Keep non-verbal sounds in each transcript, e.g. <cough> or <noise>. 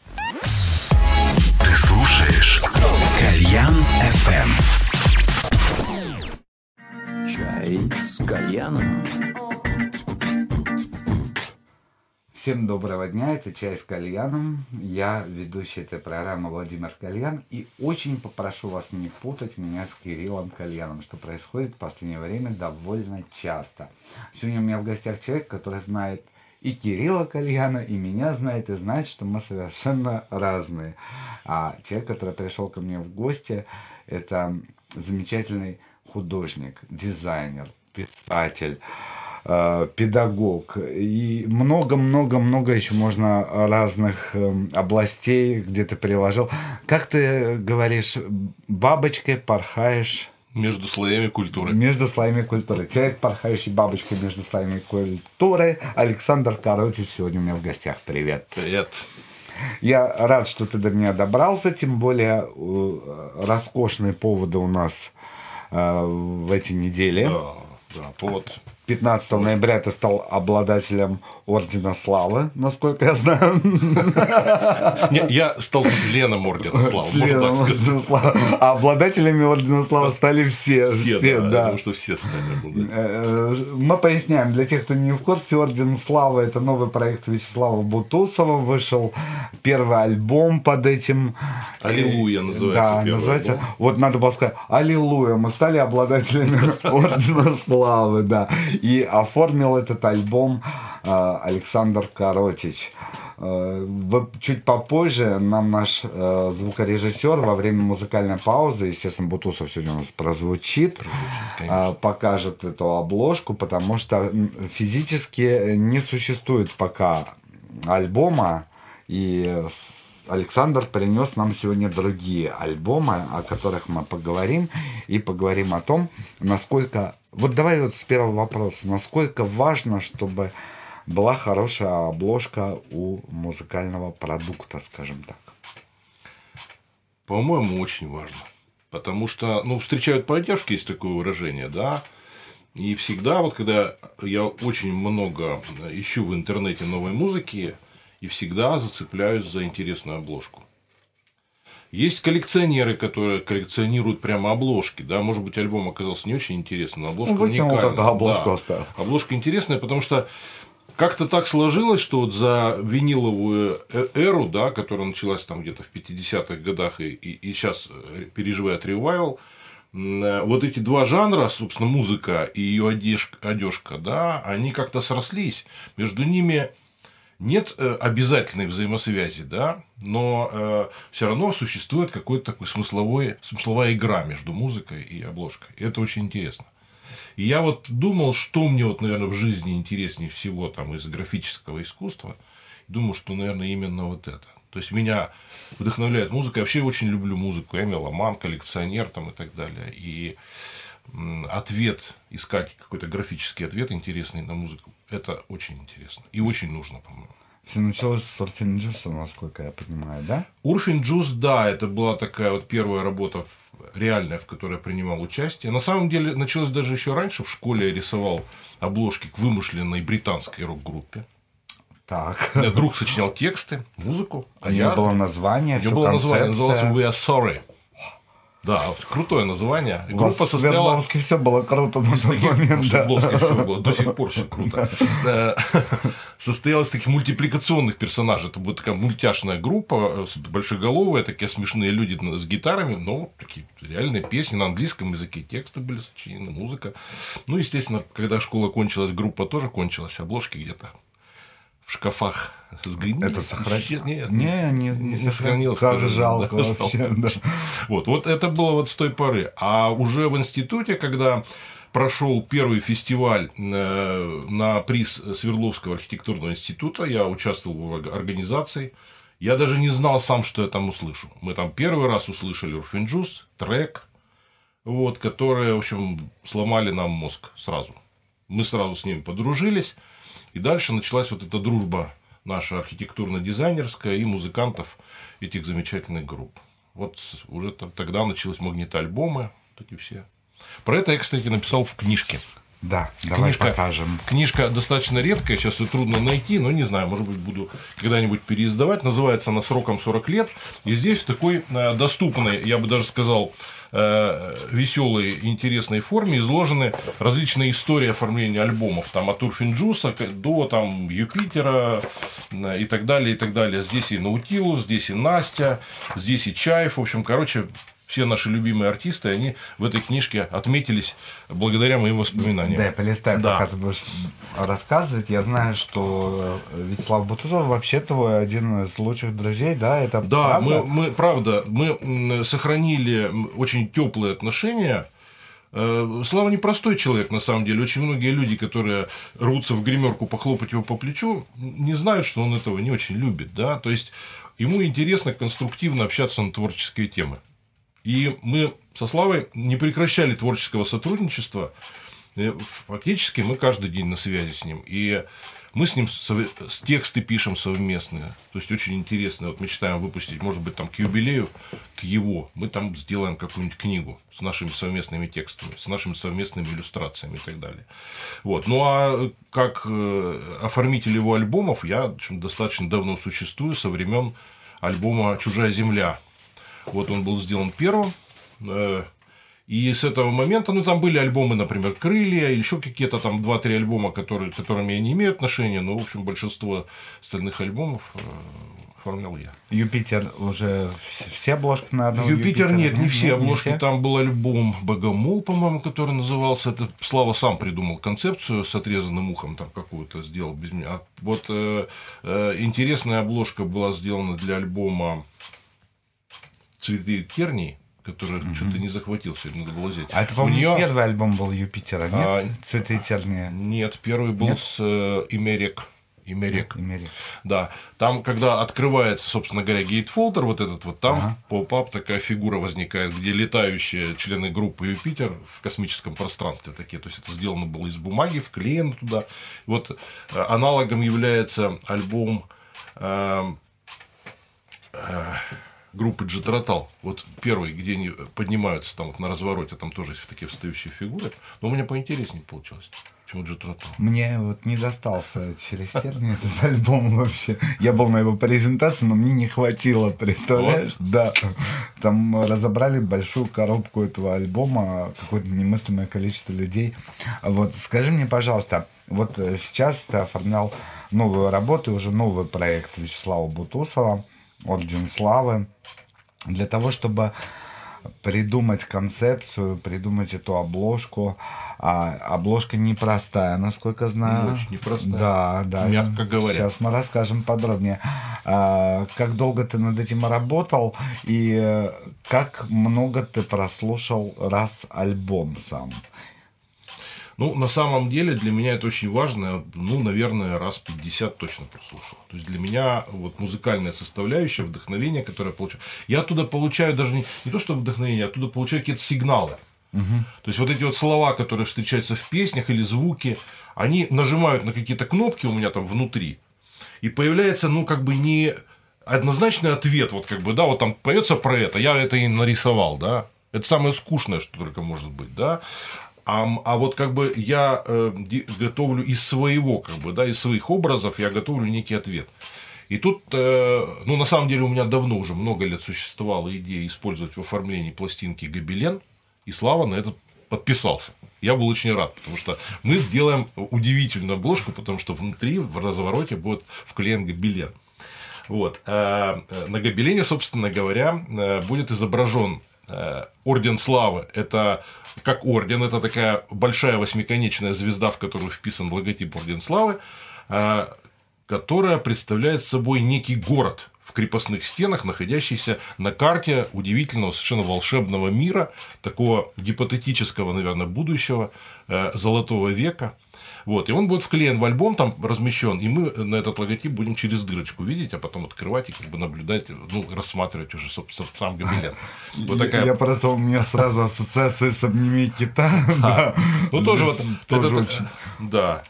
Ты слушаешь Кальян FM. Чай с кальяном. Всем доброго дня, это «Чай с кальяном». Я ведущий этой программы Владимир Кальян. И очень попрошу вас не путать меня с Кириллом Кальяном, что происходит в последнее время довольно часто. Сегодня у меня в гостях человек, который знает и Кирилла Кальяна, и меня знает, и знает, что мы совершенно разные. А человек, который пришел ко мне в гости, это замечательный художник, дизайнер, писатель, э, педагог и много-много-много еще можно разных эм, областей, где ты приложил. Как ты говоришь, бабочкой порхаешь Между слоями культуры. между слоями культуры. Человек, порхающий бабочкой между слоями культуры. Александр Коротич сегодня у меня в гостях. Привет. Привет. Я рад, что ты до меня добрался, тем более э, роскошные поводы у нас э, в эти недели. Да, да, повод. 15 ноября ты стал обладателем Ордена Славы, насколько я знаю. Не, я стал членом Ордена Славы, можно Членом так сказать. Славы. А обладателями Ордена Славы стали все. Все, все, да, да. думаю, что все стали обладателями. Э, Мы поясняем, для тех, кто не в курсе, Орден Славы – это новый проект Вячеслава Бутусова. Вышел первый альбом под этим. «Аллилуйя» называется Да, называется. альбом. Вот надо было сказать «Аллилуйя». Мы стали обладателями <laughs> Ордена Славы, да. И оформил этот альбом э, Александр Коротич. Вот чуть попозже нам наш э, звукорежиссер во время музыкальной паузы, естественно, Бутусов сегодня у нас прозвучит, конечно. а, покажет эту обложку, потому что физически не существует пока альбома, и Александр принес нам сегодня другие альбомы, о которых мы поговорим, и поговорим о том, насколько... Вот давай вот с первого вопроса. Насколько важно, чтобы была хорошая обложка у музыкального продукта, скажем так. По-моему, очень важно. Потому что, ну, встречают по одежке, есть такое выражение, да. И всегда, вот когда я очень много ищу в интернете новой музыки, и всегда зацепляюсь за интересную обложку. Есть коллекционеры, которые коллекционируют прямо обложки, да, может быть, альбом оказался не очень интересным, но обложка Ну, выкинул уникальная. только обложку да. оставил. Обложка интересная, потому что как-то так сложилось, что вот за виниловую э- эру, да, которая началась там где-то в 50-х годах и, и, сейчас переживает ревайвал, э, вот эти два жанра, собственно, музыка и ее одежка, да, они как-то срослись. Между ними нет э, обязательной взаимосвязи, да, но все равно существует какой-то такой смысловой, смысловая игра между музыкой и обложкой. И это очень интересно. И я вот думал, что мне вот, наверное, в жизни интереснее всего там из графического искусства. Думаю, что, наверное, именно вот это. То есть меня вдохновляет музыка. Я вообще очень люблю музыку. Я меломан, коллекционер там и так далее. И ответ, искать какой-то графический ответ интересный на музыку, это очень интересно. И очень нужно, по-моему. Все началось с Орфинджуса, насколько я понимаю, да? Урфин Джуз, да, это была такая вот первая работа реальная, в которой я принимал участие. На самом деле началось даже еще раньше. В школе я рисовал обложки к вымышленной британской рок-группе. Так. Меня друг сочинял тексты, музыку. У нее было название, У всё было название, концепция. называлось We Are Sorry. Да, крутое название. У вас Группа в состояла... Свердловске все было круто на тот момент, да. Было, до сих пор все круто. Э, <laughs> Состоялась таких мультипликационных персонажей. Это была такая мультяшная группа, э, большеголовые, такие смешные люди с гитарами, но такие реальные песни на английском языке, тексты были сочинены, музыка. Ну, естественно, когда школа кончилась, группа тоже кончилась, обложки где-то в шкафах сгнили. Это сохранилось? Нет, Не, не, не, не сохранилось. Как тоже, жалко да, вообще, жалко. да. Вот, вот это было вот с той поры. А уже в институте, когда прошел первый фестиваль э, на приз Свердловского архитектурного института, я участвовал в орг- организации. Я даже не знал сам, что я там услышу. Мы там первый раз услышали Урфинджус, трек, вот, которые, в общем, сломали нам мозг сразу. Мы сразу с ними подружились, и дальше началась вот эта дружба наша архитектурно-дизайнерская и музыкантов этих замечательных групп. Вот уже тогда началось магнитоальбомы, вот эти все. Про это я, кстати, написал в книжке. Да, давай Книжка, покажем. книжка достаточно редкая, сейчас ее трудно найти, но не знаю, может быть, буду когда-нибудь переиздавать. Называется она «Сроком 40 лет». И здесь в такой э, доступной, я бы даже сказал, веселой, интересной форме изложены различные истории оформления альбомов, там от Урфинджуса до там Юпитера э, и так далее, и так далее. Здесь и Наутилус, здесь и Настя, здесь и Чаев, в общем, короче, все наши любимые артисты, они в этой книжке отметились благодаря моим воспоминаниям. Да, я полистаю, Да. пока ты будешь рассказывать. Я знаю, что э, Вячеслав Бутузов вообще твой один из лучших друзей, да? Это Да, правда? мы, мы, правда, мы сохранили очень теплые отношения. Э, Слава непростой человек, на самом деле. Очень многие люди, которые рвутся в гримерку похлопать его по плечу, не знают, что он этого не очень любит. Да? То есть, ему интересно конструктивно общаться на творческие темы. И мы со Славой не прекращали творческого сотрудничества. Э, Фактически мы каждый день на связи с ним. И мы с ним сове- с тексты пишем совместные. То есть очень интересно. Вот мечтаем выпустить, может быть, там к юбилею, к его, мы там сделаем какую-нибудь книгу с нашими совместными текстами, с нашими совместными иллюстрациями и так далее. Вот. Ну а как э, оформитель его альбомов, я в общем, достаточно давно существую со времен альбома Чужая земля. Вот он был сделан первым. э, И с этого момента, ну, там были альбомы, например, «Крылья», еще какие-то там 2-3 альбома, которые, к которым я не имею отношения, но, в общем, большинство остальных альбомов э, оформлял я. Юпитер уже вс- все обложки на одном Юпитер нет, не все обложки. все? Там был альбом Богомол, по-моему, который назывался. Это Слава сам придумал концепцию с отрезанным ухом, там какую-то сделал без меня. А вот э, э, интересная обложка была сделана для альбома Цветы терний, который что-то не захватил, сегодня надо было взять. А это, по-моему, неё- первый альбом был Юпитера, нет? А, Цветы терния. Нет, первый был Нет? с э, Имерек. Имерек. Имери. Да, там, когда открывается, собственно говоря, гейтфолдер, вот этот вот, там Ага. поп-ап такая фигура возникает, где летающие члены группы Юпитер в космическом пространстве такие. То есть это сделано было из бумаги, вклеено туда. Вот э, аналогом является альбом э, э, группы Джетротал. Вот первый, где они поднимаются там вот на развороте, там тоже есть такие встающие фигуры. Но у меня поинтереснее получилось, чем у Джетротал. Мне вот не достался через тернии <laughs> этот альбом вообще. Я был на его презентации, но мне не хватило, представляешь? Да. Там разобрали большую коробку этого альбома, какое-то немыслимое количество людей. Вот скажи мне, пожалуйста, вот э, сейчас ты оформлял новую работу, уже новый проект Вячеслава Бутусова, Орден Славы, для того, чтобы придумать концепцию, придумать эту обложку. А обложка непростая, насколько знаю. Очень непростая. Да, да. Мягко говоря. Сейчас мы расскажем подробнее. А, как долго ты над этим работал и э, как много ты прослушал раз альбом сам? Ну, на самом деле, для меня это очень важно. Ну, наверное, раз 50 точно прослушал. То есть, для меня вот музыкальная составляющая, вдохновение, которое я получаю. Я оттуда получаю даже не, не то, что вдохновение, я оттуда получаю какие-то сигналы. То есть, вот эти вот слова, которые встречаются в песнях или звуки, они нажимают на какие-то кнопки у меня там внутри. И появляется, ну, как бы не однозначный ответ, вот как бы, да, вот там поется про это, я это и нарисовал, да. Это самое скучное, что только может быть, да. А, а вот как бы я э, готовлю из своего, как бы, да, из своих образов я готовлю некий ответ. И тут, э, ну, на самом деле, у меня давно уже много лет существовала идея использовать в оформлении пластинки гобелен, и Слава на это подписался. Я был очень рад, потому что мы сделаем удивительную обложку, потому что внутри, в развороте, будет вклеен гобелен. Вот. э, э, На гобелене, собственно говоря, э, будет изображен орден славы. Это как орден, это такая большая восьмиконечная звезда, в которую вписан логотип орден славы, э, которая представляет собой некий город в крепостных стенах, находящийся на карте удивительного, совершенно волшебного мира, такого гипотетического, наверное, будущего, э, золотого века. Вот, и он будет вклеен в альбом, там размещен, и мы на этот логотип будем через дырочку видеть, а потом открывать и как бы наблюдать, ну, рассматривать уже собственно, сам гобелен. Вот Я- такая Я просто, у меня сразу ассоциация с «Обними кита». Ну, тоже вот... Тоже. Да.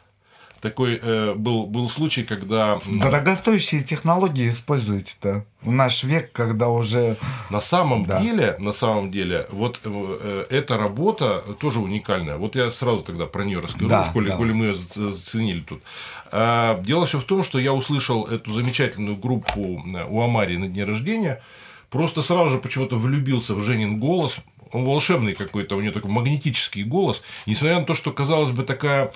Такой э, был, был случай, когда... Дорогостоящие технологии используете-то в наш век, когда уже... На самом Да. деле, на самом деле, вот э, э, эта работа тоже уникальная. Вот я сразу тогда про нее расскажу, Да, в школе, да. коли мы ее зац- заценили тут. А, Дело все в том, что я услышал эту замечательную группу э, у Амари на дне рождения, просто сразу же почему-то влюбился в Женин голос. Он волшебный какой-то, у нее такой магнетический голос. Несмотря на то, что, казалось бы, такая э,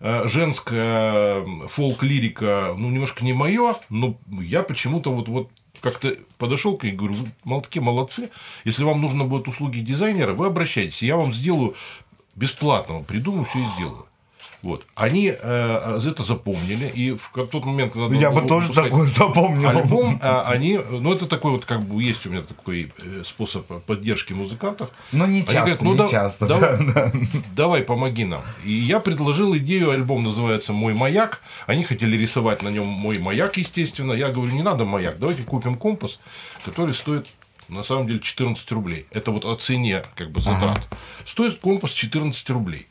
женская м, фолк-лирика, ну, немножко не мое, но я почему-то вот, вот как-то подошел к ней и говорю, вы мол- такие молодцы, если вам нужно будет услуги дизайнера, вы обращайтесь, я вам сделаю бесплатно, придумаю, все и сделаю. Вот. Они э, это запомнили, и в тот момент, когда Я бы тоже такое запомнил. альбом, а, они, ну это такой вот как бы есть у меня такой э, способ поддержки музыкантов. Ну, не Они часто, говорят, ну не да- часто. давай, да, да. давай помоги нам. И я предложил идею, альбом называется «Мой маяк». Они хотели рисовать на нем мой маяк, естественно. Я говорю, не надо маяк, давайте купим компас, который стоит на самом деле 14 рублей. Это вот о цене как бы затрат. Стоит компас 14 рублей.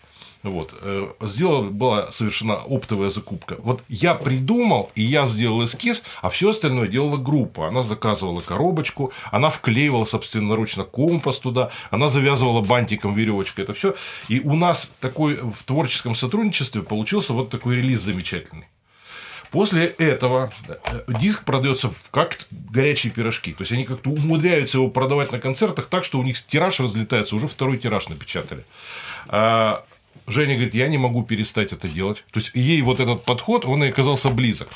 Вот. э, Сделала, была совершена оптовая закупка. Вот я придумал, и я сделал эскиз, а все остальное делала группа. Она заказывала коробочку, она вклеивала собственноручно компас туда, она завязывала бантиком веревочкой. Это все. И у нас такой в творческом сотрудничестве получился вот такой релиз замечательный. После этого э, диск продается как горячие пирожки. То есть они как-то умудряются его продавать на концертах так, что у них тираж разлетается, уже второй тираж напечатали. Женя говорит, я не могу перестать это делать. То есть ей вот этот подход, он и оказался близок.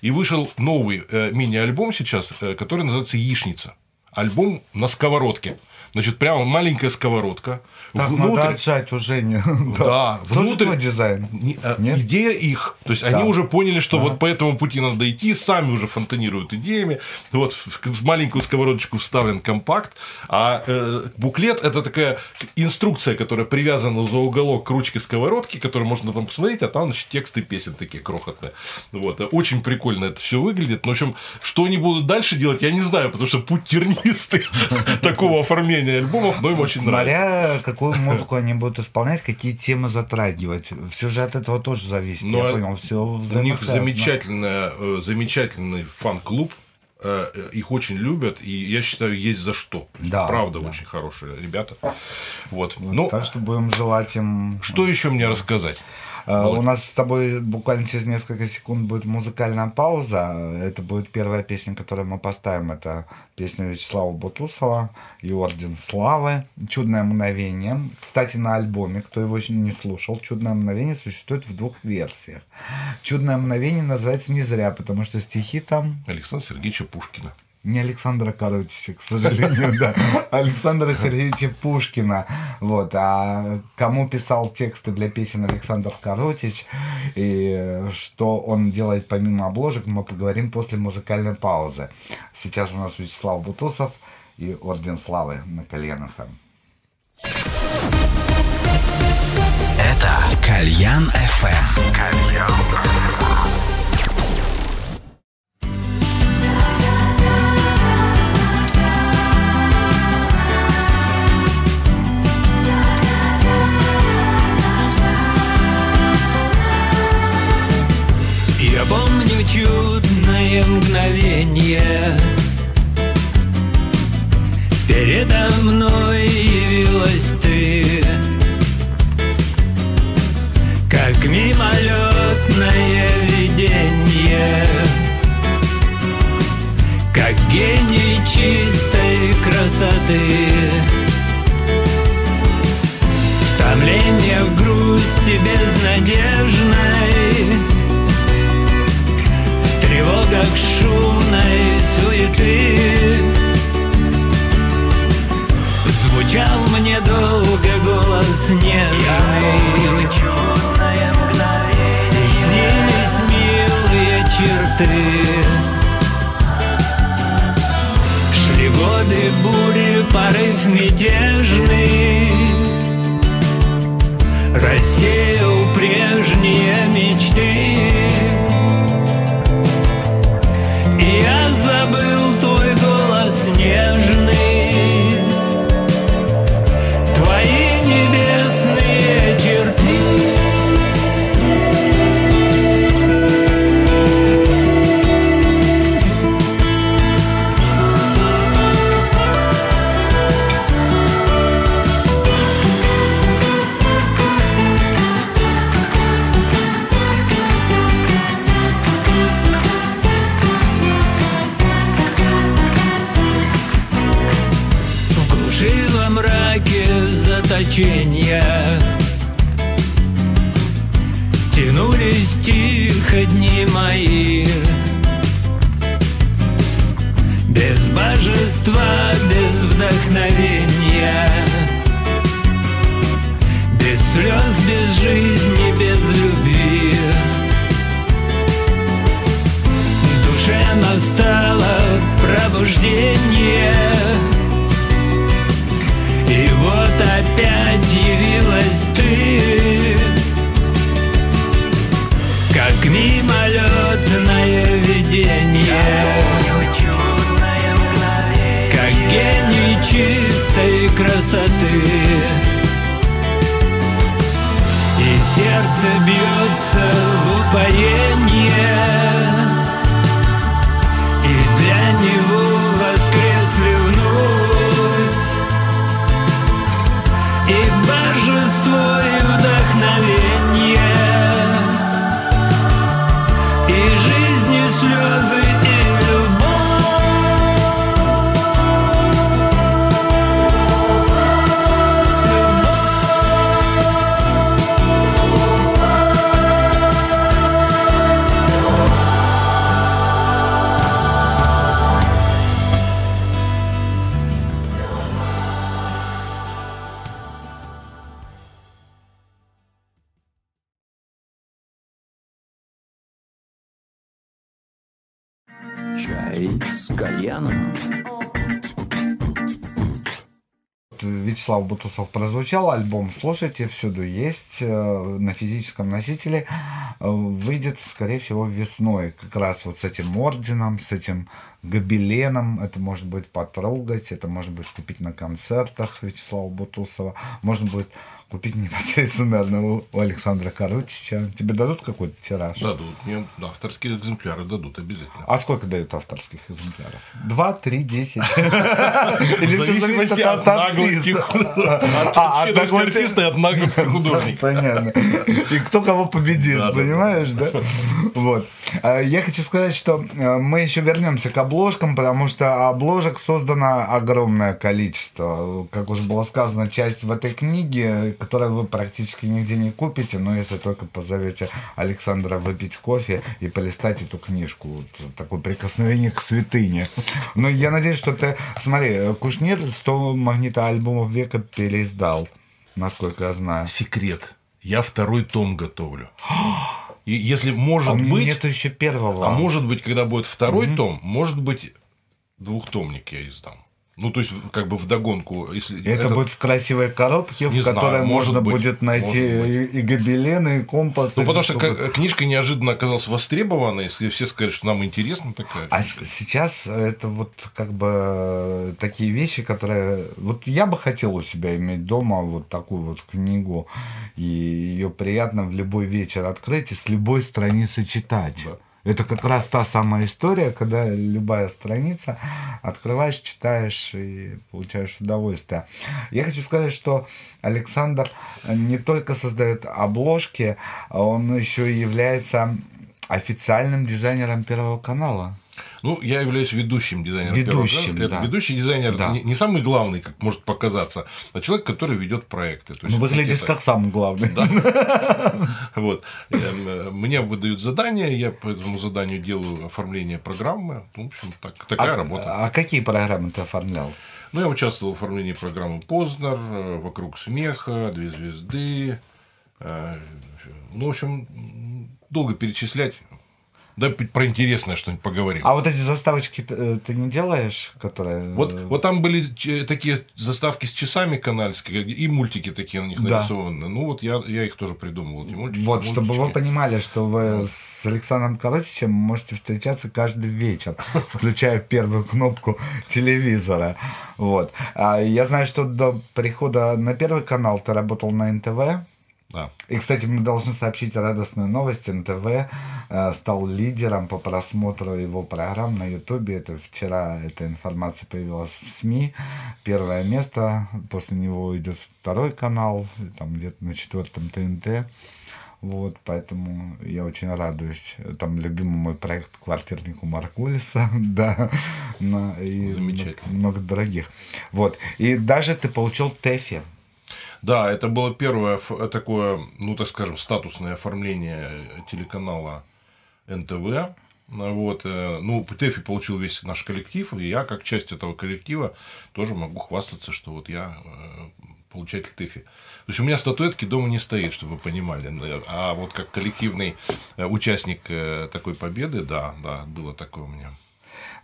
И вышел новый э, мини-альбом сейчас, э, который называется «Яичница». Альбом на сковородке. Значит, прямо маленькая сковородка. Так, надо отжать у Жени. <laughs> Да, Тоже внутрь- твой дизайн? Не- а, Нет? Идея их. То есть они Да. уже поняли, что вот по этому пути надо идти, сами уже фонтанируют идеями. Вот в, маленькую сковородочку вставлен компакт, а э, буклет это такая инструкция, которая привязана за уголок к ручке сковородки, которую можно там посмотреть, а там значит, тексты песен такие крохотные. Вот. Очень прикольно это все выглядит. Но, в общем, что они будут дальше делать, я не знаю, потому что путь тернистый <laughs> такого оформления альбомов, но им очень нравится. Смотря какую музыку они будут исполнять, какие темы затрагивать. Все же от этого тоже зависит. Ну, я а понял, все У них замечательная, э, замечательный фан-клуб. э, э, Их очень любят, и я считаю, есть за что. Да, Правда, да. очень хорошие ребята. Вот. Ну, Так что будем желать им что еще мне рассказать? Володь. У нас с тобой буквально через несколько секунд будет музыкальная пауза. Это будет первая песня, которую мы поставим. Это песня Вячеслава Бутусова и Орден Славы. Чудное мгновение. Кстати, на альбоме, кто его еще не слушал, Чудное мгновение существует в двух версиях. Чудное мгновение называется не зря, потому что стихи там Александра Сергеевича Пушкина. Не Александра Коротича, к сожалению, да. Александра Сергеевича Пушкина. Вот. А кому писал тексты для песен Александр Коротич и что он делает помимо обложек, мы поговорим после музыкальной паузы. Сейчас у нас Вячеслав Бутусов и Орден Славы на Кальян ФМ. Это Кальян FM. Я чудное мгновение. Передо мной явилась ты. Как мимолетное видение. Как гений чистой красоты. Томление в грусти безнадежной тревогах шумной суеты. Звучал мне долго голос нежный. И снились милые черты. Шли годы бури, порыв мятежный. Рассеял прежние мечты голос мои Без божества, без вдохновения. Без слез, без жизни, без любви. В душе настало пробуждение. И вот сердце бьется в упоение Вячеслав Бутусов прозвучал, альбом слушайте, всюду есть, э, на физическом носителе. Э, Выйдет, скорее всего, весной, как раз вот с этим орденом, с этим гобеленом. Это может быть потрогать, это может быть купить на концертах Вячеслава Бутусова. Можно будет купить непосредственно, наверное, у Александра Корутича. Тебе дадут какой-то тираж? Дадут. Мне авторские экземпляры дадут обязательно. А сколько дают авторских экземпляров? Два, три, десять? <laughs> Или В всё зависимости зависит от наглости артиста? А, наглости- артиста и от наглости <laughs> художника. Понятно. И кто кого победит, понимаешь, да? Вот. А, Я хочу сказать, что э, мы еще вернемся к обложкам, потому что обложек создано огромное количество. Как уже было сказано, часть в этой книге, которую вы практически нигде не купите, но если только позовете Александра выпить кофе и полистать эту книжку. Вот такое прикосновение к святыне. Но я надеюсь, что ты... Смотри, Кушнир 100 магнитоальбомов века переиздал, насколько я знаю. Секрет. Я второй том готовлю. И если А может меня быть, нет еще первого. а может быть, когда будет второй том, может быть, двухтомник я издам. Ну, то есть, как бы вдогонку, если И это, этот- будет в красивой коробке, Не в которой знаю, можно быть, будет найти может и, и гобелены, и компасы. Ну, потому что чтобы- ка- книжка неожиданно оказалась востребованной, если все сказали, что нам интересна такая. А сейчас это вот как бы такие вещи, которые... Вот я бы хотел у себя иметь дома вот такую вот книгу, и ее приятно в любой вечер открыть и с любой страницы читать. Да. Это как раз та самая история, когда любая страница открываешь, читаешь и получаешь удовольствие. Я хочу сказать, что Александр не только создает обложки, он еще и является официальным дизайнером Первого канала. Ну, я являюсь ведущим дизайнером. Ведущим, да. Это ведущий дизайнер Да. не, не самый главный, как может показаться, а человек, который ведет проекты. То есть Ну, выглядишь как самый главный. <laughs> Вот. Эм, э, Мне выдают задание, я по этому заданию делаю оформление программы. В общем, так, такая а, работа. а какие программы ты оформлял? Ну, я участвовал в оформлении программы Познер, э, Вокруг смеха, Две звезды. э, Ну, в общем, долго перечислять. Давай про интересное что-нибудь поговорим. А вот эти заставочки ты, э, ты не делаешь, которые... Вот, э, вот там были ч- такие заставки с часами канальские, и мультики такие на них Да. нарисованы. Ну, вот я, я их тоже придумывал, эти мультики. Вот, чтобы вы мультички. понимали, что вы с Александром Коротичем можете встречаться каждый вечер, <laughs> включая первую кнопку телевизора. Вот. А я знаю, что до прихода на Первый канал ты работал на НТВ. Да. И, кстати, мы должны сообщить радостную новость. НТВ э, стал лидером по просмотру его программ на Ютубе. Это вчера эта информация появилась в СМИ. Первое место. После него идет второй канал, там где-то на четвертом ТНТ. Вот, поэтому я очень радуюсь. Там любимый мой проект «Квартирник» у Маркулиса, <laughs> да, на, и Замечательно. много других. Вот, и даже ты получил ТЭФИ. Да, это было первое ф- такое, ну так скажем, статусное оформление телеканала НТВ. Вот, э, ну, ТЭФИ получил весь наш коллектив, и я, как часть этого коллектива, тоже могу хвастаться, что вот я э, получатель ТЭФИ. То есть у меня статуэтки дома не стоит, чтобы вы понимали. А вот как коллективный э, участник э, такой победы, да, да, было такое у меня.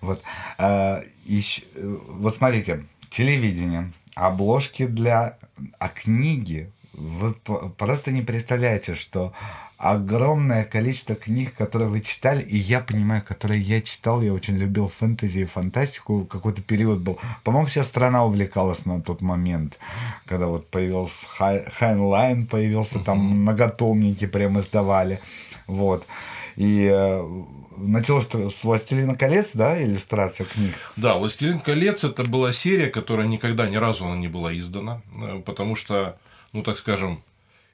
Вот, а, э, вот смотрите, телевидение, обложки для... А книги, вы просто не представляете, что огромное количество книг, которые вы читали, и я понимаю, которые я читал, я очень любил фэнтези и фантастику, какой-то период был. По-моему, вся страна увлекалась на тот момент, когда вот появился Хай- Хайнлайн, появился там многотомники прям издавали, вот. И э, началось с «Властелина колец», да, иллюстрация книг? Да, «Властелин колец» это была серия, которая никогда ни разу она не была издана, э, потому что, ну так скажем,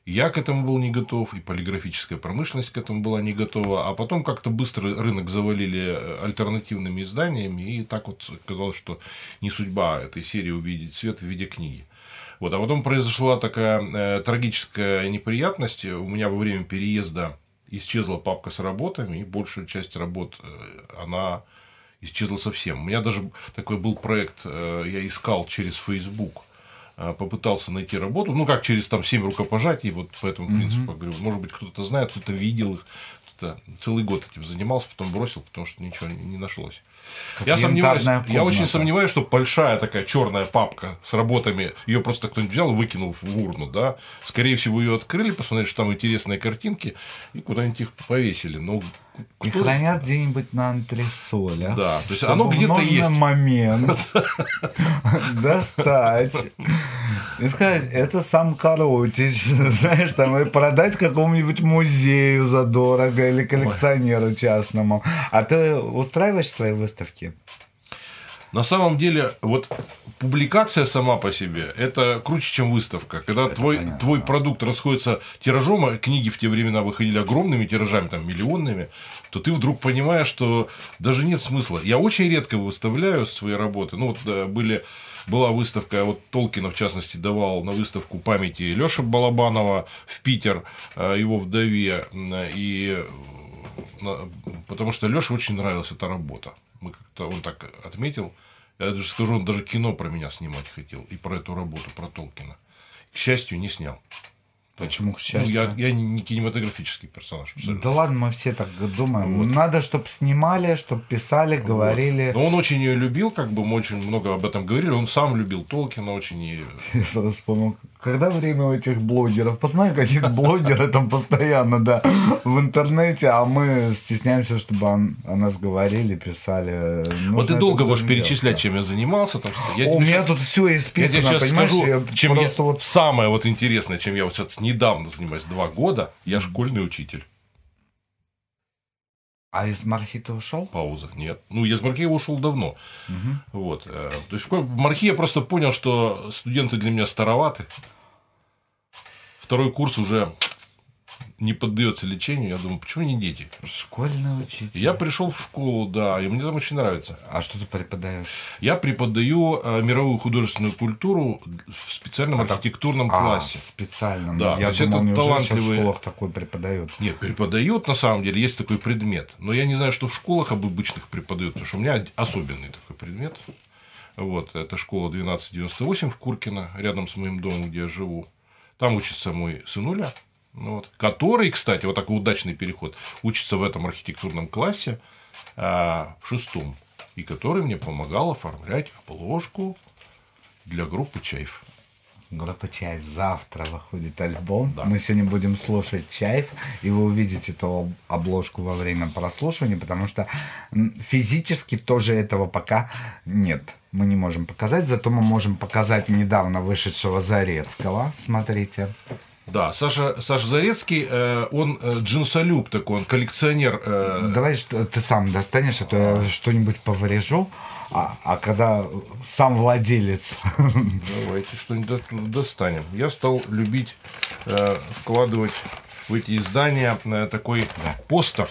я к этому был не готов, и полиграфическая промышленность к этому была не готова, а потом как-то быстро рынок завалили э, альтернативными изданиями, и так вот казалось, что не судьба этой серии увидеть свет в виде книги. Вот, а потом произошла такая э, трагическая неприятность. У меня во время переезда исчезла папка с работами, и большая часть работ, э, она исчезла совсем. У меня даже такой был проект, э, я искал через Facebook, э, попытался найти работу, ну, как через там 7 рукопожатий, вот по этому принципу, говорю, может быть, кто-то знает, кто-то видел их, кто-то целый год этим занимался, потом бросил, потому что ничего не нашлось. Я сомневаюсь, я очень сомневаюсь, что большая такая черная папка с работами, ее просто кто-нибудь взял и выкинул в урну, да. Скорее всего, ее открыли, посмотрели, что там интересные картинки, и куда-нибудь их повесили. Ну, И хранят где-нибудь на антресолях. Да, то есть оно в где-то нужный есть. момент <laughs> достать и сказать, это сам Коротич, <laughs> знаешь, там, и продать какому-нибудь музею задорого или коллекционеру частному. А ты устраиваешь свои выставки? На самом деле, вот публикация сама по себе это круче, чем выставка. Когда твой, понятно, твой да. продукт расходится тиражом, а книги в те времена выходили огромными тиражами, там миллионными, то ты вдруг понимаешь, что даже нет смысла. Я очень редко выставляю свои работы. Ну, вот э, были была выставка, вот Толкина, в частности, давал на выставку памяти Лёши Балабанова в Питер, э, его вдове, и э, потому что Лёше очень нравилась эта работа. Мы как-то он так отметил. Я даже скажу, он даже кино про меня снимать хотел. И про эту работу, про Толкина. К счастью, не снял. Почему, к Ну, счастью? я, я не не кинематографический персонаж. абсолютно. Да ладно, мы все так думаем. Вот. Надо, чтобы снимали, чтобы писали, говорили. Но он очень ее любил, как бы мы очень много об этом говорили. Он сам любил Толкина очень. И... <laughs> Я сразу вспомнил, когда время у этих блогеров? Посмотри, какие блогеры там постоянно, да, в интернете, а мы стесняемся, чтобы он- о нас говорили, писали. Нужно Вот ты долго будешь перечислять, чем я занимался. Там, я О, тебе у меня щас- тут все Я исписано, тебе сейчас понимаешь? скажу, я чем я вот самое вот интересное, чем я вот сейчас недавно занимаюсь, два года, я школьный учитель. А из Мархи ты ушел? Пауза. Нет. Ну, из Мархи ушел давно. Вот. э, То есть, в Мархи я просто понял, что студенты для меня староваты. Второй курс уже не поддается лечению. Я думаю, почему не дети? Школьный учитель. Я пришел в школу, да, и мне там очень нравится. А что ты преподаешь? Я преподаю э, мировую художественную культуру в специальном архитектурном А, классе. специально. Да, то я есть думал, это сейчас в талантливые- школах такой преподают? Нет, преподают, на самом деле, есть такой предмет. Но я не знаю, что в школах об обычных преподают, потому что у меня особенный такой предмет. Вот, это школа 1298 в Куркино, рядом с моим домом, где я живу. Там учится мой сынуля, ну вот, который, кстати, вот такой удачный переход, учится в этом архитектурном классе а, в шестом, и который мне помогал оформлять обложку для группы Чайф. Группа Чаев. Завтра выходит альбом. Да. Мы сегодня будем слушать Чаев, и вы увидите эту обложку во время прослушивания, потому что физически тоже этого пока нет. Мы не можем показать, зато мы можем показать недавно вышедшего Зарецкого. Смотрите. Да, Саша, Саша Зарецкий, э, он э, джинсолюб такой, он коллекционер э, Давай что ты сам достанешь, а то я что-нибудь повырежу. А, а когда сам владелец Давайте что-нибудь до- достанем. Я стал любить э, вкладывать в эти издания э, такой постер,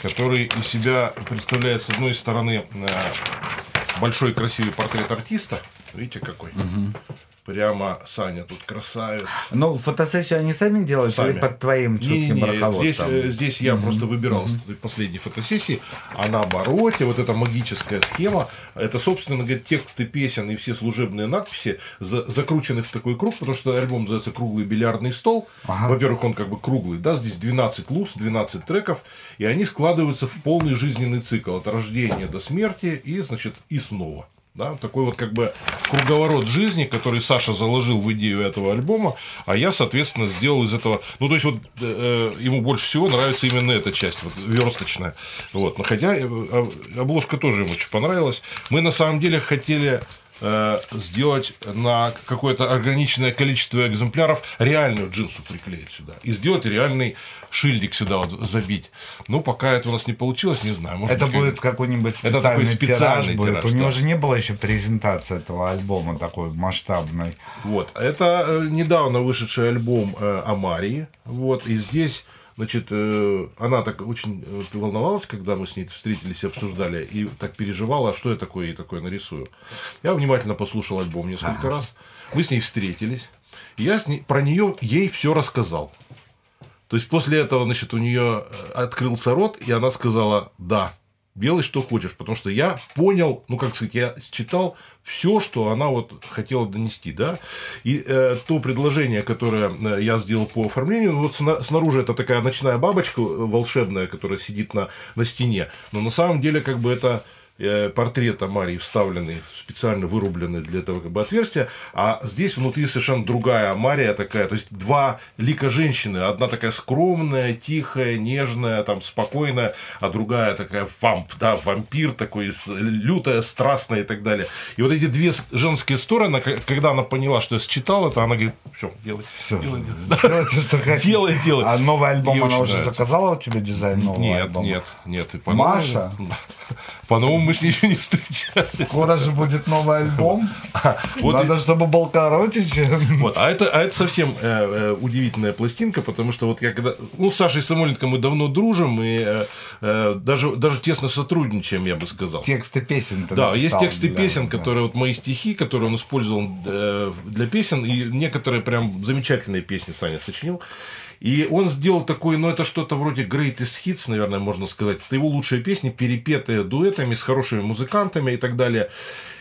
который из себя представляет, с одной стороны, э, большой красивый портрет артиста. Видите, какой? Прямо Саня тут красавец. Ну, фотосессию они сами делают Сами. или под твоим чутким Не-не-не, руководством? здесь, э, здесь я просто выбирал последней фотосессии, а на обороте вот эта магическая схема, это, собственно говоря, тексты песен и все служебные надписи за- закручены в такой круг, потому что альбом называется «Круглый бильярдный стол». Ага. Во-первых, он как бы круглый, да, здесь 12 луз, 12 треков, и они складываются в полный жизненный цикл от рождения до смерти и, значит, и снова. Да, такой вот как бы круговорот жизни, который Саша заложил в идею этого альбома, а я, соответственно, сделал из этого. Ну, то есть, вот э, ему больше всего нравится именно эта часть, вот, версточная. Вот. Но хотя э, об- обложка тоже ему очень понравилась. Мы на самом деле хотели э, сделать на какое-то ограниченное количество экземпляров реальную джинсу приклеить сюда и сделать реальный шильдик сюда вот забить. Ну, пока это у нас не получилось, не знаю. может Это быть, будет какой-нибудь Это специальный, такой специальный тираж будет. тираж, У него да. же не было еще презентации этого альбома такой масштабной. Вот. Это э, недавно вышедший альбом э, Амарии. Вот. И здесь, значит, э, она так очень э, волновалась, когда мы с ней встретились и обсуждали, и так переживала, а что я такое ей такое нарисую. Я внимательно послушал альбом несколько раз. Мы с ней встретились. И я с ней, про нее ей все рассказал. То есть после этого, значит, у нее открылся рот, и она сказала да. Делай, что хочешь, потому что я понял, ну, как сказать, я читал все, что она вот хотела донести, да, и э, то предложение, которое э, я сделал по оформлению, ну, вот сна- снаружи это такая ночная бабочка э, волшебная, которая сидит на, на стене, но на самом деле, как бы это портрета Марии вставленный, специально вырубленный для этого как бы отверстия, а здесь внутри совершенно другая Мария такая, то есть два лика женщины, одна такая скромная, тихая, нежная, там спокойная, а другая такая вамп, да, вампир такой, лютая, страстная и так далее. И вот эти две женские стороны, когда она поняла, что я считал это, она говорит, все, делай, Всё, делай, делай». <laughs> что. <laughs> Делай, делай. А новый альбом Ей она уже нравится. заказала у тебя дизайн нового Нет, альбома? нет, нет. По Маша? <laughs> По-новому мы с ней еще не встречались. Скоро же будет новый альбом. Вот Надо, чтобы был коротич. Вот, а это, а это совсем э, э, удивительная пластинка, потому что вот я когда... Ну, с Сашей Самойленко мы давно дружим и э, э, даже, даже тесно сотрудничаем, я бы сказал. Тексты песен Да, написал есть тексты для- песен, да. которые вот мои стихи, которые он использовал э, для песен, и некоторые прям замечательные песни Саня сочинил. И он сделал такой, ну, это что-то вроде Greatest Hits, наверное, можно сказать. Это его лучшие песни, перепетые дуэтами с хорошими музыкантами и так далее.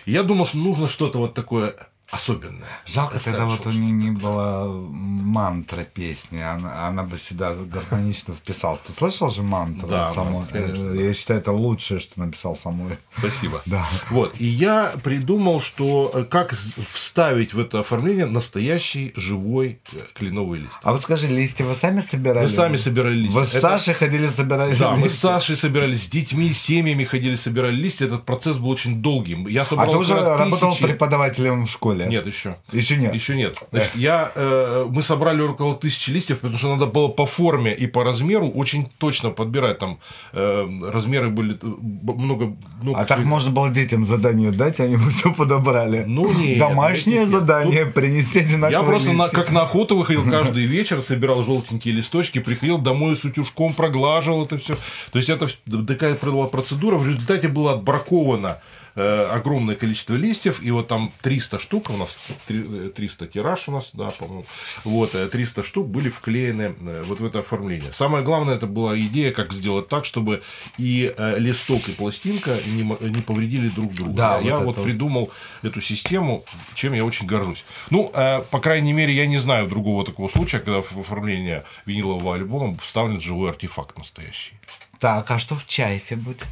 Я думал, что нужно что-то вот такое особенное. Жалко, тогда вот у нее не было мантра песни, она, она бы сюда гармонично вписалась. Ты слышал же мантру? Да, саму? мантру, конечно, Э, да. Я считаю, это лучшее, что написал Самуэль. Спасибо. <laughs> Да. Вот. И я придумал, что э, как вставить в это оформление настоящий живой э, кленовый лист. А вот скажи, листья вы сами собирали? Мы сами собирали листья. Вы с Это- Сашей ходили собирали Да, мы с листья? Сашей собирались, с детьми, с семьями ходили, собирали листья. Этот процесс был очень долгим. Я А собрал ты уже около работал тысячи- преподавателем в школе? Нет, еще. Еще нет? Еще нет. Значит, я, э, мы собрали около тысячи листьев, потому что надо было по форме и по размеру очень точно подбирать. Там э, размеры были э, много... много А так можно было детям задание дать, они бы все подобрали. Ну, нет, Домашнее нет, нет. задание принести одинаковые Я просто на- листья. как на охоту выходил <laughs> каждый вечер, собирал желтенькие листочки, приходил домой с утюжком, проглаживал это все. То есть это такая была процедура. В результате было отбраковано огромное количество листьев, и вот там 300 штук, у нас три- э, 300 тираж у нас, да, по-моему, вот, э, 300 штук были вклеены э, вот в это оформление. Самое главное, это была идея, как сделать так, чтобы и э, листок, и пластинка не, не повредили друг друга. Да, я вот это вот. придумал эту систему, чем я очень горжусь. Ну, э, по крайней мере, я не знаю другого такого случая, когда в оформление винилового альбома вставлен живой артефакт настоящий. Так, а что в чайфе будет?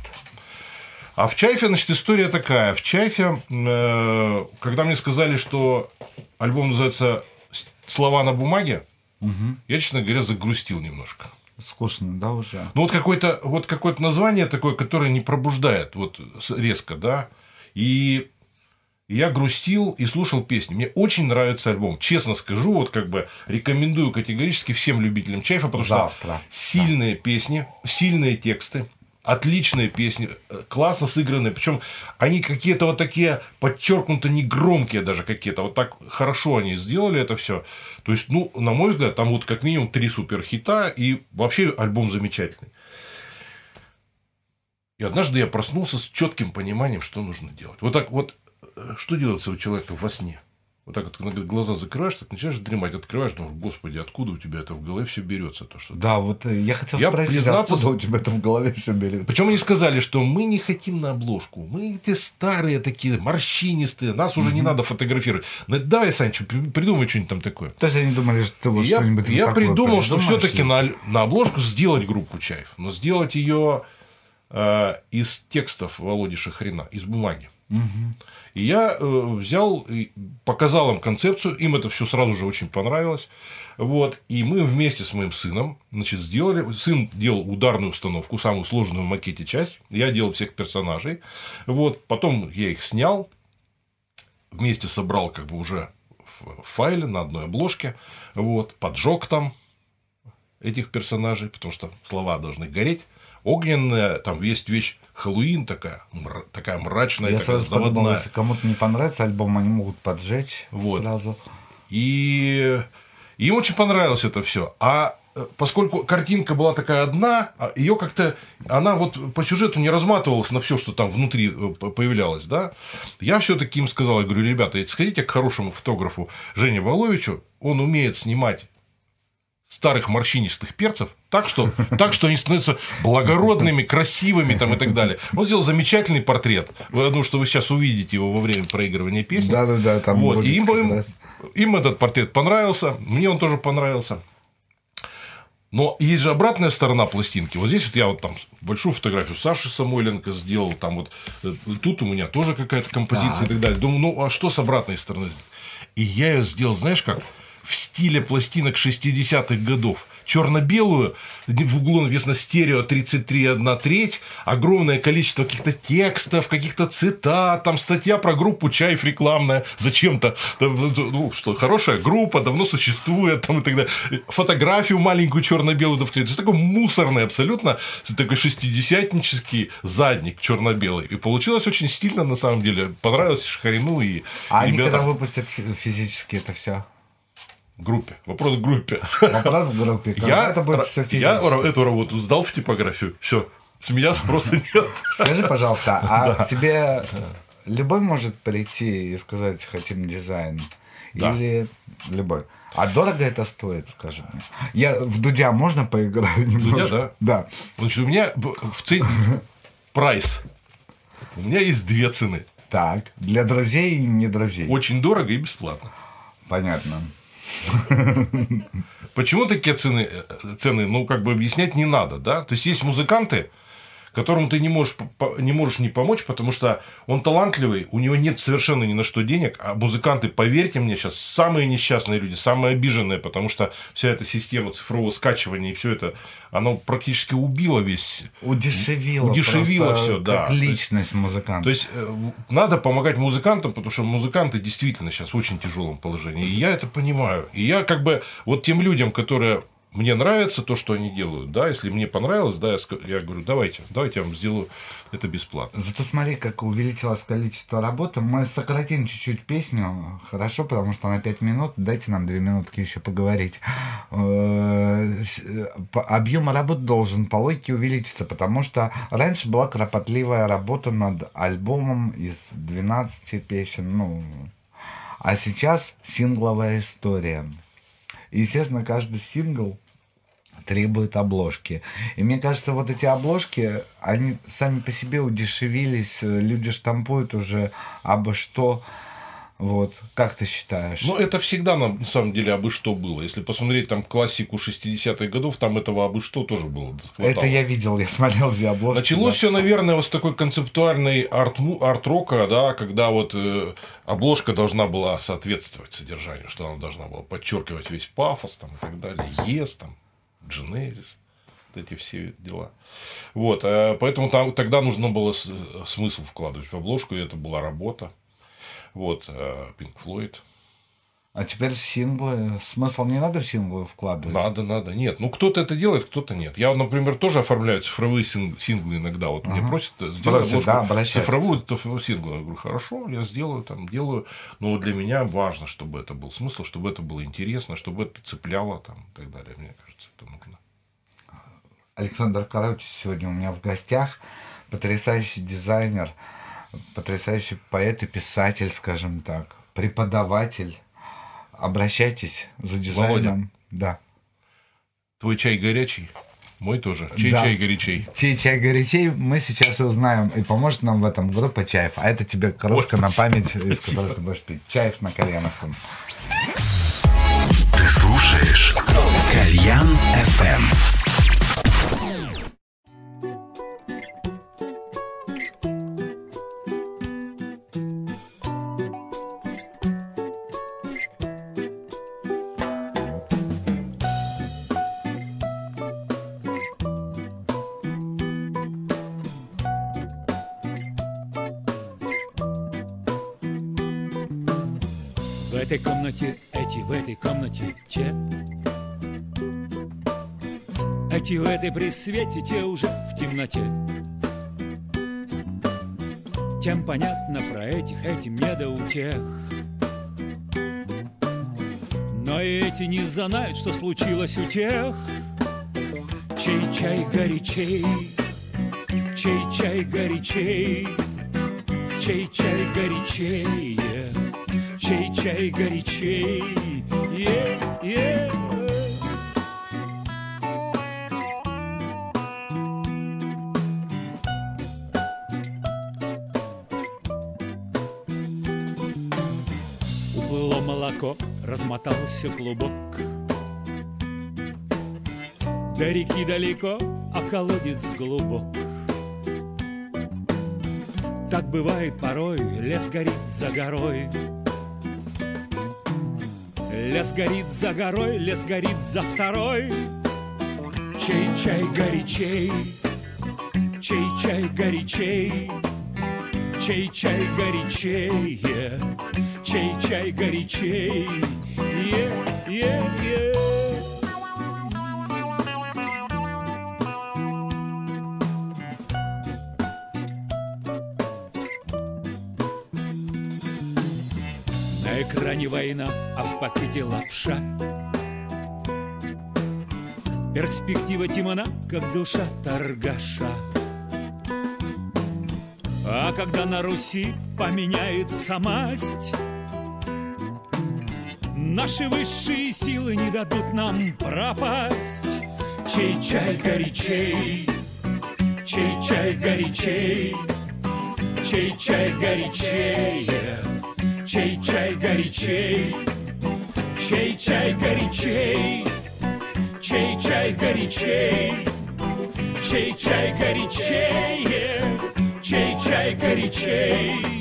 А в Чайфе, значит, история такая. В Чайфе, э, когда мне сказали, что альбом называется «Слова на бумаге», я, честно говоря, загрустил немножко. Скучно, да, уже? Ну, вот какое-то вот какое-то название такое, которое не пробуждает вот резко, да. И я грустил и слушал песни. Мне очень нравится альбом. Честно скажу, вот как бы рекомендую категорически всем любителям Чайфа, потому Завтра. что сильные песни, сильные тексты, отличные песни, классно сыгранные, причем они какие-то вот такие подчеркнуто не громкие даже какие-то, вот так хорошо они сделали это все. То есть, ну, на мой взгляд, там вот как минимум три суперхита и вообще альбом замечательный. И однажды я проснулся с четким пониманием, что нужно делать. Вот так вот, э, что делается у человека во сне? Вот так вот, когда глаза закрываешь, так начинаешь дремать, открываешь, думаешь, господи, откуда у тебя это в голове все берется? То, что... Да, вот э, я хотел Я спросить, признаться- откуда у тебя это в голове все берет? Причем они сказали, что мы не хотим на обложку. Мы те старые такие, морщинистые, нас уже не надо фотографировать. Ну, давай, Санчо, при- придумай что-нибудь там такое. То есть они думали, что ты вот я, что-нибудь я такое придумал, что все-таки на, на обложку сделать группу Чаев, но сделать ее из текстов Володи Шахрина, из бумаги. И я э, взял, показал им концепцию, им это все сразу же очень понравилось. Вот, и мы вместе с моим сыном значит, сделали. Сын делал ударную установку, самую сложную в макете часть. Я делал всех персонажей. Вот, потом я их снял, вместе собрал как бы уже в файле на одной обложке. Вот, поджег там этих персонажей, потому что слова должны гореть. Огненная, там есть вещь Хэллоуин такая, мра- такая мрачная, Я такая сразу подумал, заводная. если кому-то не понравится альбом, они могут поджечь Вот. сразу. И им очень понравилось это все. А э, поскольку картинка была такая одна, ее как-то она вот по сюжету не разматывалась на все, что там внутри э, появлялось, да. Я все-таки им сказал, я говорю, ребята, сходите к хорошему фотографу Жене Воловичу, он умеет снимать старых морщинистых перцев, так что, так что они становятся благородными, красивыми там и так далее. Он сделал замечательный портрет. Думаю, что вы сейчас увидите его во время проигрывания песни. Да-да-да, там вот. будет И им, им- им этот портрет понравился, мне он тоже понравился. Но есть же обратная сторона пластинки. Вот здесь вот я вот там большую фотографию Саши Самойленко сделал, там вот э, тут у меня тоже какая-то композиция и так далее. Думаю, ну а что с обратной стороны? И я ее сделал, знаешь как? В стиле пластинок 60-х годов. Черно-белую, в углу написано стерео 33,1 треть, огромное количество каких-то текстов, каких-то цитат, там статья про группу Чаев рекламная, зачем-то, Там, ну что, хорошая группа, давно существует, там и так далее. Фотографию маленькую черно-белую, то есть такой мусорный абсолютно, такой шестидесятнический задник черно-белый. И получилось очень стильно на самом деле, понравилось Шахарину и А они ребятам. когда выпустят фи- физически это все? Группе. Вопрос к группе. Вопрос в группе. Я, это будет все я эту работу сдал в типографию. Все. С меня спроса нет. Скажи, пожалуйста, а к тебе любой может прийти и сказать, хотим дизайн? Да. Или любой? А дорого это стоит, скажи мне? Я в Дудя можно поиграть немножко? да? Да. Значит, у меня в, в цене прайс. У меня есть две цены. Так, для друзей и не друзей. Очень дорого и бесплатно. Понятно. Почему такие цены, э, цены, ну, как бы объяснять не надо, да? То есть, есть музыканты, которому ты не можешь, не можешь не помочь, потому что он талантливый, у него нет совершенно ни на что денег, а музыканты, поверьте мне, сейчас самые несчастные люди, самые обиженные, потому что вся эта система цифрового скачивания и все это, оно практически убило весь Удешевило. Удешевило всё, да. Как личность музыканта. То есть э, надо помогать музыкантам, потому что музыканты действительно сейчас в очень тяжелом положении. И я это понимаю. И я как бы вот тем людям, которые мне нравится то, что они делают, да, если мне понравилось, да, я, ска- я говорю, давайте, давайте я вам сделаю это бесплатно. Зато смотри, как увеличилось количество работы. Мы сократим чуть-чуть песню, хорошо, потому что на 5 минут. Дайте нам 2 минутки еще поговорить. Э, э, Объем работы должен по логике увеличиться, потому что раньше была кропотливая работа над альбомом из 12 песен, ну, а сейчас сингловая история. И, естественно, каждый сингл требует обложки. И мне кажется, вот эти обложки, они сами по себе удешевились, э, люди штампуют уже абы что. Вот, как ты считаешь? Ну, это всегда на самом деле абы что было. Если посмотреть там классику 60-х годов, там этого абы что тоже было. хватало. это я видел, я смотрел обложки. Началось да. все, наверное, вот с такой концептуальной арт арт-рока, да, когда вот э, обложка должна была соответствовать содержанию, что она должна была подчеркивать весь пафос там, и так далее, ес, там, Genesis, вот эти все дела. Вот, э, поэтому там, тогда нужно было с- смысл вкладывать в обложку, и это была работа. Вот, э, Pink Floyd. А теперь синглы. Смысл не надо в синглы вкладывать? Надо, надо. Нет, ну кто-то это делает, кто-то нет. Я, например, тоже оформляю цифровые синг- синглы иногда. Вот мне просят сделать Просят, да, цифровую цифровую сингл. Я говорю, хорошо, я сделаю, там, делаю. Но для меня важно, чтобы это был смысл, чтобы это было интересно, чтобы это цепляло там, и так далее. Мне кажется, это нужно. Александр Карач сегодня у меня в гостях. Потрясающий дизайнер, потрясающий поэт и писатель, скажем так, преподаватель. Обращайтесь за дизайном. Да. Твой чай горячий, мой тоже. Чей Да. чай горячей? Чей чай горячей мы сейчас и узнаем. И поможет нам в этом группа Чаев. А это тебе кружка Ой, на память, из спасибо. которой ты будешь пить. Чаев на кальянах. Ты слушаешь Кальян FM. Этой при свете, те уже в темноте. Тем понятно про этих, этим не до утех. Но и эти не знают, что случилось у тех, чей чай горячей, чей чай горячей, чей чай горячее, чей чай горячей. Размотался клубок. До реки далеко, а колодец глубок. Так бывает порой, лес горит за горой. Лес горит за горой, лес горит за второй. Чей чай горячей, чей чай горячей, чей чай горячее, чей чай горячей. Е, е. На экране война, а в пакете лапша. Перспектива Тимона, как душа торгаша. А когда на Руси поменяется масть, Наши высшие силы не дадут нам пропасть. Чей чай горячей, чей чай горячей, чей чай горячее, чей чай горячей, чей чай горячей, чей чай горячей, чей чай горячее, чей чай горячей.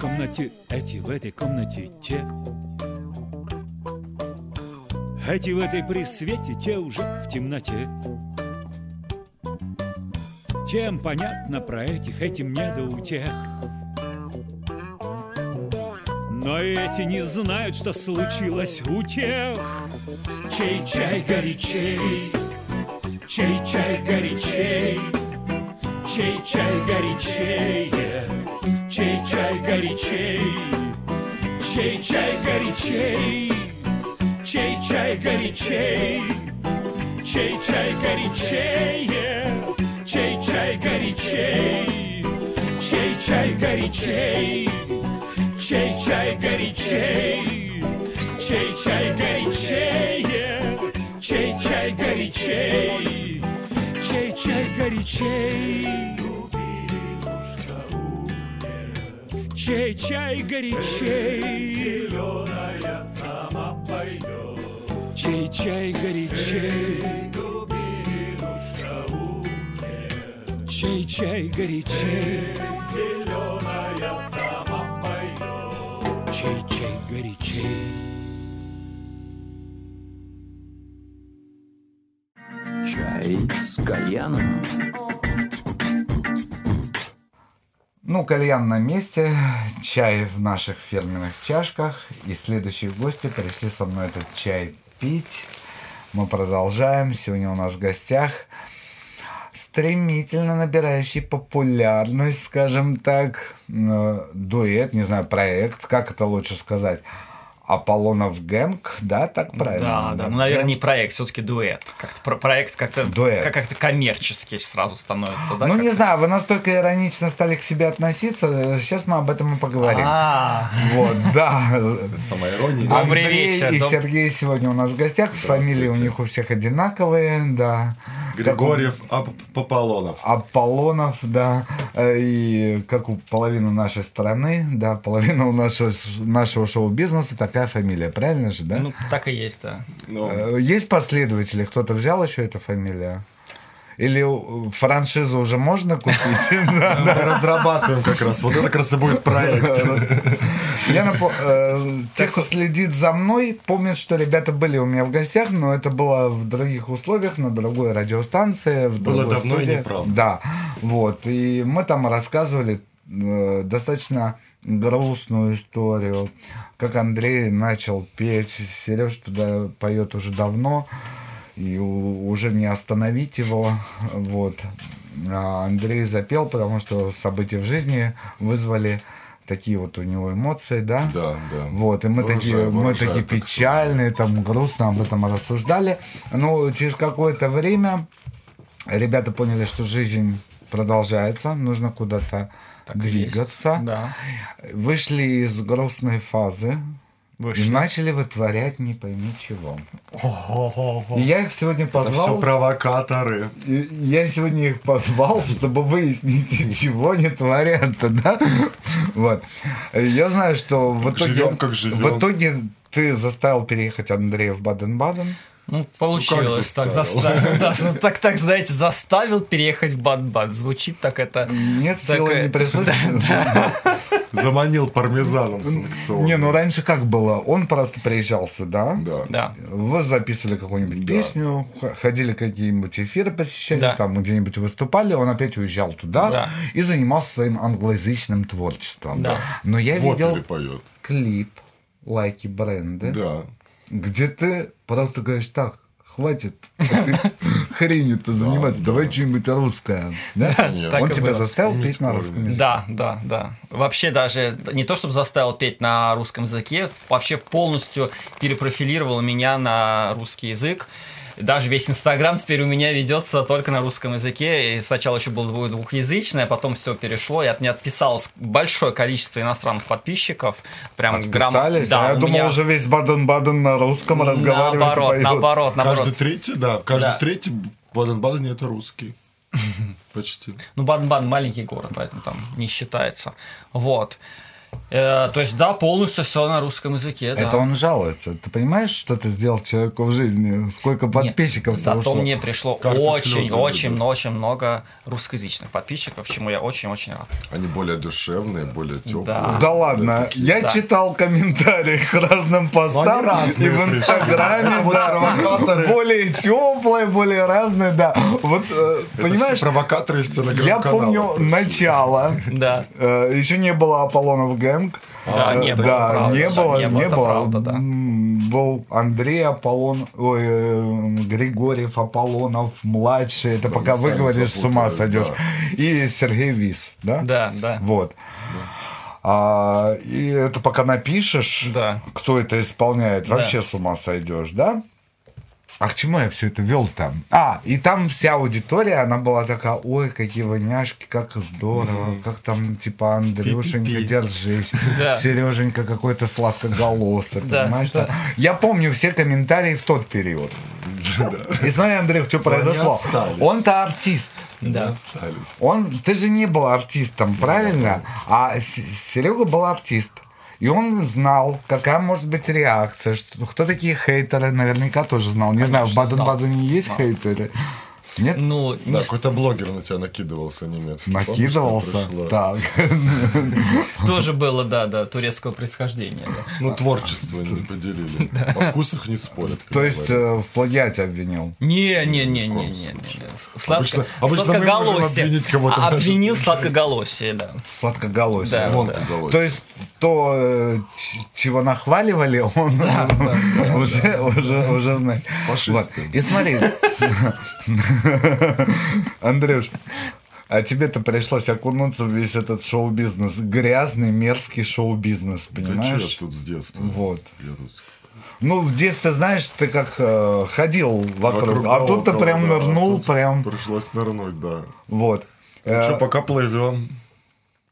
Комнате эти, в этой комнате те. Эти в этой при свете, те уже в темноте. Тем понятно про этих, этим не до утех. Но эти не знают, что случилось у тех, чей чай горячей, чей чай горячей, чей чай горячее, чей чай горячей, чей чай горячей, чей чай горячей, чей чай горячее, чей чай горячей, чей чай горячей, чей чай горячей, чей чай горячее, чей чай горячей, чей чай горячей. горячей, чай горячей. Зеленая сама пойдет. Чай, чай горячей. Чай, чай горячей. Зеленая сама пойдет. Чай, чай горячей. Чай с кальяном. Ну, кальян на месте, чай в наших фирменных чашках. И следующие гости пришли со мной этот чай пить. Мы продолжаем. Сегодня у нас в гостях стремительно набирающий популярность, скажем так, э, дуэт, не знаю, проект, как это лучше сказать, Аполлонов Гэнг, да, так правильно? Да, да, ну, наверное, не проект, все-таки дуэт. Как-то про- проект как-то Дуэт. как- как-то коммерческий сразу становится, да? Ну, не знаю, вы настолько иронично стали к себе относиться, сейчас мы об этом и поговорим. А, Вот, да. Самая ирония. Добрый Андрей вечер, и Сергей сегодня у нас в гостях. Фамилии у них у всех одинаковые, да. Григорьев Ап- Пополонов. Аполлонов, да, э, и как у половины нашей страны, да, половина у нашего, нашего шоу-бизнеса такая фамилия, правильно же, да? ну, так и есть, да. Ну, Э, Есть последователи, кто-то взял еще эту фамилию? Или франшизу уже можно купить? <laughs> Да, мы разрабатываем как раз. Вот это как раз и будет проект. Я напо- э, Те, кто следит за мной, помнят, что ребята были у меня в гостях, но это было в других условиях, на другой радиостанции. В Было другой давно и студии. неправда. Да, вот. И мы там рассказывали э, достаточно грустную историю, как Андрей начал петь. Сереж туда поет уже давно, и уже не остановить его. Вот. А Андрей запел, потому что события в жизни вызвали такие вот у него эмоции, да? Да, да. Вот, и мы Выражаю, такие, мы такие так печальные, там грустно об этом рассуждали. Но через какое-то время ребята поняли, что жизнь продолжается, нужно куда-то Так двигаться. есть. Да. Вышли из грустной фазы Вышли. и начали вытворять не пойми чего. И я их сегодня Это все позвал. провокаторы. Я сегодня их позвал, <laughs> чтобы выяснить, <laughs> чего они творят-то, да? Вот. Я знаю, что в итоге... живем, как живем. В итоге ты заставил переехать Андрея в Баден-Баден. Ну, получилось, так заставил? Да, <laughs> ну, так, так, знаете, заставил переехать в Бат-Бат. Звучит так это... Нет, Так, силы не присутствует. <laughs> Заманил пармезаном санкционным. Не, ну раньше как было? Он просто приезжал сюда, Да. Да. вы записывали какую-нибудь Да. песню, ходили какие-нибудь эфиры посещали, Да. там где-нибудь выступали, он опять уезжал туда Да. и занимался своим англоязычным творчеством. Да. Но я Вот видел клип лайки бренды, Да. Где ты просто говоришь так, хватит этой <laughs> хренью-то заниматься, давай что-нибудь русское. <laughs> Он тебя заставил петь на русском языке. Да, да, да. Вообще даже не то, чтобы заставил петь на русском языке, вообще полностью перепрофилировал меня на русский язык. Даже весь Инстаграм теперь у меня ведется только на русском языке. И сначала еще был дву- двухязычный, а потом все перешло. И от меня отписалось большое количество иностранных подписчиков. Прям грамм- Отписались? Да, а я думал, меня- уже весь Баден-Баден на русском разговаривает. Наоборот, наоборот, наоборот. Каждый третий, да, каждый Да. третий в Баден-Бадене это русский. <laughs> Почти. Ну, Баден-Баден маленький город, поэтому там не считается. Вот. Э, то есть, да, полностью все на русском языке. да. Это он жалуется. Ты понимаешь, что ты сделал человеку в жизни? Сколько подписчиков Нет, зато ушло? мне пришло Карты очень, много русскоязычных подписчиков, чему я очень-очень рад. Они более душевные, более теплые. Да. Да ладно, я Да. читал комментарии к разным постам и в. Инстаграме, да, провокаторы. более теплые, более разные, да. Вот, э, понимаешь, провокаторы из я помню начало, Да, Э, еще не было Аполлонов Гэнг. Да, Э, не было, Да, правда, не было, не было, не это было. правда, да. М, Был Андрей Аполлон, ой, э, Григорьев Аполлонов, младший. Это пока сами выговоришь, с ума сойдешь. И Сергей Вис, да? да, да. Вот. А, и это пока напишешь, Да. кто это исполняет, Да. вообще с ума сойдешь, да? А к чему я все это вел там? А, и там вся аудитория, она была такая, ой, какие вы няшки, как здорово, как там, типа, Андрюшенька, Пи-пи-пи. держись, <laughs> Да. Сереженька какой-то сладкоголосый, Да, понимаешь? да. Я помню все комментарии в тот период. И смотри, Андрей, что произошло. Он-то артист. Да. Остались. Он, ты же не был артистом, правильно? А Серега был артист. И он знал, какая может быть реакция, что, кто такие хейтеры, наверняка тоже знал. Не знаю, в Конечно. Баден-Бадене есть Знал. хейтеры? Нет? Ну, не Да, с- какой-то блогер на тебя накидывался немецкий. Накидывался? Так. <laughs> тоже было, да, да, турецкого происхождения. Ну, творчество не поделили. <laughs> О вкусах не спорят. То есть э, в плагиате обвинил. Не, не, не, не, не, не. сладкоголосие. А, Обвинил сладкоголосие, да. Сладкоголосие. То есть то, э, чего нахваливали, он <laughs> уже, уже, уже знает. И смотри, <laughs> Андрюш, а тебе-то пришлось окунуться в весь этот шоу-бизнес. Грязный, мерзкий шоу-бизнес, Да чё понимаешь? я тут с детства? Вот. Я тут Ну, в детстве, знаешь, ты как э, ходил вокруг, вокруг а да тут ты прям да, нырнул, тут прям, Пришлось нырнуть, да. вот. Э, Что, пока плывем,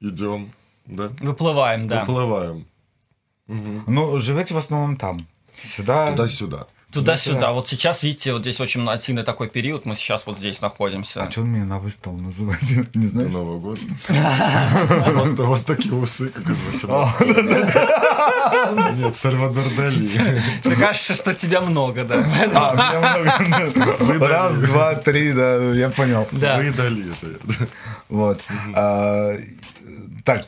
идем, да? Выплываем, да. Выплываем. Ну, живете в основном там. Сюда. Туда-сюда. Туда-сюда. Вот сейчас, видите, вот здесь очень активный такой период. Мы сейчас вот здесь находимся. А что он меня на выставку называет? <laughs> Не На знаешь? Новый год. <laughs> У вас- У вас такие усы, как из 18 <laughs> Нет, Сальвадор Дали. Мне кажется, что тебя много, да. А, меня много. Раз, два, три, да, я понял. Да. Вы Дали это. Вот. Так,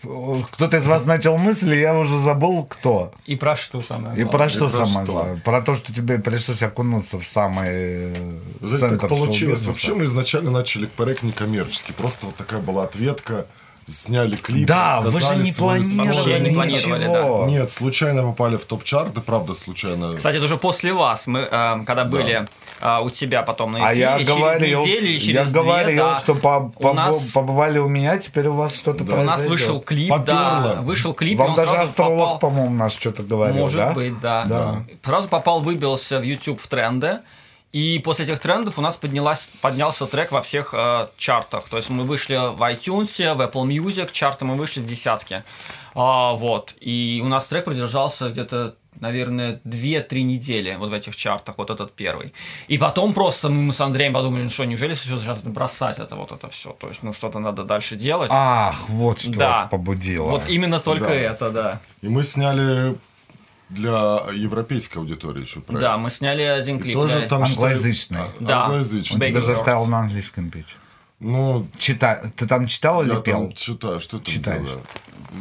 кто-то из вас начал мысли, я уже забыл, кто. И про что самое И главное. про что про самое что? главное? Про то, что тебе пришлось окунуться в самый э, Знаете, центр так получилось. Вообще мы изначально начали проект некоммерческий. Просто вот такая была ответка. Сняли клип. Да, вы же не планировали Вообще не планировали, ничего. Нет, случайно попали в топ-чарты, правда, случайно. Кстати, это уже после вас, мы, э, когда были э, у тебя потом на А эфире, я через говорил, неделю или я через две, говорил, да, что по- у побо- нас- побывали у меня, теперь у вас что-то у нас вышел клип, Попёрло. да, вышел клип, Вам он даже сразу астролог, попал- по-моему, наш что-то говорил, Может да? быть, да. Да. Сразу попал, выбился в YouTube в тренды. И после этих трендов у нас поднялась, поднялся трек во всех э, чартах. То есть мы вышли в iTunes, в Apple Music, чарты мы вышли в десятки. А, вот. И у нас трек продержался где-то, наверное, 2-3 недели вот в этих чартах, вот этот первый. И потом просто мы с Андреем подумали, ну что, неужели все сейчас бросать это вот это все? То есть, ну что-то надо дальше делать. Ах, вот что Да. вас побудило. вот именно только Да. это, да. И мы сняли для европейской аудитории еще проект. Да, мы сняли один И клип. тоже да. там Англоязычный. Да. Англоязычный. Он тебя заставил на английском петь. Ну, Чита... Ты там читал или я пел? там читаю, что там Читаешь. было?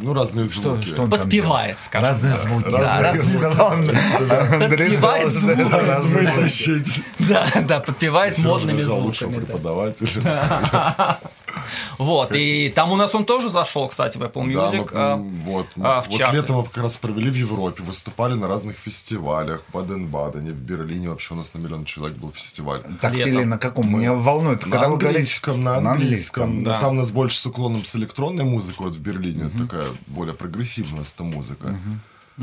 Ну, разные Что, звуки. что он там Подпевает, делал? скажем Разные звуки. Да, разные. Андрей Подпевает звуки. да, звуки. Да, да, подпевает модными звуками. да. преподавателя. <laughs> Вот, и там у нас он тоже зашел, кстати, в Apple Да, Music. мы, а, вот, а, в вот летом мы как раз провели в Европе, выступали на разных фестивалях, в Баден-Бадене, в Берлине, вообще у нас на миллион человек был фестиваль. Так Летом. пели на каком? Меня волнует. На Когда вы говорите, английском, на английском. да. Ну, Там у нас больше с уклоном с электронной музыкой, вот в Берлине, это такая более прогрессивная у нас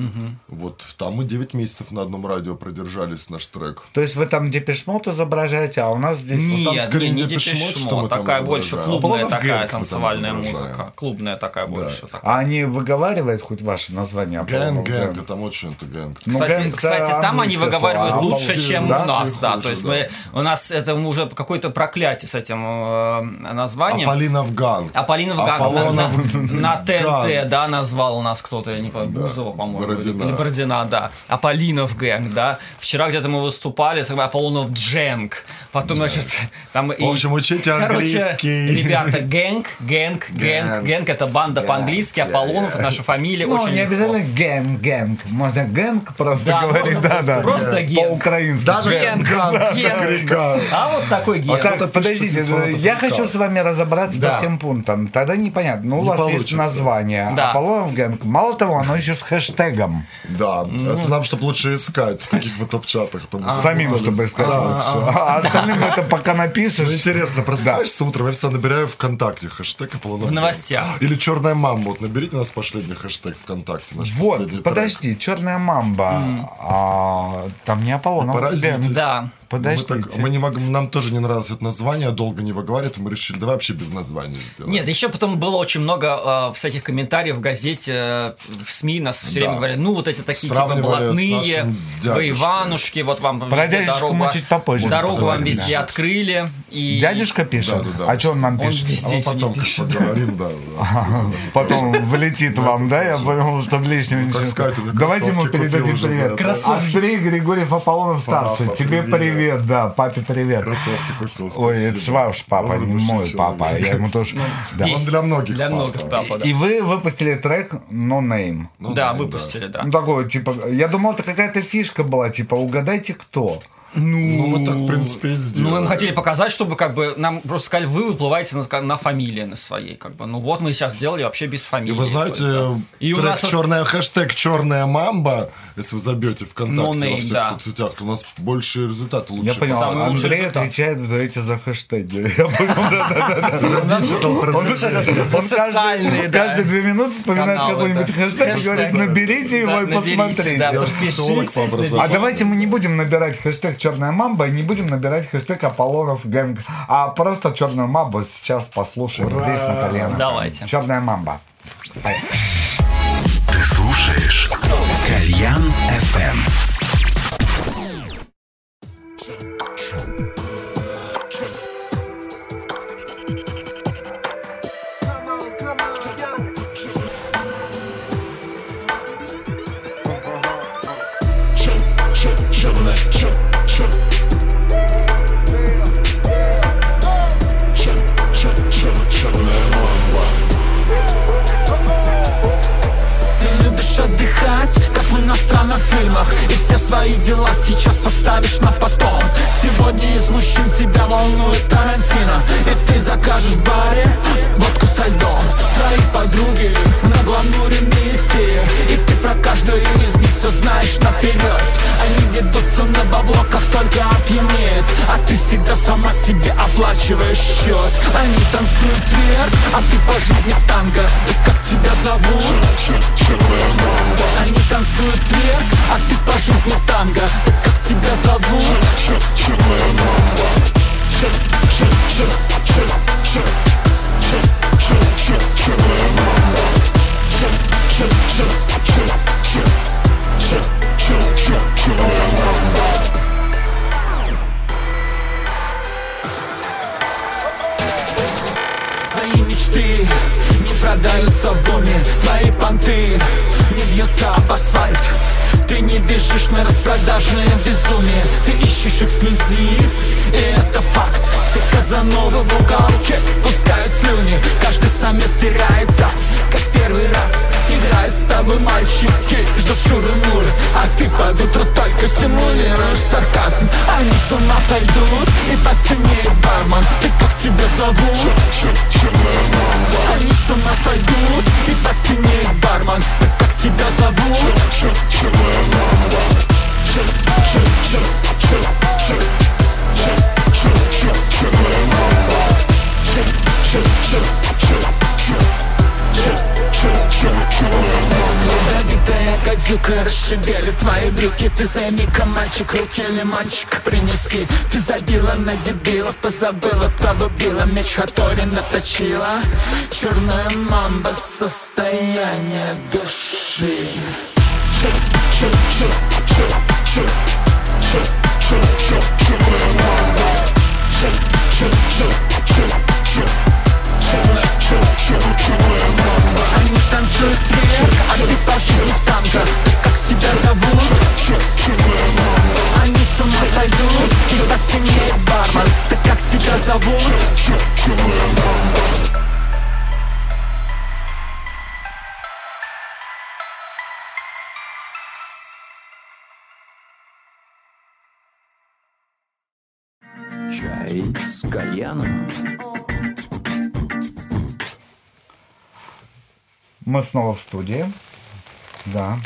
там музыка. Вот там мы 9 месяцев на одном радио продержались, наш трек. То есть вы там депешмот изображаете, а у нас здесь... там Нет, скорее не, не не Mode, там такая больше клубная Полонов такая там танцевальная музыка. Клубная такая больше. такая. А они выговаривают хоть ваше название? Гэнг, гэнг, там очень это гэнг. Ну, Кстати, гэнг-то кстати, там они выговаривают а лучше, Аполлон- чем да? у нас, да. хуже, То есть да. мы, у нас это уже какое-то проклятие с этим э, названием. Аполлинов ганг. Аполлинов Ганг на, на- на ТНТ, да, назвал у нас кто-то, я не помню, Бузова, по-моему, Бородина. или Бородина, да. Аполлинов Гэнг, да. Вчера где-то мы выступали, с Аполлонов Дженг. Потом, значит, там и... В общем, учите Короче, английский. ребята, гэнг, гэнг, гэнг, Гэнг. это банда по-английски, Аполлонов, это наша фамилия, Ну, очень не легко. обязательно гэнг, гэнг. Можно гэнг просто Да, говорить, да, да. просто гэнг. По-украински. Даже Гэнг, гэнг. А вот такой А гэнг. Кто-то подождите, я фрикал. хочу с вами разобраться Да. по всем пунктам. Тогда непонятно. Ну, у вас есть название. Аполлонов Гэнг. Мало того, оно еще с хэштегом. Да, Ну. это нам, чтобы лучше искать, в каких бы топ-чатах. то мы Самим, чтобы искать Да. лучше. А остальным это пока напишешь. Интересно, просыпаешься утром, я всегда набираю ВКонтакте хэштег Аполлонов В новостях. Или Черная мама. Вот наберите нас последний хэштег ВКонтакте. наш Вот, подожди, черная мамба. А, там не Аполлонов Поразитесь. Мы, Подождите. так- мы не могли, нам тоже не нравилось это название, долго не выговаривать, и мы решили, давай вообще без названия сделаем. Нет, еще потом было очень много э, всяких комментариев в газете, э, в СМИ нас все время Да. говорили, ну вот эти такие типа блатные, вы. Иванушки, вот вам Про дорогу, мы чуть попозже дорогу вам везде да. открыли, И... Дядюшка пишет? Да, да, да. А что он нам Он пишет? везде А мы потом пишет. поговорим, да. <laughs> Потом влетит вам, да? Я понял, что лишнего Ну, ничего. Давайте ему передадим привет. Андрей Григорьев Аполлонов старший. Тебе привет. Привет, да. Папе привет. Кроссовки купил. Ой, это ж ваш папа, не мой человек. папа. Я ему тоже. Да. Он для многих Для папа. многих папа, да. И вы выпустили трек No Name. Ну да, выпустили, да. Ну, такой, типа, я думал, это какая-то фишка была, типа, угадайте кто. Ну, мы так, в принципе, и Ну, сделали. мы хотели показать, чтобы как бы нам просто сказали, вы выплываете на, на фамилии на своей, как бы. Ну вот мы сейчас сделали вообще без И фамилии. вы знаете, и у нас черная, хэштег черная мамба, если вы забьете ВКонтакте No во name, всех да. соцсетях, то у нас больше результаты лучше. Я понял, Самый Андрей результат. отвечает за эти за хэштеги. <laughs> Я понял, да-да-да. Он, он каждый, да. каждые две минуты вспоминает какой-нибудь хэштег и говорит, наберите его и посмотрите. А давайте мы не будем набирать хэштег черная мамба и не будем набирать хэштег Аполлонов Гэнг, а просто черную мамбу сейчас послушаем здесь на колено. Давайте. Черная мамба. Слушаешь Кальян FM. Свои дела сейчас оставишь на потом Сегодня из мужчин тебя волнует Тарантино И ты закажешь в баре водку со льдом Твои подруги на гламуре мифе И ты про каждую из них все знаешь наперед Они ведутся на бабло, как только опьянеет А ты всегда сама себе оплачиваешь счет Они танцуют вверх, а ты по жизни в танго И как тебя зовут? Они танцуют вверх, а ты по жизни танго. Как тебя зовут? Твои мечты не продаются в доме. Твои понты не бьются об асфальт Ты не бежишь на распродажное безумие. Ты ищешь эксклюзив, и это факт. Все казановы в уголке пускают слюни. Каждый самец теряется, как первый раз Играют с тобой мальчики, ждут шуры-муры А ты под утро только стимулируешь сарказм Они с ума сойдут и посинеет бармен Ты как тебя зовут? Они с ума сойдут и посинеет бармен Ты как тебя зовут? Ядовитая гадюка расшибели твои брюки Ты займи-ка, мальчик, руки лимончик принеси Ты забила на дебилов, позабыла, погубила Меч Хатори наточила Черная мамба, состояние души Они танцуют вверх, а ты по жизни в как тебя зовут? Они с ума сойдут, и посинеет бармен как тебя зовут? Чай с кальяном. Мы снова в студии. Да.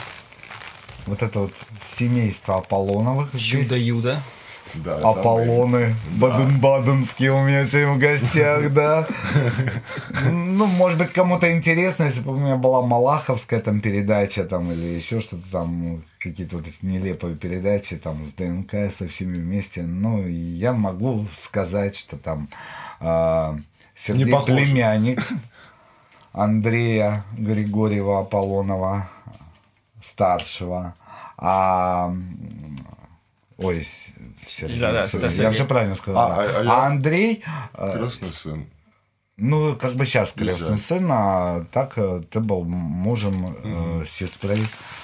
Вот это вот семейство Аполлоновых. здесь. Чудо-юдо. Да, Аполлоны Баден-Баденские у меня сегодня в гостях, да. Ну, может быть, кому-то интересно, если бы у меня была Малаховская там передача там или еще что-то там, какие-то вот эти нелепые передачи там с ДНК, со всеми вместе. Ну, я могу сказать, что там а, Сергей племянник Андрея Григорьева Аполлонова старшего, а Ой, Сергей. Да-да, Сергей. Сергей. Я все правильно сказал. А, да. а- а А, Андрей, э, Крестный сын. Ну, как бы сейчас крестный сын, а так э, ты был мужем э, сестры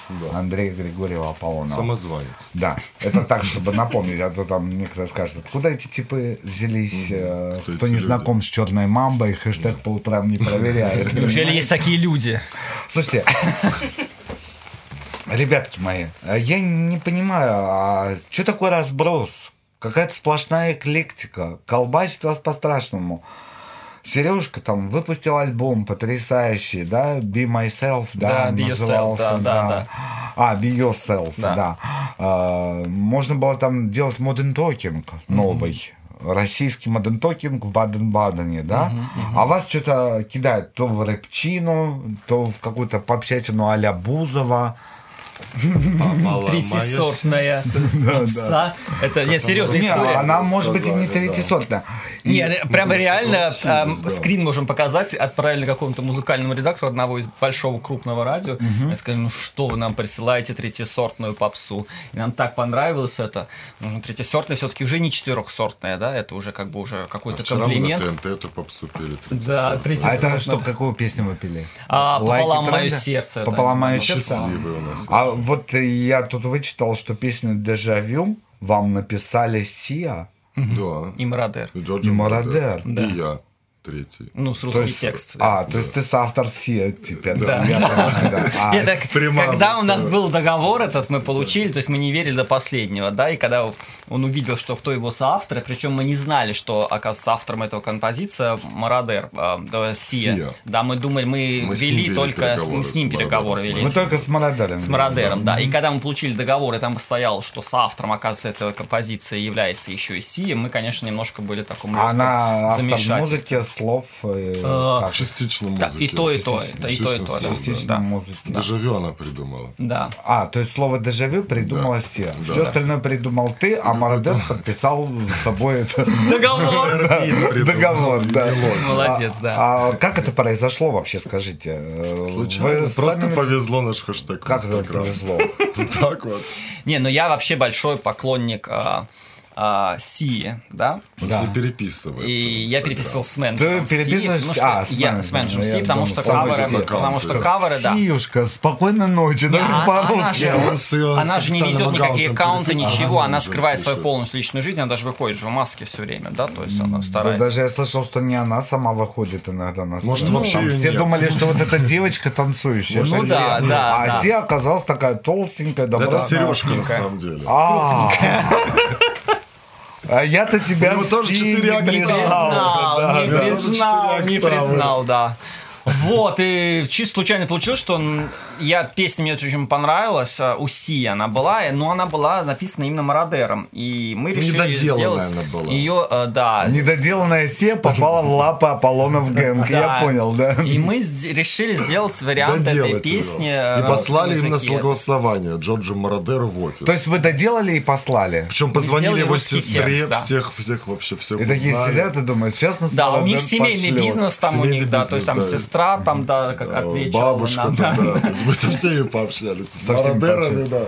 Да. Андрея Григорьева Аполлонова. Самозванец. Да, это так, чтобы напомнить, а то там некоторые скажут, откуда эти типы взялись, э, Кто кто не люди? знаком с черной мамбой, хэштег по утрам не проверяет. <laughs> Неужели есть такие люди? Слушайте, ребятки мои, а я не понимаю, а что такое разброс? Какая-то сплошная эклектика, колбасит вас по-страшному. Сережка там выпустил альбом потрясающий, да, Be Myself, да, Да, Be Yourself, назывался, да, да, да. А, Be Yourself, Да. да. А, можно было там делать Modern Talking новый. Российский Modern Talking в Баден-Бадене, да? А вас что-то кидает то в рэпчину, то в какую-то попсятину а-ля Бузова. Третьесортная попса. <laughs> Это, нет, серьезная Не, история. она может быть и не. И- Нет, прямо реально да. скрин можем показать, отправили какому-то музыкальному редактору одного из большого крупного радио. И сказали, ну что вы нам присылаете третьесортную попсу? И нам так понравилось это. Ну, третьесортная все-таки уже не четырехсортная, да? Это уже как бы уже какой-то Вчера мы на комплимент. ТНТ эту попсу пели. Да, А это что, какую песню вы пели? А, «Пополам мое сердце», Пополам мое ну, сердце. Счастливый у нас. А вот я тут вычитал, что песню «Дежавю» вам написали Сия. Да. И Мародер. И И Мародер. Да. И я. Третий. Ну, с То русский есть- текст. А, то есть ты соавтор Сия теперь. Да. Да. <laughs> А, Нет, примазался. когда у нас был договор этот, мы получили, то есть мы не верили до последнего, да, и когда он увидел, что кто его соавтор, причем мы не знали, что, оказывается, автором этого композиция Мародер, э, да, Сия. Да, мы думали, мы, вели только, мы с ним переговоры вели. Мы только с Мародером. С Мародером, да. И когда мы получили договор, и там стояло, что соавтором, оказывается, этой композиции является еще и Сия, мы, конечно, немножко были таком А Она автор музыки, слов. э, как? Частично Да, музыки. и то, и то, это и то, и то, частично да. Да. музыки. Дежавю она придумала. Да. А, то есть слово «дежавю» придумала. Да. Все остальное придумал ты, а Мародер подписал за собой это Договор! <laughs> договор. да. Молодец, А- да. А как это произошло вообще, скажите? Э, Случайно. Просто повезло наш хэштег. Как это повезло? <laughs> Так вот. Не, ну я вообще большой поклонник а, а, Сии, да? Да. вы переписываете. И я переписывал с менеджером Ты переписываешь- а, с я с менеджером я Сии, потому думал, что каверы, потому что каверы, да. Сиюшка, спокойной ночи, даже а- она по-русски. Она же не ведет никакие аккаунты, ничего, она скрывает свою полностью личную жизнь, она даже выходит же в маске все время, да, то есть она Да, старается. даже я слышал, что не она сама выходит иногда на Может, вообще все нет. думали, что вот <laughs> эта девочка танцующая. Ну это да, да, А. Сия оказалась такая толстенькая, Это добротная. Сережка на самом деле. <laughs> А. Я-то тебя У него в тоже четыре не огня. признал. признал, Да, не да. признал, не признал, да. Вот, и чисто случайно получилось, что м, я, песня мне очень понравилась, а, у Си она была, но она была написана именно Мародером, и мы решили Недоделанная сделать она была. ее, э, да, Недоделанная Сия попала в лапы Аполлонов Гэнг. Я понял, да? И мы решили сделать вариант этой песни. его. э, И на послали им на согласование Джорджу Мародеру в офис. То есть вы доделали и послали? Причем позвонили его сестре, текст, да. всех, всех вообще, всех И такие сидят и думают, сейчас нас Да, у них семейный пошлет. бизнес там у них, да, то есть там сестра там, да, как Да, отвечала Бабушка, да. <laughs> Мы со всеми пообщались. С Со всеми да.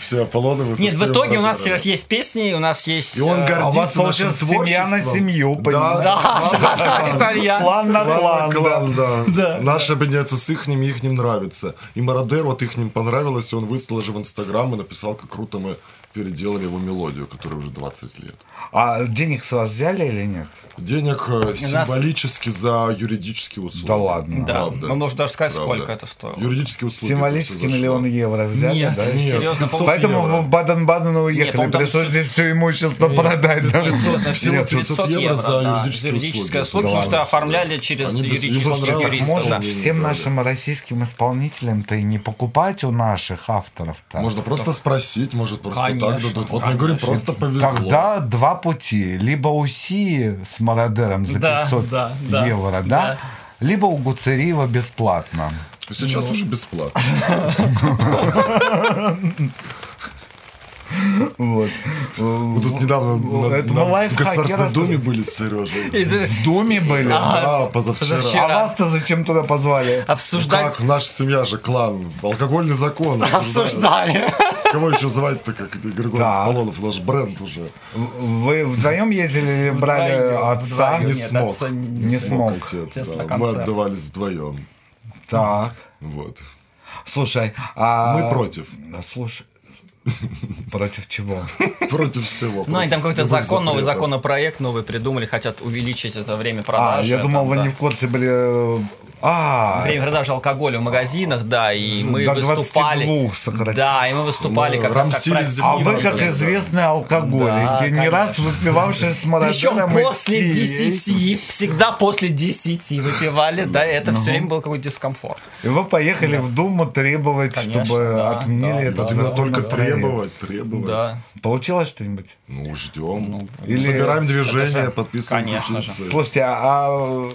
Все Аполлоновы Нет, в итоге у нас сейчас есть песни, у нас есть... И он э, А гордится у вас нашим получилась семья на семью? Да. План на план, да. Клан, да. Наш объединяется с их, их ним нравится. И Мародер, вот их ним понравилось, и он выставил же в Инстаграм и написал, как круто мы переделали его мелодию, которая уже 20 лет. А денег с вас взяли или нет? Денег э, нас- символически за юридические услуги. Да ладно. Да, Правда. мы можем даже сказать, Правда. сколько это стоило. Юридические услуги. Зашло. миллион евро взяли, Нет, да? Нет, серьезно, 500 Поэтому евро. вы в Баден-Баден уехали. там Пришлось здесь все имущество продать. да? Серьезно, всего Нет, 500 500 евро, евро за да, юридические юридическая услуги. услуга, потому Да что оформляли через Они юридических юристов. Может, да. не всем нашим российским исполнителям-то и не покупать у наших авторов-то? Можно просто спросить, может просто так дадут. Вот мы говорим, просто повезло. Тогда два пути. Либо у Сии с Мародером за Да, 500 да, да, евро, да? да. Либо у Гуцериева бесплатно. Сейчас уже бесплатно. <laughs> Вот. Мы тут недавно на- Это на- мы в рассказываем. Думе были с Сережей. <laughs> В доме были? Да, позавчера. позавчера. А вас-то зачем туда позвали? Обсуждать Как наша семья же клан, алкогольный закон. <laughs> обсуждали. кого еще звать-то, как Григорий Да. Полонов, наш бренд уже. Вы вдвоем ездили или брали Вдвоем, отца? вдвоем. Не Нет, смог. отца не Не смог. Отец, Отец на да. Мы отдавались вдвоем. Так. Вот. Слушай, а... Мы против. Слушай, против чего? <laughs> Против всего. Ну, они там какой-то закон, новый законопроект новый придумали, хотят увеличить это время А, продажи. я думал, вы не в курсе были... А, Время продажи алкоголя в магазинах, да, и мы До выступали. 22 сократили. Да, и мы выступали Мы как раз как а вы, как известные алкоголики, Да, не раз выпивавшие с Причем после Сией. 10, всегда после 10 выпивали, да, это Ну. все время был какой-то дискомфорт. И вы поехали в Думу требовать, чтобы отменили этот закон только требовать, требовать. Да. Получилось что-нибудь? Ну, ждем. Или- Собираем движение, же- подписываем конечно же. Слушайте, а, а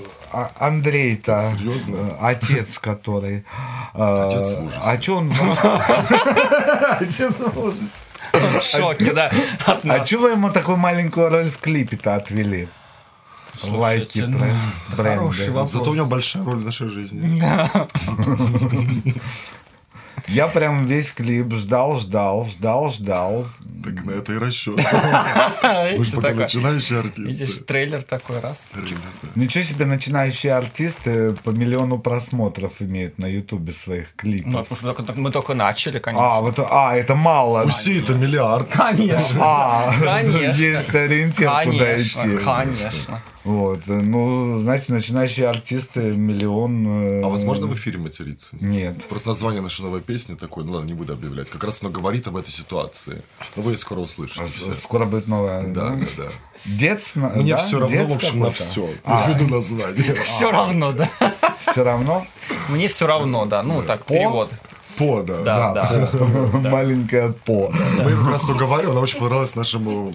Андрей-то, Серьезно? э, отец который, э, Отец в ужасе. а что он... Отец в ужасе. В шоке, да. А вы ему такую маленькую роль в клипе-то отвели? Лайки, ну, бренды. вопрос. Зато у него большая роль в нашей жизни. <laughs> Я прям весь клип ждал, ждал, ждал, ждал. Так на это и расчет. Вы же пока Видишь, трейлер такой раз. Ничего себе, начинающие артисты по миллиону просмотров имеют на ютубе своих Ну, клипов. потому что мы только, начали, конечно. А, вот, а, это мало. У Си это миллиард. Конечно. А, Конечно. есть ориентир, куда идти. конечно. Вот, ну, знаете, начинающие артисты миллион... э, А возможно в эфире материться? Нет. Просто название нашей новой песни такое, ну ладно, не буду объявлять. Как раз оно говорит об этой ситуации. Но вы скоро услышите. всё. Скоро будет новая. Да, ну, да, да. Дец, на- Мне да? все равно, Дец в общем, на все. А. Я веду название. <laughs> Все равно, да. Все равно? <laughs> Мне все равно, да. Ну, так, перевод. По, да. Да, да. <laughs> Маленькая по. Мы как раз уговаривали, она очень понравилась нашему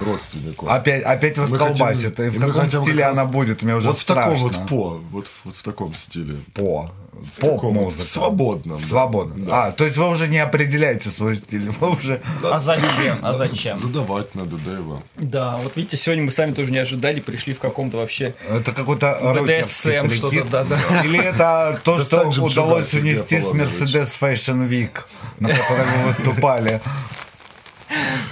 родственнику. Опять, опять вас Мы колбасит. хотим- И в каком хотим стиле она будет? Мне уже вот в таком страшно. вот по, вот, вот в таком стиле. По. В Поп-музыка. Свободном. да. Свободно. Да. А, то есть вы уже не определяете свой стиль, <laughs> вы уже... А зачем? А зачем? Задавать надо, да, его. Да, вот видите, сегодня мы сами тоже не ожидали, пришли в каком-то вообще Это какой-то BDSM что-то, прикид. да-да. <laughs> Или это то, что удалось унести с. Mercedes Fashion Week, на которой вы выступали.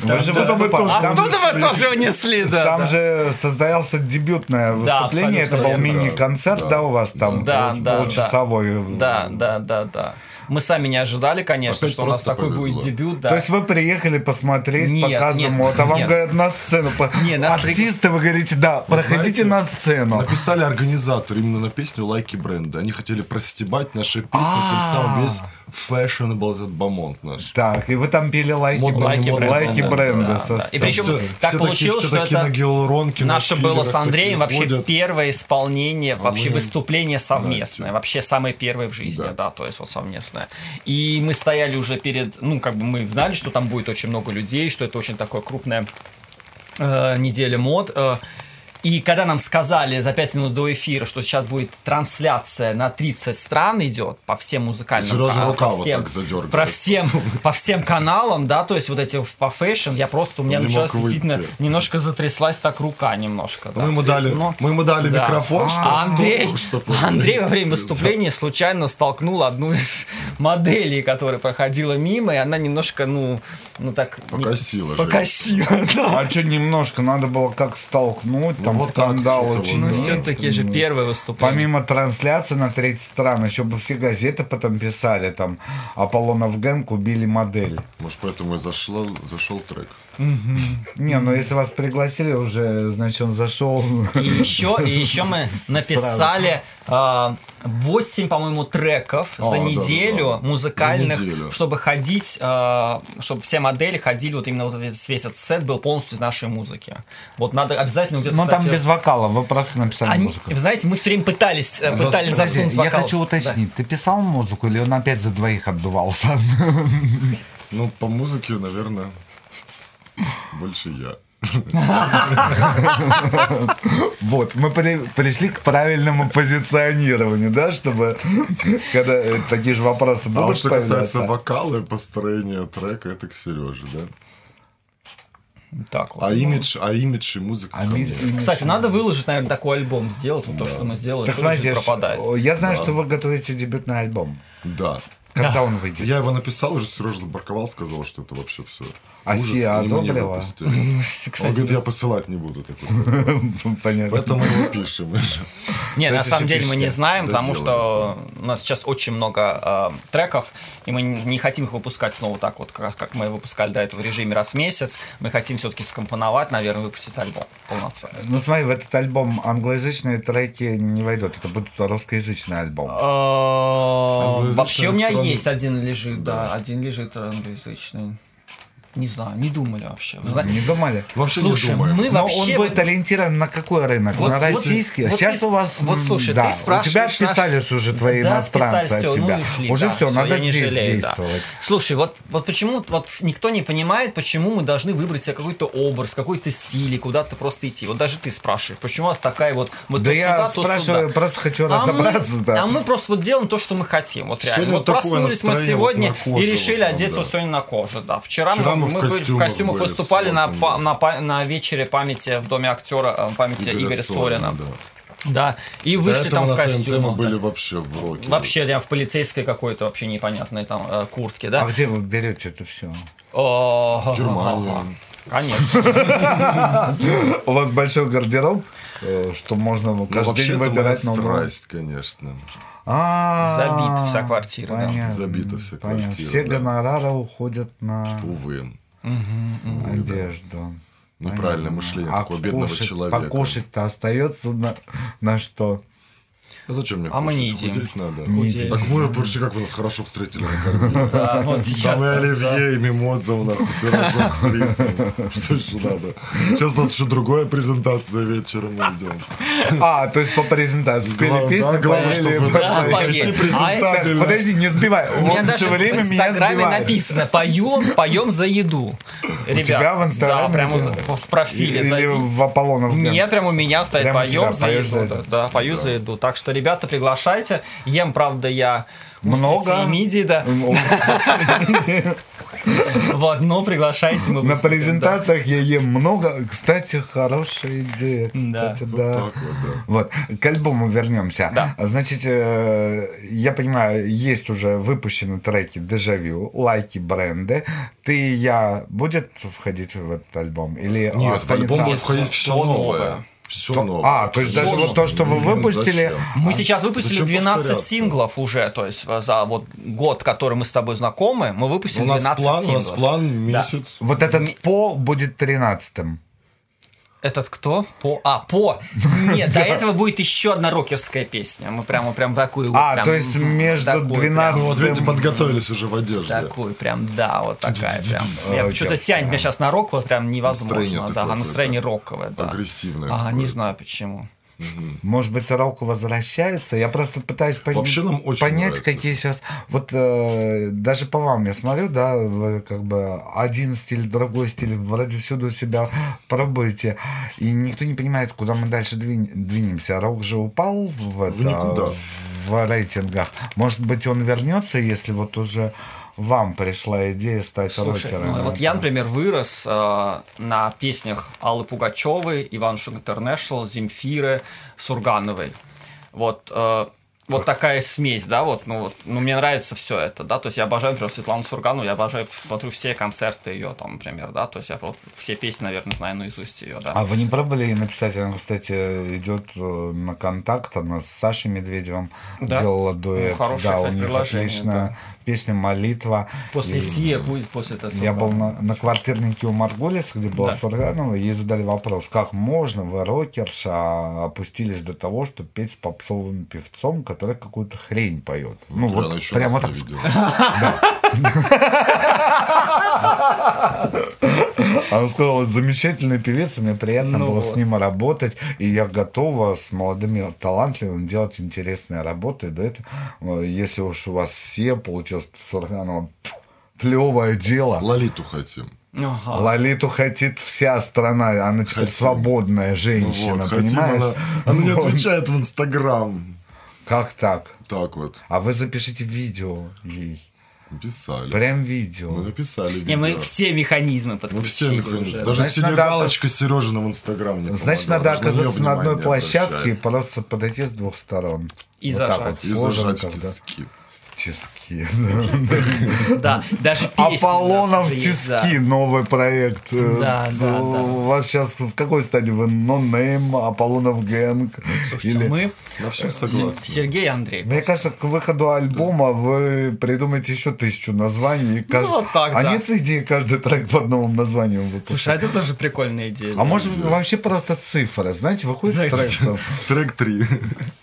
Вы же да, выступали. мы тоже Там- Оттуда вы тоже унесли, да. Там да. же состоялся дебютное выступление, это был мини-концерт, Да, да, у вас там? Да, да, Полчасовой. Да, да, да, да. Мы сами не ожидали, конечно, Опять что у нас такой повезло. будет дебют, да. То есть вы приехали посмотреть Нет, показ нет, а вам нет. говорят на сцену. по- Не, нас при- Артисты, вы говорите, да, проходите знаете, на сцену. Написали организаторы именно на песню лайки бренда. Они хотели простебать наши песни, тем самым весь fashionable этот бомонд наш. Так, и вы там пели лайки, Модно, Лайки бренда. лайки да, бренда да, со да. И причем Все- так все получилось, такие, что это на Наше было с Андреем вообще ходят. первое исполнение, вообще мы- выступление совместное, Знаете. вообще самое первое в жизни, да. Да. то есть вот совместное. И мы стояли уже перед, ну как бы мы знали, что там будет очень много людей, что это очень такое крупное э, неделя мод. э, и когда нам сказали за 5 минут до эфира, что сейчас будет трансляция на 30 стран идет по всем музыкальным Сережа ка- рука по вот всем, про всем, по всем каналам, да, то есть вот эти по fashion, я просто, у меня Не началась действительно немножко затряслась так рука немножко. да. Мы ему дали, Но- мы ему дали да. микрофон, что А Андрей, чтоб- Андрей во время выступления случайно столкнул одну из <laughs> моделей, которая проходила мимо, и она немножко, ну, ну так... не- Покосила же. Покосила, <laughs> да. А что немножко, надо было как столкнуть, там вот так скандал что-то очень. Ну, все-таки же первое выступление. Помимо трансляции на 30 стран, еще бы все газеты потом писали, там, Аполлонов Гэнг убили модель. Может, поэтому и зашло, зашел трек. Не, ну если вас пригласили уже, значит, он зашел. И еще, и еще мы <laughs> написали а, 8, по-моему, треков А, за да, неделю да, да. музыкальных, За неделю. чтобы ходить, а, чтобы все модели ходили, вот именно вот весь этот сет был полностью из нашей музыки. Вот надо обязательно где-то... Ну там без вокала, вы просто написали они- музыку. вы знаете, мы все время пытались, э, пытались Подожди, засунуть я вокал. хочу уточнить, ты писал музыку или он опять за двоих отдувался? Ну, по музыке, наверное, больше я. Вот, мы при- пришли к правильному позиционированию, да, чтобы когда э, такие же вопросы А будут вот что касается вокала и построения трека, это к Сереже, да? Так вот. А имидж, а имидж и музыка. А ми-. Кстати, надо выложить, наверное, такой альбом сделать. Вот то, что мы сделали, Так что знаете, пропадает. я знаю, что вы готовите дебютный альбом. Да. Когда он выйдет? Я его написал, уже Сережа забарковал, сказал, что это вообще все. А Сия одобрила? Он <laughs> говорит, я посылать не буду. такой. Понятно. Поэтому его пишем. Не, То на самом деле мы не знаем, потому что у нас сейчас очень много э, треков, и мы не хотим их выпускать снова так вот, как, мы выпускали до этого в режиме раз в месяц. Мы хотим все-таки скомпоновать, наверное, выпустить альбом полноценный. Ну смотри, в этот альбом англоязычные треки не войдут. Это будет русскоязычный альбом. Э, Вообще у меня есть один лежит, да, один лежит англоязычный. Не знаю, не думали вообще. Вы знаете, Не думали? Вообще Слушай, не думаю. мы Но вообще... он будет ориентирован на какой рынок? Вот- на вот- российский? вот Сейчас ты- у вас... вот слушай, да, ты У тебя спрашиваешь наш- отписались уже твои Да, иностранцы отписались, от всё, тебя. ну и шли, уже да, все, всё, надо здесь жалею, да. действовать. Слушай, вот, вот почему вот никто не понимает, почему мы должны выбрать себе какой-то образ, какой-то стиль и куда-то просто идти. Вот даже ты спрашиваешь, почему у нас такая вот... мы Да я то спрашиваю, сюда. просто хочу А мы, разобраться. да. а мы просто вот делаем то, что мы хотим. Вот реально. Вот проснулись мы сегодня вот и решили вот одеться да. вот сегодня на коже. Да. Вчера мы, мы в мы в костюмах костюмах были, выступали на, на, на вечере памяти в доме актера э, памяти Игоря, Сорина. да. Да. И вышли там в ТНТ мы костюмах. были вообще в роке. Вообще, прям в полицейской какой-то вообще непонятной там э, куртке, да? А где вы берете это все? Германия. <laughs> Конечно. <laughs> У вас большой гардероб, э, что можно Ну, каждый вообще день выбирать новую. страсть, конечно. А, Забита вся квартира, да. понятно, Забита вся понятно. квартира, Все да. гонорары уходят на Увы. одежду. Неправильное Понятно. мышление а такого бедного кушать- человека. Покушать-то остается на, на что? А зачем мне А мы не едим. Худеть надо. Так мы вообще как вы нас хорошо встретили. <laughs> Да, вот сейчас. Там и оливье, и мимоза у нас, и пирожок с рисом. <laughs> Что еще надо? Сейчас у нас еще другая презентация вечером мы идем. А, то есть по презентации спели Главное, песню, чтобы А. Подожди, не сбивай. У меня даже в Инстаграме написано «Поем, поем за еду». Ребят, тебя в Инстаграме Да, прямо в профиле Или в Аполлонов. Нет, прямо у меня стоит у поем за еду. да, пою за еду. Так что, ребята, приглашайте. Ем, правда, я Много. устрицы и мидии, да. Вот, но приглашайте, мы На презентациях я ем много. Кстати, хорошая идея. Да. Кстати, Вот да. вот, к альбому вернемся. Да. Значит, э, я понимаю, есть уже выпущены треки Дежавю, лайки бренды. Ты и я будет входить в этот альбом? Или Нет, в альбом будет входить все новое. Все То- новое. а, то есть даже Всё вот то, что вы выпустили, Зачем? Мы сейчас выпустили Зачем 12 повторяться? синглов уже, то есть э, за вот год, который мы с тобой знакомы, мы выпустили У нас 12 план, у нас синглов. план Да. месяц. вот этот по будет тринадцатым. Этот кто? По. А, по. Нет, до этого будет еще одна рокерская песня. Мы прямо прям такую. вот А, прям, то есть между прям, 12 Ну, вот видите, подготовились уже в одежде. Такую прям, да, вот такая прям. Я что-то тянет меня сейчас на рок, вот прям невозможно. Да, настроение роковое, да. Агрессивное А, не знаю почему. Может быть, рок возвращается? Я просто пытаюсь пон- Вообще нам очень понять, нравится. какие сейчас... Вот э, даже по вам я смотрю, да, вы как бы один стиль, другой стиль, вроде всюду себя пробуете, и никто не понимает, куда мы дальше двин- двинемся. Рок же упал в, это, никуда. в рейтингах. Может быть, он вернется, если вот уже вам пришла идея стать Слушай, рокером. ну, вот я, например, вырос э, на песнях Аллы Пугачевой, Иван Шуг Интернешнл, Земфиры, Сургановой. Вот, э, вот такая смесь, да, вот, ну вот, ну мне нравится все это, да, то есть я обожаю, например, Светлану Сургану, я обожаю, смотрю все концерты ее, там, например, да, то есть я вот все песни, наверное, знаю наизусть ее, да. А вы не пробовали написать? Она, кстати, идет э, на контакт. Она с Сашей Медведевым Да? делала дуэт. Ну, хорошее, да, у кстати, них предложение, отличная да. Песня «Молитва». После И Сия будет, после этого. Я был на, на квартирнике у Марголиса, где была Да. Сурганова, и ей задали вопрос, как можно, вы рокерша, опустились до того, чтобы петь с попсовым певцом, который какую-то хрень поет. Ну, Вот вот прямо так. <laughs> Она сказала, замечательный певец, мне приятно Ну было вот. с ним работать, и я готова с молодыми талантливыми делать интересные работы. Да это, э, если уж у вас все получилось, Сурганова, плевое дело. Лолиту хотим. Ага. Лолиту хотит вся страна, она теперь Хотим. свободная Ну женщина, вот, хотим, понимаешь? она, она не <laughs> Вот. отвечает в Инстаграм. Как так? Так вот, А вы запишите видео ей. Написали. Прям Мы видео. написали Не, мы видео. все механизмы Мы все подключили механизмы. уже. Даже Значит, надо- синегалочка Сережина в Инстаграм не Значит, помогала. надо оказаться на одной площадке и просто подойти с двух сторон. И Вот так зажать. вот, И зажать когда. тиски. Тиски. <laughs> Да, даже Аполлонов да. тиски, новый проект. Э, Да, да, ну, да. У вас сейчас в какой стадии вы? No Name, Аполлонов Гэнг? Слушайте, мы, На все. Сергей Андрей. Мне кажется, к выходу альбома вы придумаете еще тысячу названий. кажд- вот так, а да. нет идеи каждый трек по одному названию выпускать? Слушай, а это тоже прикольная идея. А да. может вообще просто цифры? Знаете, выходит трек Трек 3.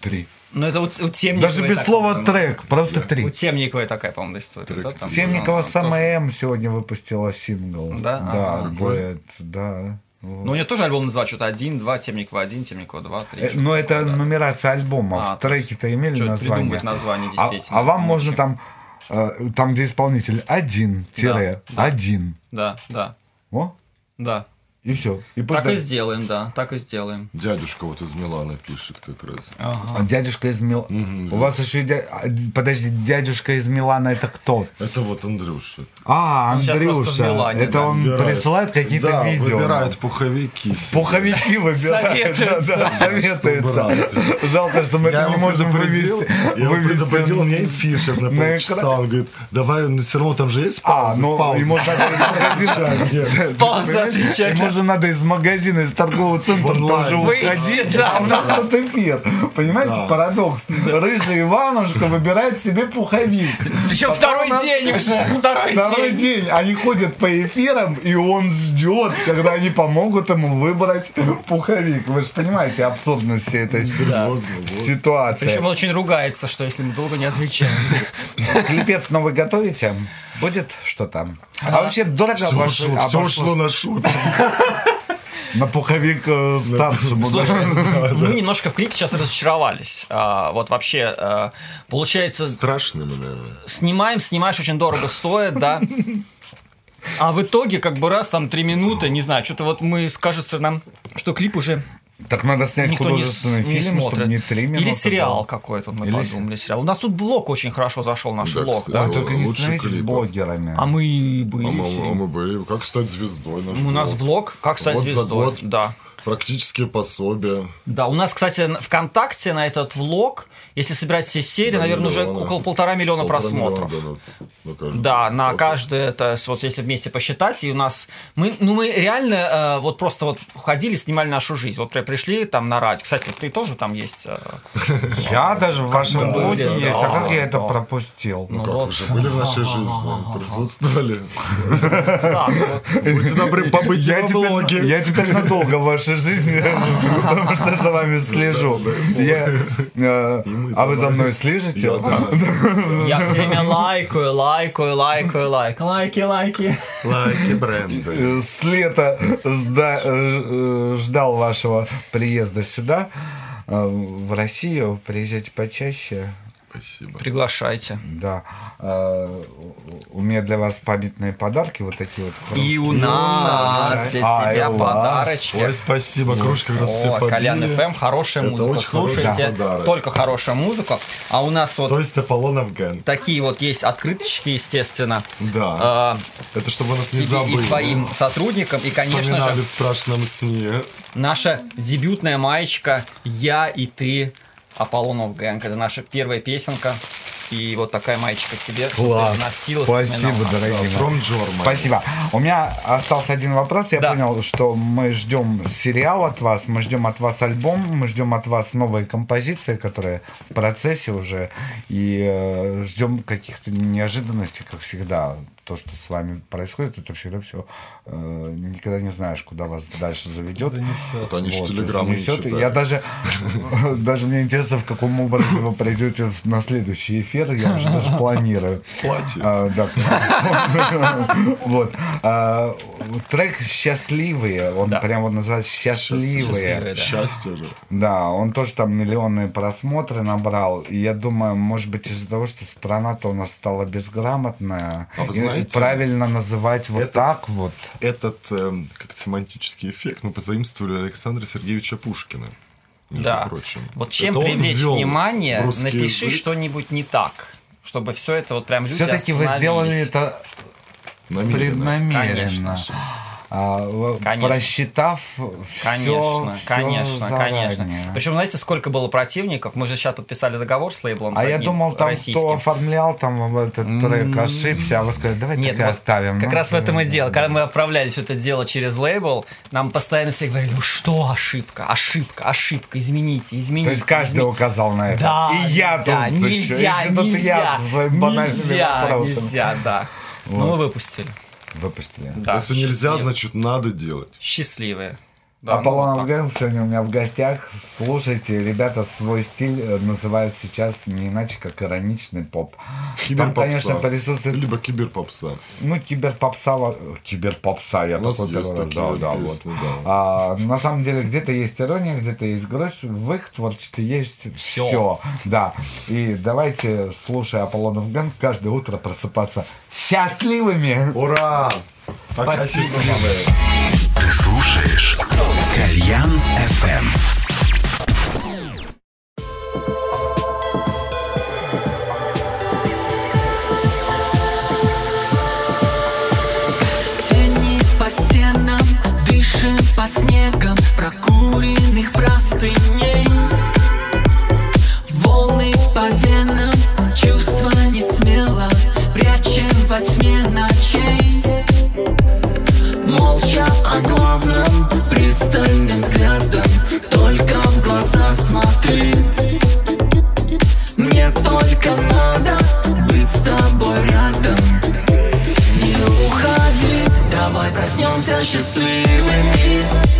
три. Ну, это у, у Темниковой Даже без так, слова трек, просто У три. Темниковой такая, по-моему, история. Трек да, там Темникова она самая тоже- М сегодня выпустила сингл. Да? Да, дуэт, да. Вот. Ну, у нее тоже альбом называют что-то один, два, Темникова один, Темникова два, три. Э, что-то Но это да. нумерация альбомов. А, то Треки-то имели Что-то название. придумать название, А, действительно. а вам Ну, можно там, э, там где исполнитель один тире Да, да. один. Да, да, О, да. И все. И Так и сделаем, да, так и сделаем. Дядюшка вот из Милана пишет как раз. А дядюшка из Милана. Мгм, У вас еще и дя- а, подожди, дядюшка из Милана это кто? Это вот Андрюша. А, Он Андрюша. Милане, это да. он Выбирает. присылает какие-то да, видео. выбирает пуховики. себе. Пуховики выбирает. Советуется. Да, да, советуется. Жалко, что мы это не можем вывести. Я его предупредил, у меня эфир сейчас на на полчаса. экран. Он говорит, давай, ну все равно там же есть А, пауза. ну пауза. ему надо <laughs> магазина. Пауза отвечать. Ему же надо из магазина, из торгового центра тоже Выйти, уходить. да, у нас тут эфир. Понимаете, Да. парадокс. Рыжий Иванушка выбирает себе пуховик. Причем Потом второй нас- день уже, второй, Второй день. день они ходят по эфирам, и он ждет, когда они помогут ему выбрать пуховик. Вы же понимаете абсурдность всей этой вот. ситуации. Причем он очень ругается, что если мы долго не отвечаем. Клипец новый готовите? Будет что там? А вообще дорого Все обошло- ушло, все ушло на шопинг. <laughs> на пуховик э, старшему. да? Слушай, мы немножко в клипе сейчас разочаровались. А, Вот вообще, а, получается, Страшно, наверное. снимаем, снимаешь очень дорого стоит, да. А в итоге, как бы раз там три минуты, не знаю, что-то вот мы, кажется нам, что клип уже Так надо снять никто не, художественный не фильм, чтобы смотрит. не три минуты. Или сериал какой-то, мы Или подумали. Сериал. У нас тут блог очень хорошо зашел, наш Да, блог, кстати. да. А только не становитесь клипа. блогерами. А мы А были. мы, все. а мы были. Как стать звездой? наш У нас блог. влог «Как стать Год за звездой». год. Да. Практические пособия. Да, у нас, кстати, ВКонтакте на этот влог, если собирать все серии, Да, наверное, уже миллиона. около полтора миллиона Полтора просмотров. миллиона, да, на- на. Да, каждое это, вот если вместе посчитать, и у нас, мы, ну мы реально э, вот просто вот ходили, снимали нашу жизнь, вот при- пришли там на радио. Кстати, ты тоже там есть. э, <laughs> Я даже в вашем блоге да, есть. да, А как я да. это пропустил? Ну Ну как, вот. уже были в нашей <laughs> жизни, присутствовали. <laughs> ну, Будьте добры, побыть я теперь надолго в вашей жизни, <laughs> потому что за вами слежу. Я, э, а вы за мной слежите? Я, все время лайкаю, лайкаю, лайкаю, лайк. Лайки, лайки. Лайки бренда. Э, С лета э, ждал вашего приезда сюда, в Россию. Приезжайте почаще. Спасибо. Приглашайте. Да. Э, У меня для вас памятные подарки, вот такие вот. И у нас для А, тебя подарочки. Ой, спасибо, кружка раз все О, побили. Колян ФМ, хорошая Это музыка. Слушайте, только хорошая музыка. А у нас вот То есть Аполлонов Ген. такие вот есть открыточки, естественно. Да. А, Это чтобы нас не тебе и забыли. твоим сотрудникам. И, конечно же, в страшном сне. наша дебютная маечка «Я и ты» Аполлонов Гэнг. Это наша первая песенка. И вот такая маечка тебе. чтобы Класс. носила, Спасибо, дорогие. From. Спасибо. У меня остался один вопрос. Я Да. понял, что мы ждем сериал от вас, мы ждем от вас альбом, мы ждем от вас новые композиции, которые в процессе уже, и э, ждем каких-то неожиданностей, как всегда. То, что с вами происходит, это всегда все никогда не знаешь, куда вас дальше заведет. Вот они Вот, телеграммы не занесет. Я даже, <laughs> даже мне интересно, в каком образе вы придете на следующий эфир. Я уже даже планирую. Платье. А, да. <laughs> Вот. А, Трек «Счастливые», он Да. прям вот называется «Счастливые». Счастье же. Да, он тоже там миллионные просмотры набрал. И я думаю, может быть, из-за того, что страна-то у нас стала безграмотная, А вы и знаете, правильно называть вот этот- так вот. Этот эм, как семантический эффект мы позаимствовали Александра Сергеевича Пушкина. Между Да. прочим. Вот чем Это привлечь внимание, напиши язык что-нибудь не так. Чтобы все это вот прям люди Все-таки вы сделали это намеренно, преднамеренно. конечно Конечно. просчитав Конечно, все, конечно, конечно. Причем, знаете, сколько было противников? Мы же сейчас подписали договор с лейблом. А я думал, там российским. кто оформлял там этот трек, ошибся, а вы сказали, давай Нет, и вот оставим. как Ну, раз в этом и да, дело. да. Когда мы отправляли все это дело через лейбл, нам постоянно все говорили, ну что ошибка, ошибка, ошибка, измените, измените. То есть каждый измените». указал на это. Да, И я нельзя, тут нельзя, еще, еще тут нельзя, я со банальными нельзя, нельзя, да. Ну, мы выпустили. Выпустили. Да, Если нельзя, счастливые. значит надо делать. Счастливые. Да, ну, Аполлон так. Авген сегодня у меня в гостях. Слушайте, ребята свой стиль э, называют сейчас не иначе, как ироничный поп. Там, конечно, присутствует, Либо киберпопса. ну, киберпопса, во- киберпопса, я такой есть первый раз, такие да, да, вот. да. А, на самом деле, где-то есть ирония, где-то есть грусть, в их творчестве есть все. Да. И давайте, слушая Аполлон Авген, каждое утро просыпаться счастливыми. Ура! Спасибо. Ты слушаешь Кальян FM. Тени по стенам, дышим по снегам Прокуренных простыней Молча о главном, пристальным взглядом Только в глаза смотри. Мне только надо быть с тобой рядом. Не уходи, давай проснемся счастливыми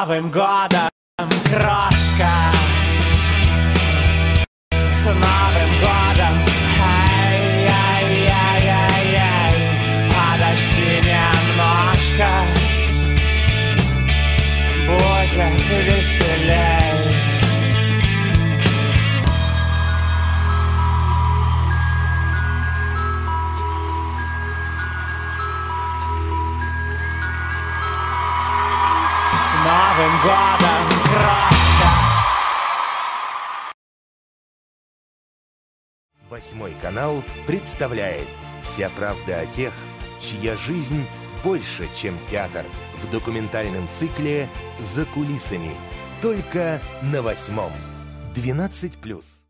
Новым годом, крошка! С Новым годом крошка. Восьмой канал представляет «Вся правда о тех, чья жизнь больше, чем театр» в документальном цикле «За кулисами». Только на восьмом. 12+.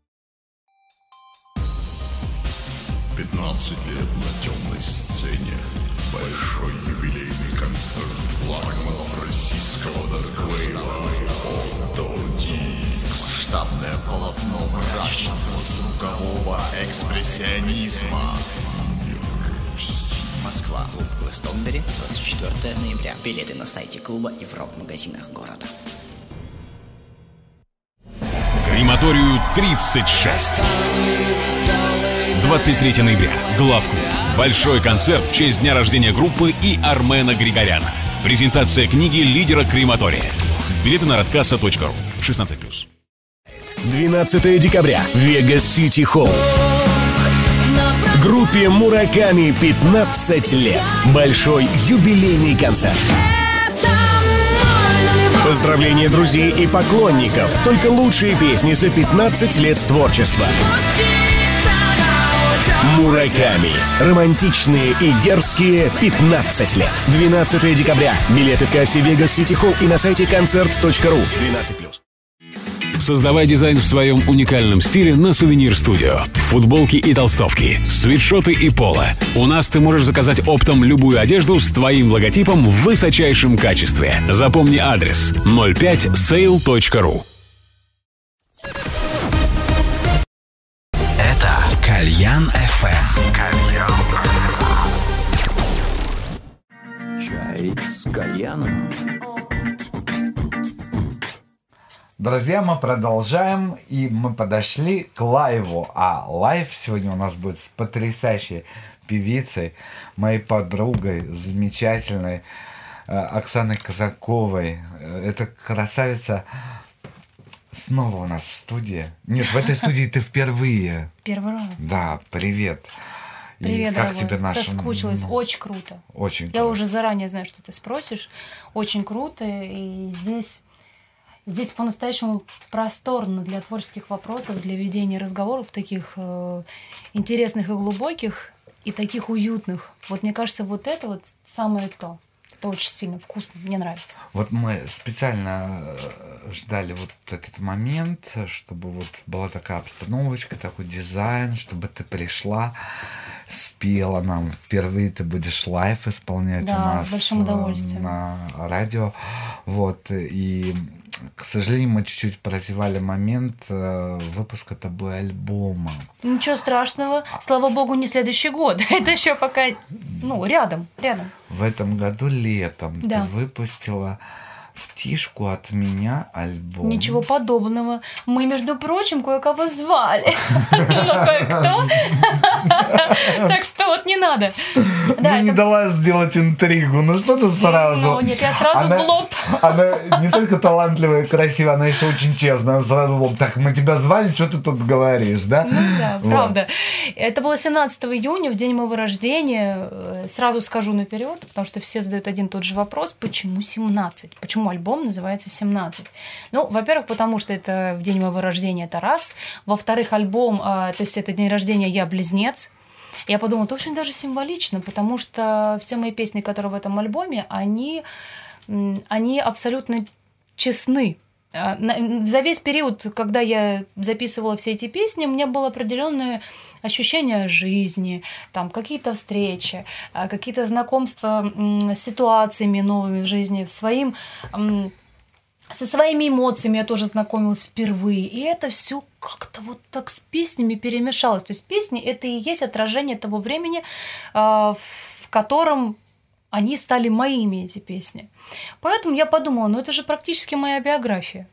15 лет на темной сцене большой юбилей концерт флагманов российского дарквейва Отто Дикс. Штабное полотно мрачного звукового экспрессионизма. Москва, клуб Глэстонбери, 24 ноября. Билеты на сайте клуба и в рок-магазинах города. Крематорию 36. 23 ноября. Главклуб. Большой концерт в честь дня рождения группы и Армена Григоряна. Презентация книги лидера крематория. Билеты на радкасса.ру. 16+. 12 декабря. Вегас Сити Холл. Группе Мураками 15 лет. Большой юбилейный концерт. Поздравления друзей и поклонников. Только лучшие песни за 15 лет творчества. Мураками. Романтичные и дерзкие 15 лет. 12 декабря. Билеты в кассе Vegas City Hall и на сайте концерт.ру. 12+. Создавай дизайн в своем уникальном стиле на Сувенир Студио. Футболки и толстовки, свитшоты и поло. У нас ты можешь заказать оптом любую одежду с твоим логотипом в высочайшем качестве. Запомни адрес 05sale.ru Это Кальян FM. Чай с кальяном. Друзья, мы продолжаем, и мы подошли к лайву. А лайв сегодня у нас будет с потрясающей певицей, моей подругой, замечательной э, Оксаной Казаковой. Э, Это красавица снова у нас в студии. Нет, в этой студии ты впервые. <laughs> Первый раз. Да, привет. И Привет, как дорогой. тебе наша... Соскучилась. ну, Очень круто. Очень Я круто. уже заранее знаю, что ты спросишь. Очень круто. И здесь, здесь по-настоящему просторно для творческих вопросов, для ведения разговоров таких э, интересных и глубоких, и таких уютных. Вот мне кажется, вот это вот самое то. Это очень сильно вкусно. Мне нравится. Вот мы специально э, ждали вот этот момент, чтобы вот была такая обстановочка, такой дизайн, чтобы ты пришла, спела нам. Впервые ты будешь лайв исполнять Да, у нас с большим э, удовольствием. на радио. Вот. И, к сожалению, мы чуть-чуть прозевали момент э, выпуска тобой альбома. Ничего страшного. Слава богу, не следующий год. <laughs> Это еще пока, ну, рядом, рядом. В этом году летом Да. ты выпустила втишку от меня альбом. Ничего подобного. Мы, между прочим, кое-кого звали. <laughs> Ну, кое-кто. <laughs> Так что вот не надо. Ну, не дала сделать интригу. Ну что ты сразу? Ну, нет, я сразу в лоб. Она не только талантливая и красивая, она еще очень честная. Она сразу в лоб. Так, мы тебя звали, что ты тут говоришь, да? Ну да, правда. Это было 17 июня, в день моего рождения. Э, Сразу скажу наперед, потому что все задают один и тот же вопрос, почему 17? Почему альбом называется 17? Ну, во-первых, потому что это в день моего рождения, это раз. Во-вторых, альбом, а, то есть это день рождения «Я близнец». Я подумала, это очень даже символично, потому что все мои песни, которые в этом альбоме, они, они абсолютно честны. А, За весь период, когда я записывала все эти песни, у меня было определенное ощущение жизни, там какие-то встречи, а, какие-то знакомства с ситуациями новыми в жизни, своим со своими эмоциями я тоже знакомилась впервые. И это все как-то вот так с песнями перемешалось. То есть песни это и есть отражение того времени, а, в котором они стали моими, эти песни. Поэтому я подумала, ну это же практически моя биография.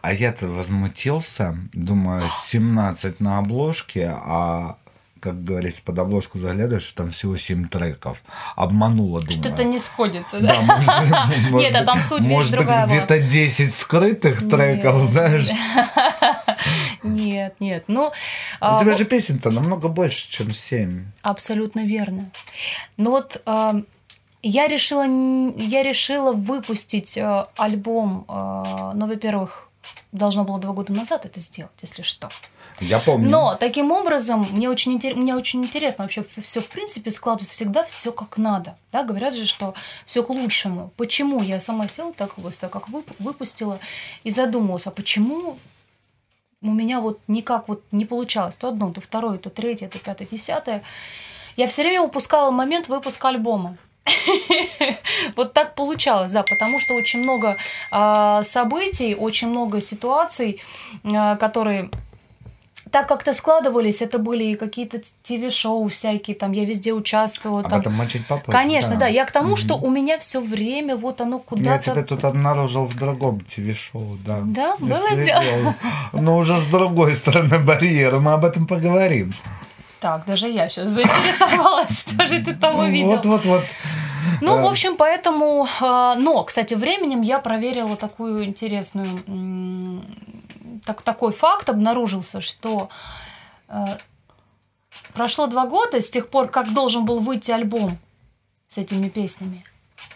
А я-то возмутился. Думаю, 17 на обложке, а как говорится, под обложку заглядываешь, что там всего 7 треков. Обманула, думаю. Что-то не сходится, Да, да? может быть, <laughs> может Нет, а там суть, Может быть, где-то 10 скрытых треков, знаешь. <laughs> Нет, нет. Ну, У а, тебя же песен-то намного больше, чем 7. Абсолютно верно. Ну вот э, я решила, я решила выпустить э, альбом, ну, во-первых, должна была два года назад это сделать, если что. Я помню. Но таким образом мне очень, интер- мне очень интересно вообще все в принципе складывается всегда все как надо. Да? Говорят же, что все к лучшему. Почему я сама села так так как вып- выпустила и задумалась, а почему у меня вот никак вот не получалось то одно, то второе, то третье, то пятое, десятое. Я все время упускала момент выпуска альбома. <laughs> Вот так получалось, да, потому что очень много а, событий, очень много ситуаций, а, которые так как-то складывались, это были и какие-то ТВ-шоу всякие, там я везде участвовала. Об там. этом мочить попозже. Конечно, да. Я к тому, что у меня все время вот оно Я куда-то. тебя тут обнаружил в другом ТВ-шоу, да. Да, Я было дело. Но уже с другой стороны барьера, мы об этом поговорим. Так, даже я сейчас заинтересовалась, <laughs> что же ты там увидел. Вот-вот-вот. Ну, в общем, поэтому... э, Но, кстати, временем я проверила такую интересную... Так, такой факт обнаружился, что э, прошло два года с тех пор, как должен был выйти альбом с этими песнями,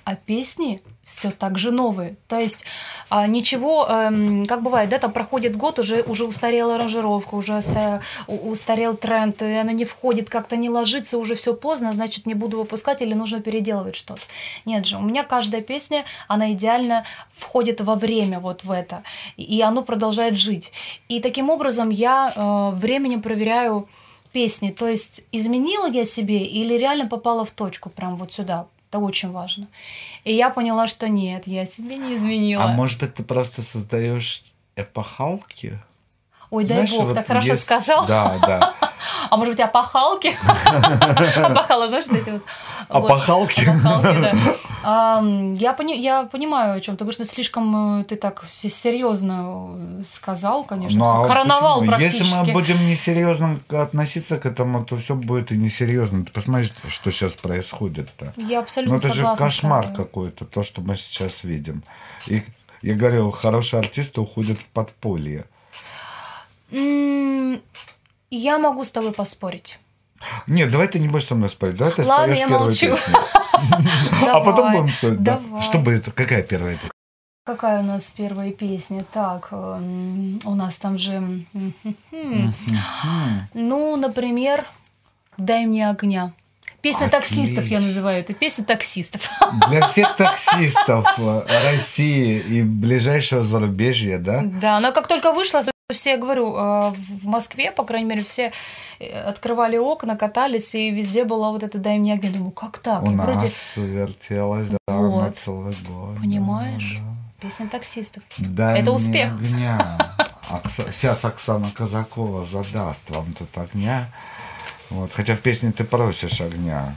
а песни все так же новые. То есть а, ничего, эм, как бывает, да, там проходит год, уже, уже устарела аранжировка, уже устарел тренд, и она не входит, как-то не ложится, уже все поздно, значит, не буду выпускать или нужно переделывать что-то. Нет же, у меня каждая песня, она идеально входит во время вот в это, и оно продолжает жить. И таким образом я э, временем проверяю песни, то есть изменила я себе или реально попала в точку прям вот сюда. Это очень важно. И я поняла, что нет, я себе не изменила. А может быть, ты просто создаешь эпохалки? Ой, дай Знаешь, бог, вот так хорошо есть- сказал. Да, да. <laughs> А может быть, опахалки? <laughs> Опахала, знаешь, эти вот. Опахалки? <laughs> Я пони- я понимаю, о чем ты говоришь, но слишком э, ты так серьезно э, сказал, конечно. Ну, а Короновал практически. Если мы будем несерьезно относиться к этому, то все будет и несерьезно. Ты посмотри, что сейчас происходит-то. Я абсолютно Ну это же согласна кошмар какой-то, то, что мы сейчас видим. И я говорю, хорошие артисты уходят в подполье. Я могу с тобой поспорить. Нет, давай ты не будешь со мной спорить, давай ты Ладно, я молчу. <laughs> А потом будем спорить. да. Что будет? Какая первая песня? Какая у нас первая песня? Так, эм, у нас там же... Ну, например, «Дай мне огня». Песня таксистов я Отлично. называю это. Песня таксистов. Для всех <laughs> таксистов э, России и ближайшего зарубежья, да? Да, она как только вышла, все, я говорю, э, в Москве, по крайней мере, все э, открывали окна, катались, и везде была вот эта «Дай мне огня». Думаю, как так? У И нас вроде, вертелась, да, Вот. на целый год. понимаешь, песня таксистов. Дай Это успех. огня. Окса- Сейчас Оксана Казакова задаст вам тут огня. Вот. Хотя в песне ты просишь огня.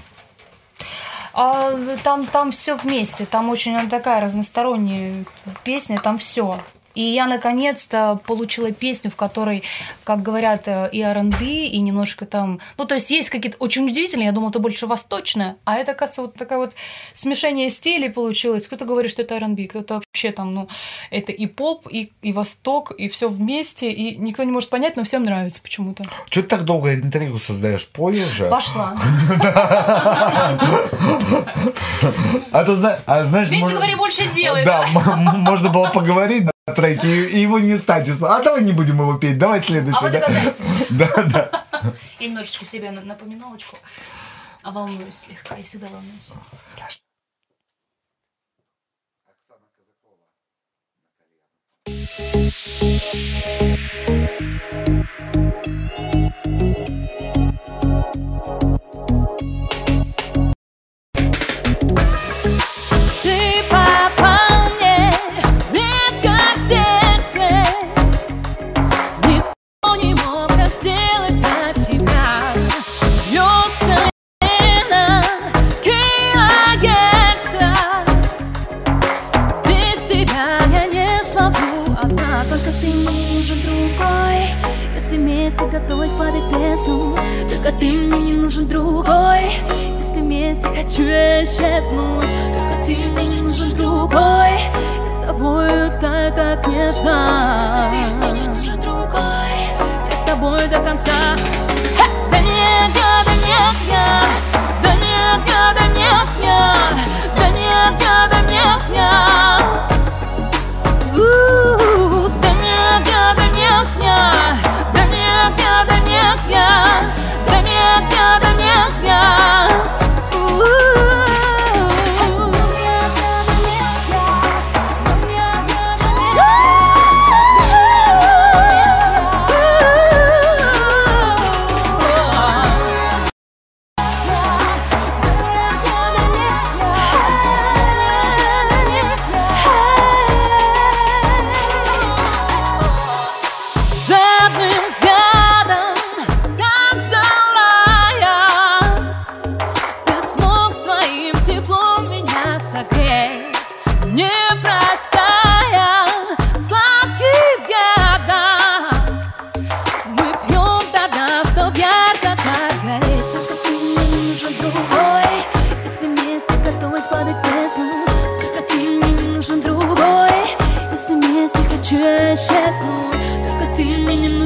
А там, там все вместе, там очень она такая разносторонняя песня, там все. И я наконец-то получила песню, в которой, как говорят, э, и R&B, и немножко там... Ну, то есть есть какие-то... Очень удивительно, я думала, это больше восточное, а это, кажется, вот такая вот смешение стилей получилось. Кто-то говорит, что это R&B, кто-то вообще там, ну, это и поп, и, и восток, и все вместе, и никто не может понять, но всем нравится почему-то. Че ты так долго интригу создаешь? Уже. Пошла. <laughs> А то а знаешь, может- говори, больше делай. Да, можно было поговорить на треке и его не стать. А давай не будем его петь, давай А следующий. вы да? догадаетесь. <laughs> Да, да. <laughs> Я немножечко себе на- напоминалочку. А волнуюсь слегка. Я всегда волнуюсь. Ты вместе готовить под песню Только ты мне не нужен другой. Если вместе хочу исчезнуть Только ты мне не нужен другой. И с тобою таю так нежно. Только ты мне не нужен другой. Я с тобой до конца! Да нет, я, да нет, я Да нет, я, да нет, я Да нет, я, да нет, я огня, дай мне огня, дай мне огня.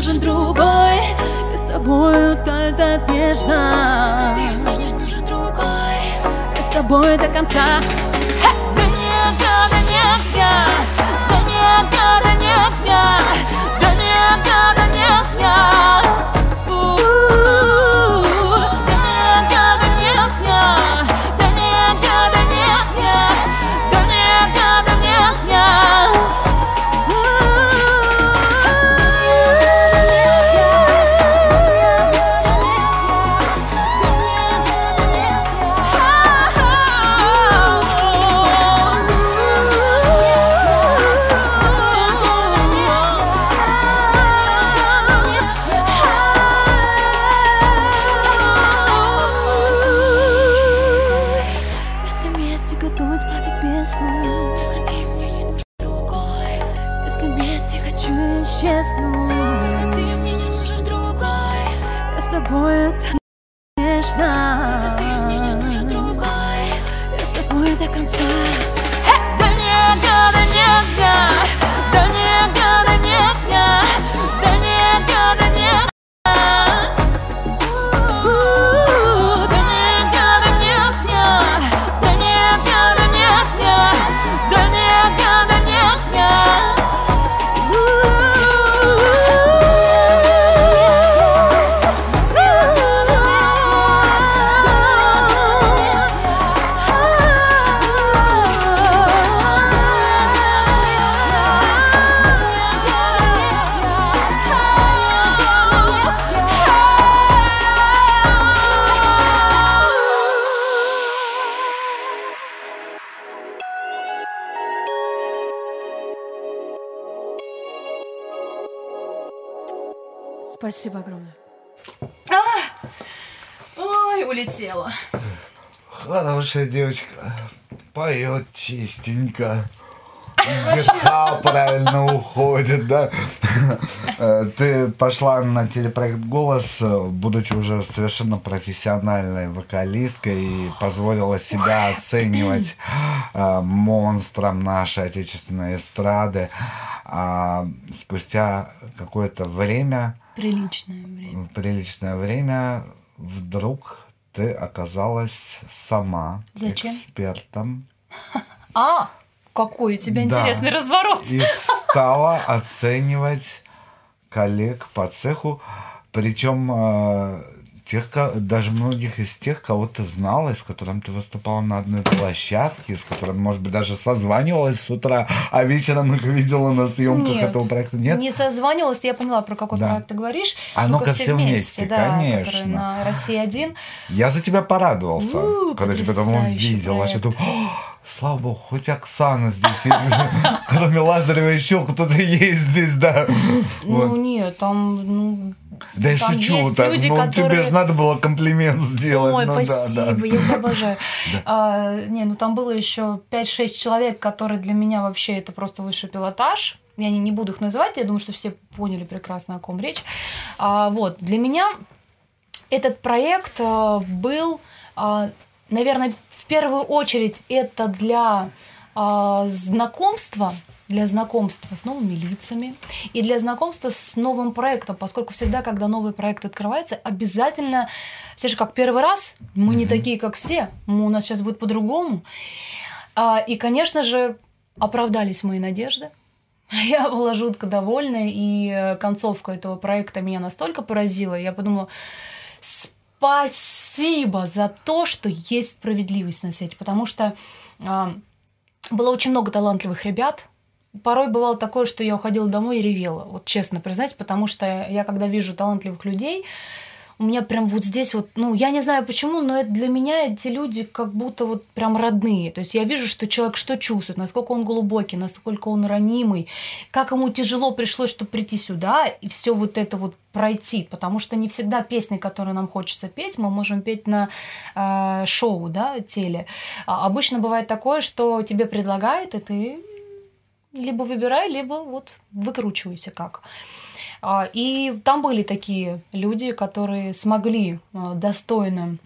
Нужен другой, и с тобою тает одежда. Ты мне не нужен другой, и с тобой до конца. Да нет, да нет, да нет, да нет, да нет, да нет, девочка. Поет чистенько. Вверха правильно уходит, да. Э, Ты пошла на телепроект «Голос», э, будучи уже совершенно профессиональной вокалисткой и позволила себя оценивать э, монстром нашей отечественной эстрады. А спустя какое-то время Приличное время. в приличное время вдруг ты оказалась сама Зачем? экспертом <laughs> А, какой у тебя Да. интересный разворот. и стала оценивать коллег по цеху, причем э, тех, даже многих из тех, кого ты знала, с которым ты выступала на одной площадке, с которым, может быть, даже созванивалась с утра, а вечером их видела на съемках Нет, этого проекта. Нет? Не созванивалась, я поняла, про какой Да. проект ты говоришь. А ну-ка все вместе, да, конечно. на России один. Я за тебя порадовался, У, когда тебя там увидел. Вообще думаю, «О, слава богу, хоть Оксана здесь есть. <laughs> Кроме Лазарева еще кто-то есть здесь, да. Ну нет, там, ну, Да я шучу, есть так, люди, ну тебе же надо было комплимент сделать. Ой, ну, да, спасибо, да. я тебя обожаю. <laughs> Да. А, не, ну там было еще 5-6 человек, которые для меня вообще это просто высший пилотаж. Я не, не буду их называть, я думаю, что все поняли прекрасно, о ком речь. А, вот, для меня этот проект а, был, а, наверное, в первую очередь это для а, знакомства, для знакомства с новыми лицами и для знакомства с новым проектом, поскольку всегда, когда новый проект открывается, обязательно, все же как первый раз, мы не такие, как все, мы- у нас сейчас будет по-другому. А, И, конечно же, оправдались мои надежды. <laughs> Я была жутко довольна, и э, концовка этого проекта меня настолько поразила. Я подумала, спасибо за то, что есть справедливость на свете, потому что а, было очень много талантливых ребят. Порой бывало такое, что я уходила домой и ревела, вот честно признать, потому что я когда вижу талантливых людей, у меня прям вот здесь вот, ну, я не знаю почему, но это для меня эти люди как будто вот прям родные. То есть я вижу, что человек что чувствует, насколько он глубокий, насколько он ранимый, как ему тяжело пришлось, чтобы прийти сюда и все вот это вот пройти, потому что не всегда песни, которые нам хочется петь, мы можем петь на э, шоу, да, теле. А обычно бывает такое, что тебе предлагают, и ты либо выбирай, либо вот выкручивайся как. А, И там были такие люди, которые смогли а, достойно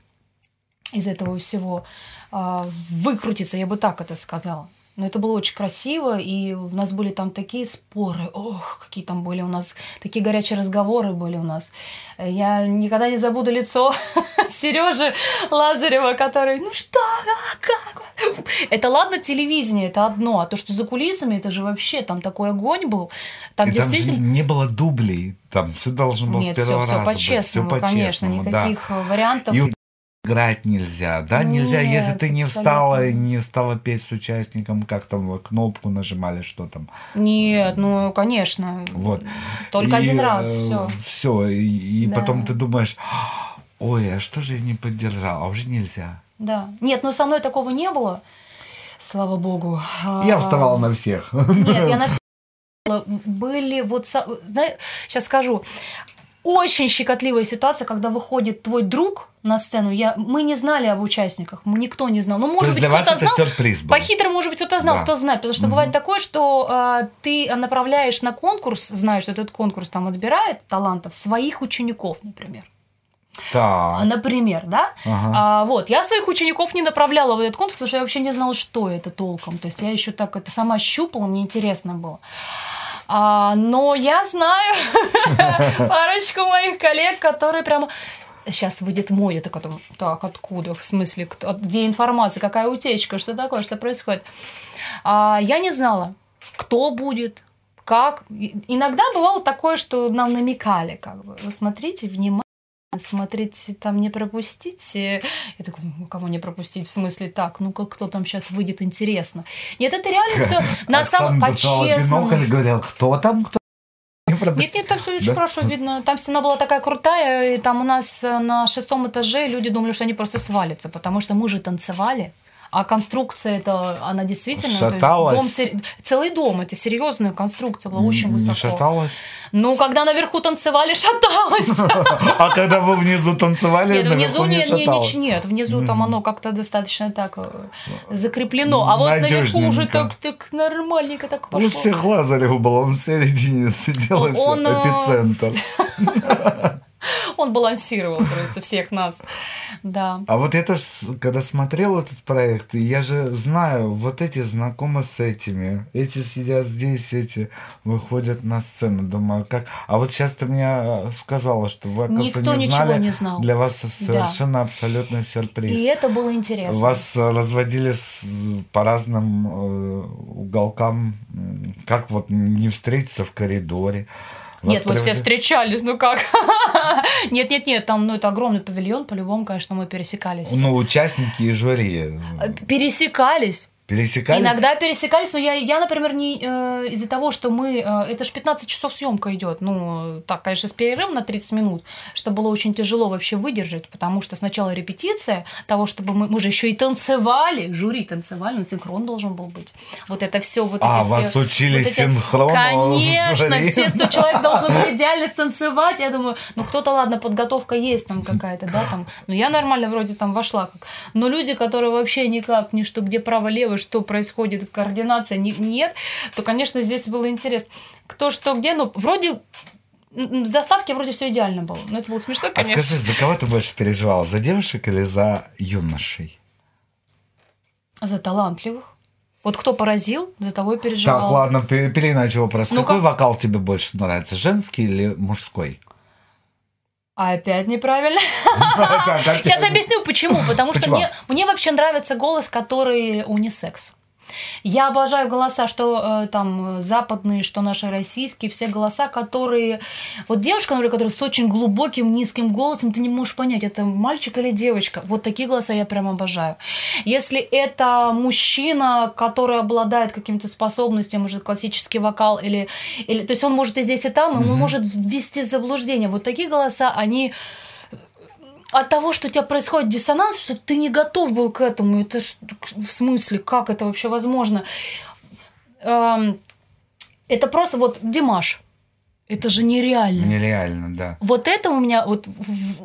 из этого всего а, выкрутиться, я бы так это сказала. Но это было очень красиво, и у нас были там такие споры. Ох, какие там были у нас, такие горячие разговоры были у нас. Я никогда не забуду лицо <laughs> Сережи Лазарева, который, ну что, а как? Это ладно телевидение, это одно, а то, что за кулисами, это же вообще там такой огонь был. Там И там же действительно... не было дублей, там все должно было Нет, с первого все, все раза быть. по-честному, конечно, да. никаких вариантов. И играть нельзя, да? нельзя, если ты не встала и не стала петь с участником, как там кнопку нажимали, что там. Нет, ну, конечно. Вот. Только один раз, все. Все, и, и Да. потом ты думаешь, ой, а что же я не поддержал? А уже нельзя. Да. Нет, ну со мной такого не было. Слава богу. Я А, вставал на всех. Нет, я на все были вот, знаешь, сейчас скажу, очень щекотливая ситуация, когда выходит твой друг на сцену. Я, мы не знали об участниках, мы никто не знал. Ну, может есть быть, для вас это знал. сюрприз был. По-хитрому, может быть, кто-то знал, Да. кто знает. Потому что Мгм. бывает такое, что э, ты направляешь на конкурс, знаешь, что этот конкурс там отбирает талантов своих учеников, например. Так. Например, да? Ага. А, вот, я своих учеников не направляла в этот конкурс, потому что я вообще не знала, что это толком. То есть я еще так это сама щупала, мне интересно было. А, но я знаю <laughs> парочку моих коллег, которые прямо сейчас выйдет мой, я думаю, так, откуда, в смысле, кто- где информация, какая утечка, что такое, что происходит. А, я не знала, кто будет, как. Иногда бывало такое, что нам намекали, как бы, вы смотрите, внимательно, смотрите, там не пропустите. Я такой, «Ну, кого не пропустить? В смысле так, ну-ка, кто там сейчас выйдет, интересно. Нет, это реально все <laughs> на самом по-честному. говорил, кто там, кто не пропустил?» Нет, нет, там все очень Да? хорошо видно. Там стена была такая крутая, и там у нас на шестом этаже люди думали, что они просто свалятся, потому что мы же танцевали. А конструкция это, она действительно... есть Шаталась? дом целый дом, это серьезная конструкция была очень Не высоко. шаталась? Ну, когда наверху танцевали, <laughs> шаталась. А когда вы внизу танцевали, Нет, внизу не не- не- нет, внизу там оно как-то достаточно так э, закреплено. А вот наверху уже так, так нормальненько так Ну, пошло. всех Лазарев был, он в середине <laughs> сидел, и Он- все, он, э, эпицентр. <laughs> <laughs> Он балансировал просто всех нас. Да. А вот я тоже, когда смотрел этот проект, я же знаю, вот эти знакомы с этими, эти сидят здесь, эти выходят на сцену. Думаю, как... А вот сейчас ты мне э, сказала, что вы, оказывается, Никто не знали. не знал. Для вас совершенно абсолютный сюрприз. И это было интересно. Вас э, разводили по разным э, уголкам, как вот не встретиться в коридоре. Нет, мы все встречались, ну как? <laughs> Нет, нет, нет, там, ну, это огромный павильон, по-любому, конечно, мы пересекались. Ну, участники и жюри Пересекались. Пересекались. Иногда пересекались, но я, я например, не э, из-за того, что мы... э, это же 15 часов съемка идет. Ну, так, конечно, с перерывом на 30 минут, что было очень тяжело вообще выдержать, потому что сначала репетиция того, чтобы мы... Мы же еще и танцевали, жюри танцевали, ну, синхрон должен был быть. Вот это все, вот А, эти вас все... учили вот эти- синхрону в Конечно, жюри? все, что человек должен <laughs> идеально станцевать. Я думаю, ну, кто-то, ладно, подготовка есть там какая-то, да, там. Ну, я нормально вроде там вошла. Но люди, которые вообще никак, ни что, где право-лево, что происходит, координация не- нет, то, конечно, здесь было интересно. Кто что где, ну, вроде в заставке вроде все идеально было. Но это было смешно, А конечно. скажи, за кого ты больше переживал? За девушек или за юношей? За талантливых. Вот кто поразил, за того и переживал. Так, ладно, пе- переиначу вопрос. Ну, Какой как- вокал тебе больше нравится? Женский или мужской? А опять неправильно. <laughs> Сейчас объясню, почему. Потому что мне вообще нравится голос, который унисекс. Я обожаю голоса, что э, там западные, что наши российские, все голоса, которые... Вот девушка, например, которая с очень глубоким, низким голосом, ты не можешь понять, это мальчик или девочка. Вот такие голоса я прям обожаю. Если это мужчина, который обладает какими-то способностями, может, классический вокал, или, или... То есть он может и здесь, и там, и он Мгм. может ввести заблуждение. Вот такие голоса, они от того, что у тебя происходит диссонанс, что ты не готов был к этому. Это ж- в смысле, как это вообще возможно? Эм, Это просто вот Димаш. Это же нереально. Нереально, да. Вот это у меня, вот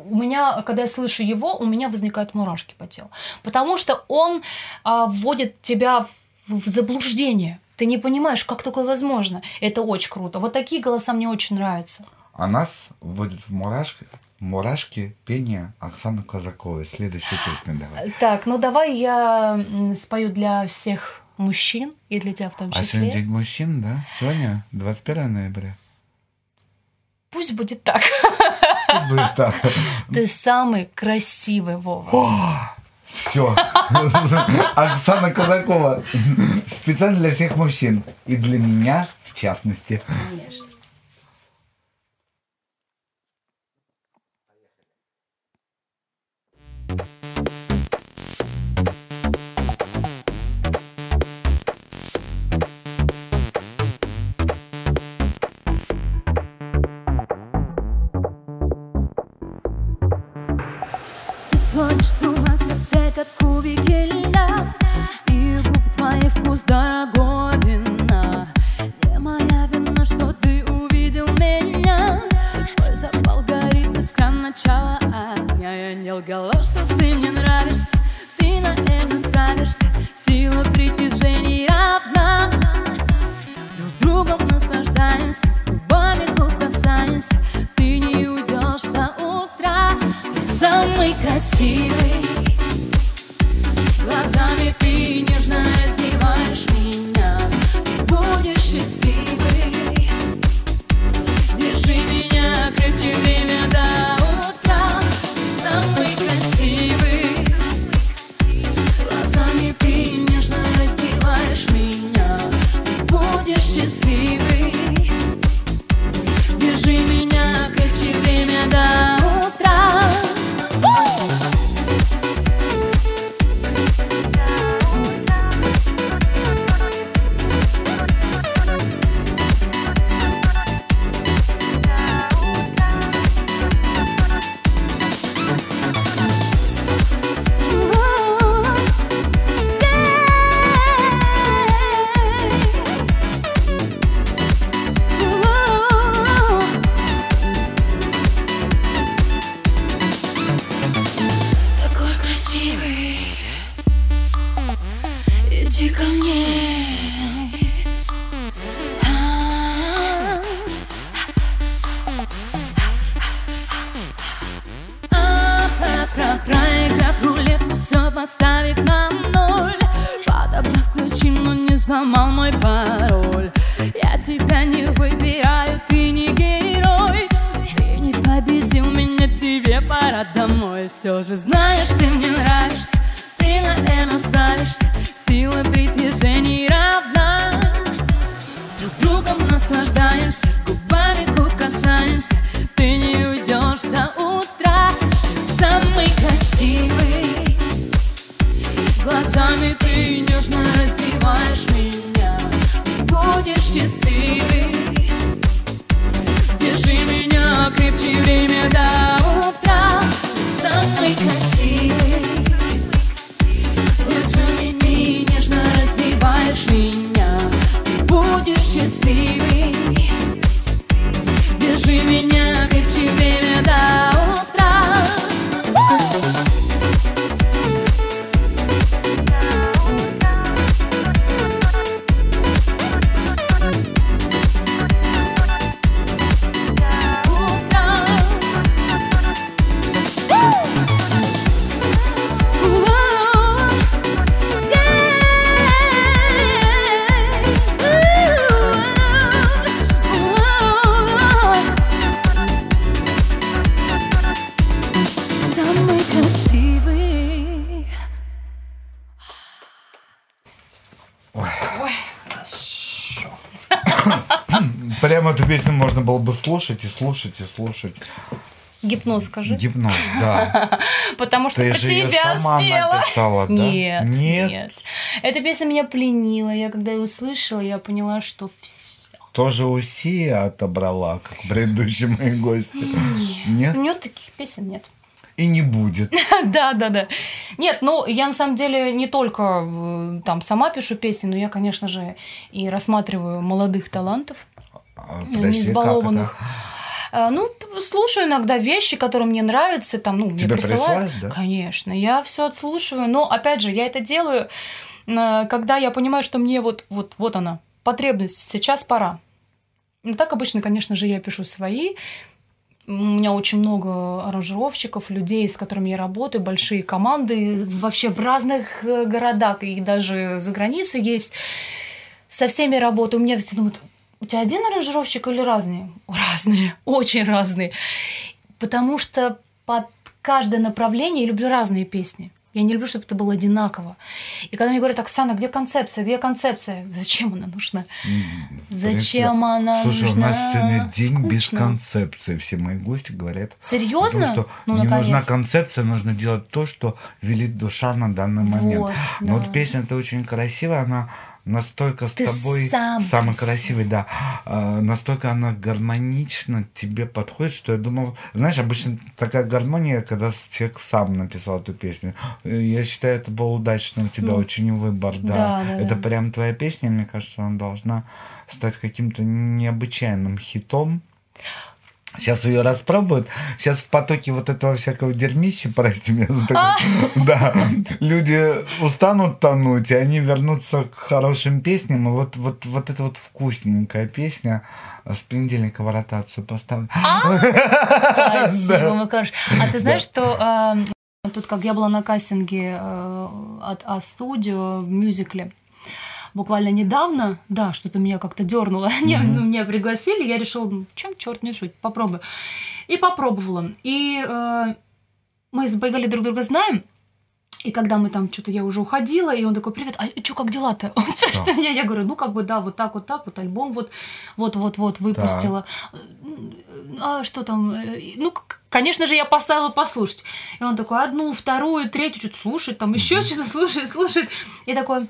у меня, когда я слышу его, у меня возникают мурашки по телу. Потому что он а, вводит тебя в, в заблуждение. Ты не понимаешь, как такое возможно. Это очень круто. Вот такие голоса мне очень нравятся. А нас вводит в мурашки, мурашки пение Оксаны Казаковой. Следующую песню давай. Так, ну давай я спою для всех мужчин и для тебя в том А числе. сегодня День мужчин, да? Сегодня 21 ноября. Пусть будет так. Пусть будет так. <laughs> Ты самый красивый, Вова. Все. <laughs> Оксана Казакова. Специально для всех мужчин. И для меня в частности. Конечно. Начала огня. Я не лгала, что ты мне нравишься. Ты, наверное, справишься. Сила притяжения равна Друг другом наслаждаемся Губами губ касаемся. Ты не уйдешь до утра. Ты самый красивый. Глазами ты нежно раздеваешь меня. Ты будешь счастливый Держи меня крепче было бы слушать и слушать и слушать. Гипноз скажи. Гипноз, да. <laughs> Потому что Ты про же тебя сама спела. написала, да? Нет, Нет? нет, Эта песня меня пленила. Я когда ее услышала, я поняла, что все. Тоже Усия отобрала, как предыдущие мои гости. Нет? У нее таких песен нет. И не будет. <laughs> Да, да, да. Нет, ну, я на самом деле не только э, там сама пишу песни, но я, конечно же, и рассматриваю молодых талантов, А, не подожди, избалованных. Э, Ну, слушаю иногда вещи, которые мне нравятся, там, ну, мне Тебе присылают. присылают, да? Конечно, я все отслушиваю, но, опять же, я это делаю, э, когда я понимаю, что мне вот, вот, вот она, потребность, сейчас пора. Ну, так обычно, конечно же, я пишу свои. У меня очень много аранжировщиков, людей, с которыми я работаю, большие команды, вообще в разных э, городах и даже за границей есть. Со всеми работаю. У меня все думают, у тебя один аранжировщик или разные? Разные, очень разные. Потому что под каждое направление я люблю разные песни. Я не люблю, чтобы это было одинаково. И когда мне говорят, Оксана, где концепция, где концепция? Зачем она нужна? Зачем она Слушай, нужна? у нас сегодня день без Скучно. концепции. Все мои гости говорят. Серьезно? Потому что Ну, не нужна наконец. концепция, нужно делать то, что велит душа на данный момент. Вот, Но да. вот песня-то очень красивая, она настолько с Ты тобой сам самый красивый. красивый, да. А, настолько она гармонично тебе подходит, что я думал, знаешь, обычно такая гармония, когда с- человек сам написал эту песню. Э, Я считаю, это был удачный у тебя Ну, очень выбор, да. да, да, это да. прям твоя песня, мне кажется, она должна стать каким-то необычайным хитом. Сейчас ее распробуют. Сейчас в потоке вот этого всякого дерьмища, прости меня за такое, <laughs> да, люди устанут тонуть, и они вернутся к хорошим песням. И вот, вот, вот эта вот вкусненькая песня с понедельника в ротацию поставлю. <laughs> Спасибо, мой хороший. А ты знаешь, что э, тут как я была на кастинге э, от А-студио в мюзикле, буквально недавно, да, что-то меня как-то дернуло. <laughs> Меня пригласили, я решила, ну, чем черт не шутит, попробую. И попробовала. И э, мы с Байгали друг друга знаем. И когда мы там что-то я уже уходила, и он такой, привет, а что, как дела-то? <laughs> Он спрашивает меня, я говорю, ну как бы да, вот так, вот так, вот альбом вот, вот, вот, вот выпустила. А что там? Э, Ну, конечно же, я поставила послушать. И он такой, одну, вторую, третью, что-то слушает, там еще что-то слушает, слушает. И такой.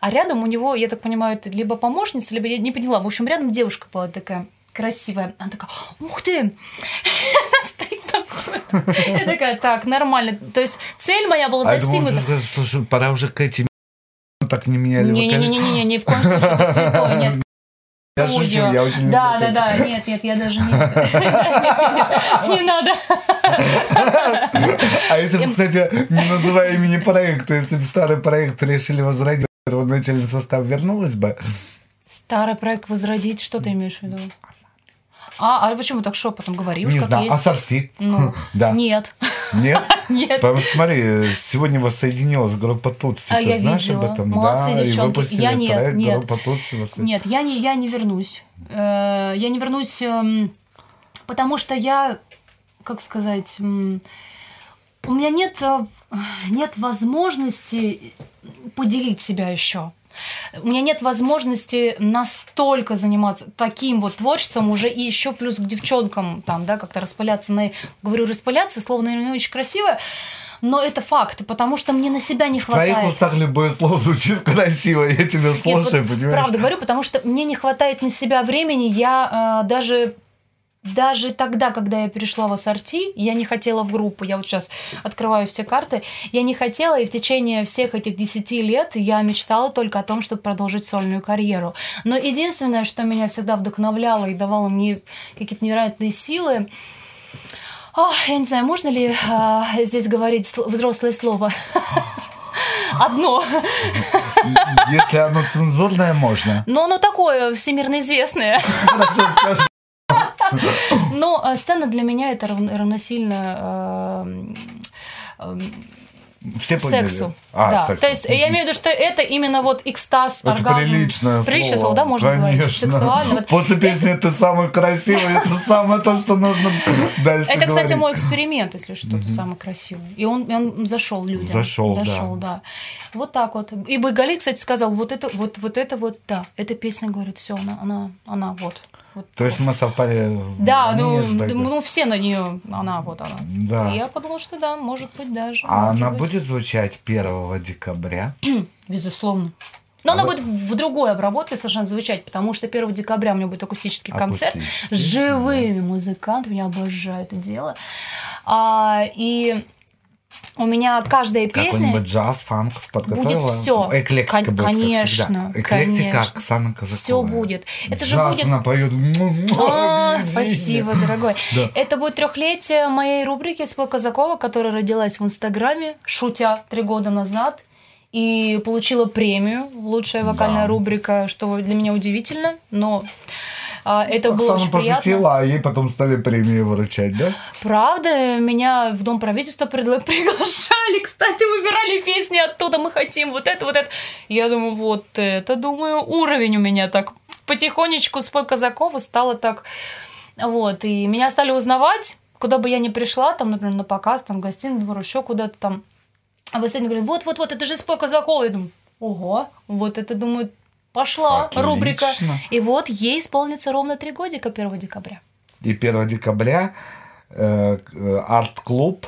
А рядом у него, я так понимаю, это либо помощница, либо я не поняла. В общем, рядом девушка была такая красивая. Она такая, ух ты! <laughs> Она стоит там. Я такая, так, нормально. То есть цель моя была А достигнута. слушай, пора уже к этим так не меняли. Не-не-не, ни в коем случае, <laughs> нет. Я шучу, я очень Да, люблю да, это. да, нет, нет, я даже не... <laughs> <laughs> Не надо. А если бы, кстати, не называя имени проекта, если бы старый проект решили возродить, первоначальный состав вернулась бы? Старый проект возродить, что ты имеешь в виду? А, а почему так шепотом говоришь, Не знаю, есть? ассорти. Ну, <laughs> Да. Нет. Нет? <laughs> Нет. Потому что, смотри, сегодня воссоединилась группа Тутси. А Ты я знаешь видела. об этом? Молодцы, да, и девчонки. выпустили Я нет, трек нет. группа Тутси. Нет, я не, я не вернусь. Э, Я не вернусь, эм, потому что я, как сказать, м, у меня нет, э, нет возможности поделить себя еще. У меня нет возможности настолько заниматься таким вот творчеством уже и еще плюс к девчонкам там, да, как-то распыляться на... Говорю, распыляться, наверное, не очень красивое, но это факт, потому что мне на себя не В твоих хватает. устах любое слово звучит красиво, я тебя Нет, слушаю, вот понимаешь? Правда говорю, потому что мне не хватает на себя времени. Я э, даже даже тогда, когда я перешла в ассорти, я не хотела в группу. Я вот сейчас открываю все карты. Я не хотела, и в течение всех этих 10 лет я мечтала только о том, чтобы продолжить сольную карьеру. Но единственное, что меня всегда вдохновляло и давало мне какие-то невероятные силы, Ох, я не знаю, можно ли а, здесь говорить сл- взрослое слово? <laughs> Одно. Если оно цензурное, можно. Но оно такое всемирно известное. <laughs> <laughs> Но э, сцена для меня это рав- равносильно э, э, Все поняли? Сексу. А, да. сексу. То есть я имею в виду, что это именно вот экстаз, Это оргазм. приличное Приличное слово, слово, да, можно говорить? конечно. Сексуально. Вот. После песни «Ты самый красивый» это <laughs> самое то, что нужно дальше Это, кстати, говорить. мой эксперимент, если что, то самый красивый. И он, он зашел людям. Зашел, да. Зашел, да. Вот так вот. И Байгали, кстати, сказал, вот это, вот, вот это вот, да. Эта песня, говорит, все, она, она, она вот. Вот. То есть мы совпали в Да, ну, ну, все на нее, она, вот она. Да. И я подумала, что да, может быть даже. А она быть. будет звучать 1 декабря? <clears throat> Безусловно. Но А она вы- будет в другой обработке совершенно звучать, потому что 1 декабря у меня будет акустический концерт Акустический, с живыми музыкантами. Я обожаю это дело. А, и у меня каждая песня... Какой-нибудь джаз, фанк подготовила? Будет все. Эклектика будет, как конечно, всегда. Эклектика конечно. Оксана Казакова. Все будет. Это же Джаз будет... она поет. А, спасибо, дорогой. Да. Это будет трехлетие моей рубрики «Спой Казакова», которая родилась в Инстаграме, шутя три года назад, и получила премию «Лучшая вокальная Да. рубрика», что для меня удивительно, но а, это было Оксана очень приятно. пошутила, а ей потом стали премии выручать, да? Правда, меня в Дом правительства пригла- <laughs> приглашали, кстати, выбирали песни оттуда, мы хотим вот это, вот это. Я думаю, вот это, думаю, уровень у меня так потихонечку спой Казакову стало так, вот, и меня стали узнавать, куда бы я ни пришла, там, например, на показ, там, в гостиный двор, еще куда-то там, а вы сами говорите, вот-вот-вот, это же спой Казакова, я думаю, ого, вот это, думаю, пошла Отлично. рубрика, и вот ей исполнится ровно три годика 1 декабря. И 1 декабря э, э, арт-клуб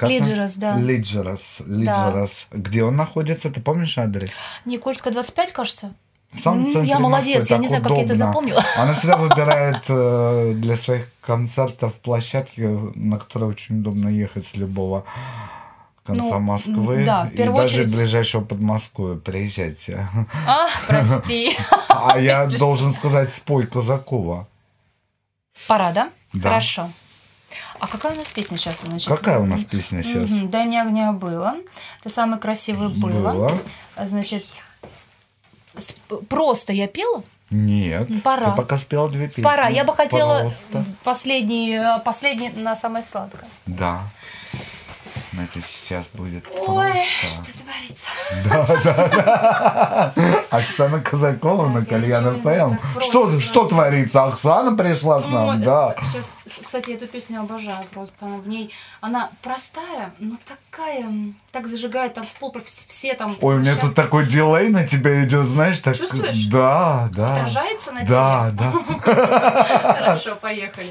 Лиджерас, да. Лиджерас, Лиджерас. Где он находится? Ты помнишь адрес? Никольская, 25, кажется. В самом центре Я молодец, Москвы, я не знаю, как я это удобно. запомнила. Она всегда <laughs> выбирает э, для своих концертов площадки, на которые очень удобно ехать с любого конца Ну, Москвы. да, и даже очередь- ближайшего Подмосковья. Приезжайте. А, прости. <laughs> А я должен сказать, спой Казакова. Пора, да? Да. Хорошо. А какая у нас песня сейчас? Значит? Какая у нас песня сейчас? Мгм. «Дай мне огня» было. «Ты самый красивый» было. Было. Значит, просто я пела? Нет. Пора. Ты пока спела две песни. Пора. Я бы хотела Пожалуйста. последний, последний на самое сладкое. Да. Значит, сейчас будет Ой, просто. что творится? Да, да, да. Оксана Казакова на Кальян ФМ. Что, что творится? Оксана пришла к нам, да. Сейчас, кстати, эту песню обожаю просто. Она в ней, она простая, но такая, так зажигает танцпол, все там. Ой, у меня тут такой дилей на тебя идет, знаешь, так. Чувствуешь? Да, да. Отражается на Да, тебе? да. <laughs> Хорошо, поехали.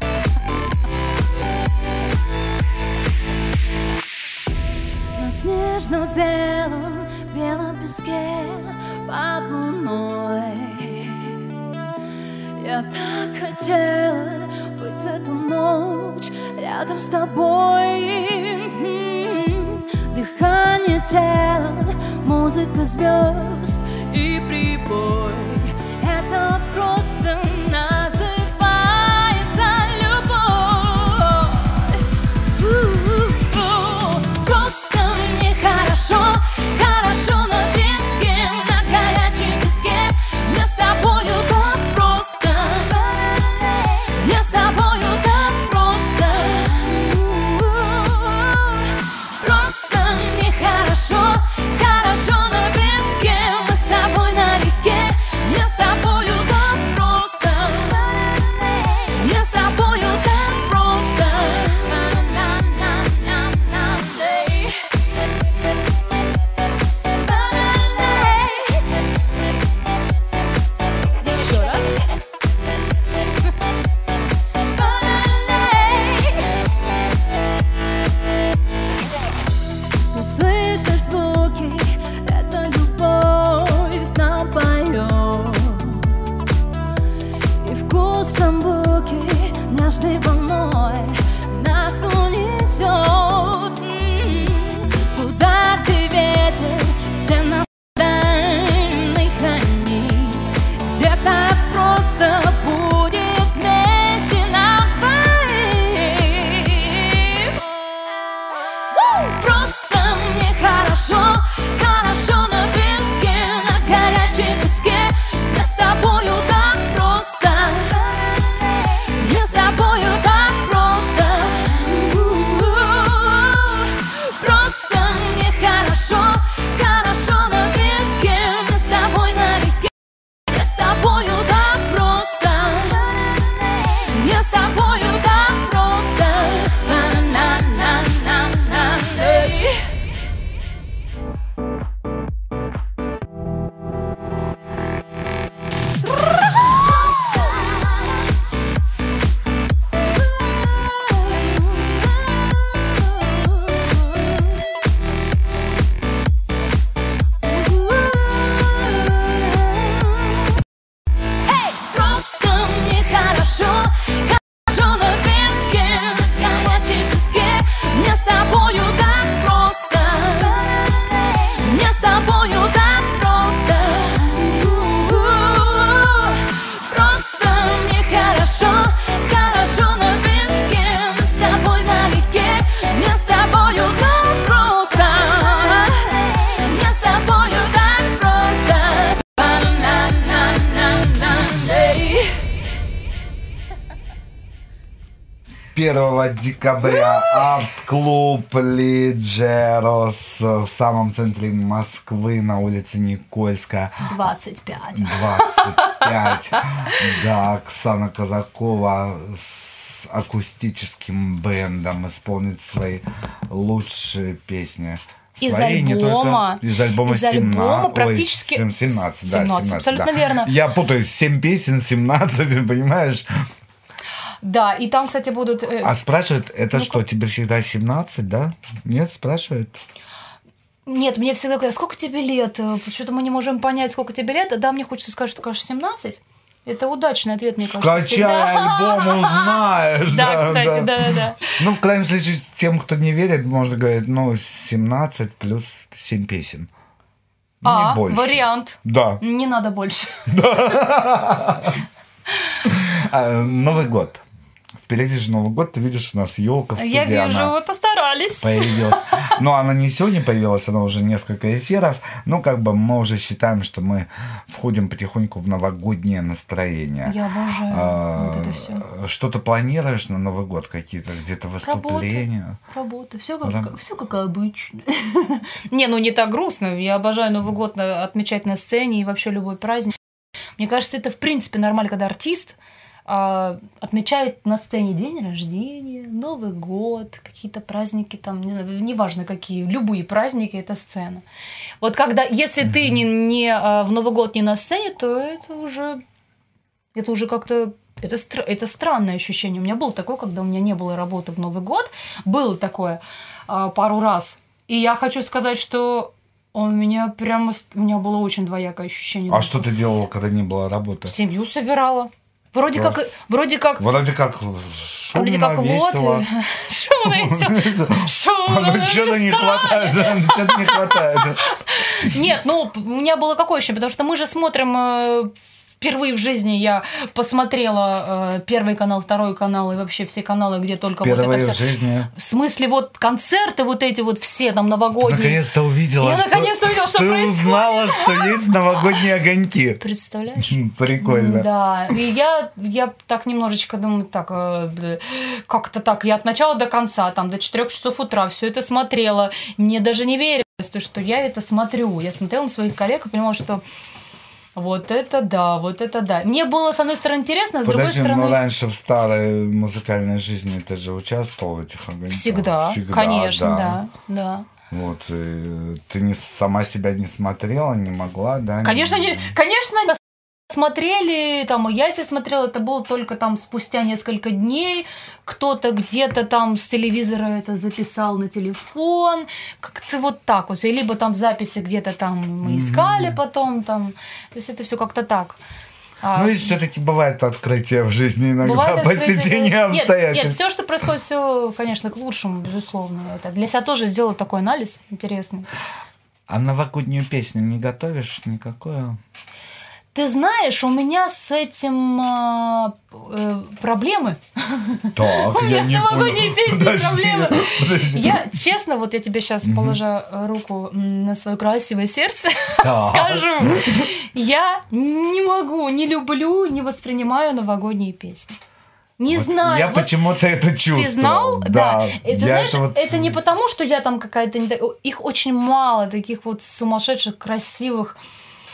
снежно-белом, белом песке под луной Я так хотела быть в эту ночь рядом с тобой. Дыхание тела, музыка звезд и прибой Это просто называется 21 декабря арт-клуб Лиджерос в самом центре Москвы на улице Никольская. 25. 25. <laughs> Да, Оксана Казакова с акустическим бендом исполнит свои лучшие песни. Из Свои, не альбома. только- из альбома Из альбома 17. Ой, практически- 17, да, 17, 17, абсолютно да. верно. Я путаю 7 песен, 17, <laughs> понимаешь? Да, и там, кстати, будут... э, А спрашивают, это Ну-ка. что, тебе всегда 17, да? Нет, спрашивают? Нет, мне всегда говорят, сколько тебе лет? Э, Что-то мы не можем понять, сколько тебе лет. Да, мне хочется сказать, что, кажется, 17. Это удачный ответ, мне кажется. Скачай всегда. альбом, узнаешь. <laughs> Да, кстати, да-да-да. Ну, в крайнем случае, тем, кто не верит, можно говорить, ну, 17 плюс 7 песен. А, больше. вариант. Да. Не надо больше. <laughs> <laughs> А, Новый год. Впереди же Новый год, ты видишь, у нас елка в студии. Я вижу, она вы постарались. появилась. <laughs> Но она не сегодня появилась, она уже несколько эфиров. Ну, как бы мы уже считаем, что мы входим потихоньку в новогоднее настроение. Я обожаю А, вот это все. Что ты планируешь на Новый год? Какие-то где-то выступления? Работа, все как, Раб- все как обычно. <laughs> Не, ну не так грустно. Я обожаю Новый год отмечать на сцене и вообще любой праздник. Мне кажется, это в принципе нормально, когда артист отмечает на сцене день рождения, Новый год, какие-то праздники, там, не знаю, неважно какие, любые праздники это сцена. Вот когда, если ты не, не а, в Новый год не на сцене, то это уже, это уже как-то это, стра- это странное ощущение. У меня было такое, когда у меня не было работы в Новый год. Было такое а, пару раз. И я хочу сказать, что у меня прямо... У меня было очень двоякое ощущение. А что ты делала, когда не было работы? Семью собирала. Вроде Класс. как, вроде как, Вроде как шумно, вроде как весело. вот, <laughs> шумно всё. Шумно, Ну, что-то не хватает, да, ну, что-то не хватает. <laughs> Нет, ну, у меня было какое ощущение, потому что мы же смотрим э, впервые в жизни я посмотрела э, первый канал, второй канал и вообще все каналы, где только вот Впервые это в все. жизни. В смысле, вот концерты вот эти вот все там новогодние. Наконец-то увидела, Я наконец-то увидела, что ты происходит. узнала, что есть новогодние огоньки. Представляешь? Прикольно. Да, и я, я так немножечко думаю, так, э, как-то так, я от начала до конца, там, до 4 часов утра все это смотрела, мне даже не верилось, то, что я это смотрю. Я смотрела на своих коллег и понимала, что вот это да, вот это да. Мне было, с одной стороны, интересно, с Подожди, другой стороны... раньше в старой музыкальной жизни ты же участвовал в этих огоньках? Всегда, конечно, да, да. Вот, и ты не, сама себя не смотрела, не могла, да? Конечно, не... не, конечно, смотрели, там, и я себе смотрела, это было только там спустя несколько дней, кто-то где-то там с телевизора это записал на телефон, как-то вот так вот, И либо там в записи где-то там мы искали потом, там, то есть это все как-то так. А, Ну и все-таки бывает открытие в жизни иногда по стечению да. Нет, Нет, обстоятельств. все, что происходит, все, конечно, к лучшему, безусловно. Это для себя тоже сделала такой анализ интересный. А новогоднюю песню не готовишь никакую? Ты знаешь, у меня с этим а, э, проблемы. Так, <laughs> У меня я не песней Подожди, проблемы. Я, честно, вот я тебе сейчас, положа руку на свое красивое сердце, <laughs> скажу, я не могу, не люблю, не воспринимаю новогодние песни. Не Вот знаю. Я вот почему-то это чувствовал. Ты знал? Да. Это, я знаешь, это вот- это не потому, что я там какая-то... Их очень мало, таких вот сумасшедших, красивых,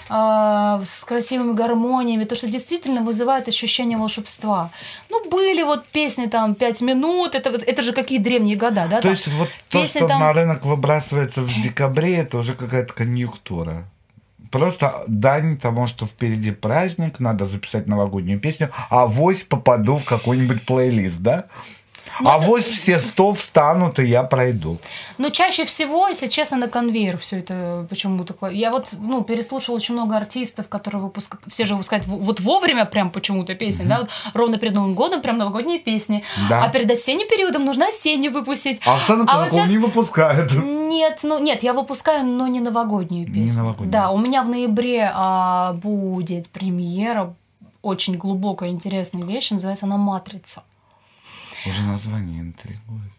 с красивыми гармониями, то, что действительно вызывает ощущение волшебства. Ну, были вот песни там «Пять минут», это, это же какие древние года, да? То там есть вот то, песни что там- на рынок выбрасывается в декабре, это уже какая-то конъюнктура. Просто дань тому, что впереди праздник, надо записать новогоднюю песню, а вось попаду в какой-нибудь плейлист, да? Ну, а это- вось все сто встанут, и я пройду. Но чаще всего, если честно, на конвейер все это почему-то. Я вот, ну, переслушала очень много артистов, которые выпускают, все же выпускают вот вовремя прям почему-то песни, да, вот ровно перед Новым годом прям новогодние песни. Да. А перед осенним периодом нужно осеннюю выпустить. А Оксана А вот щас- не выпускает. Нет, ну нет, я выпускаю, но не новогоднюю песню. Не новогоднюю. Да, у меня в ноябре а, будет премьера очень глубокая, интересная вещь, называется она «Матрица». Уже название интригует.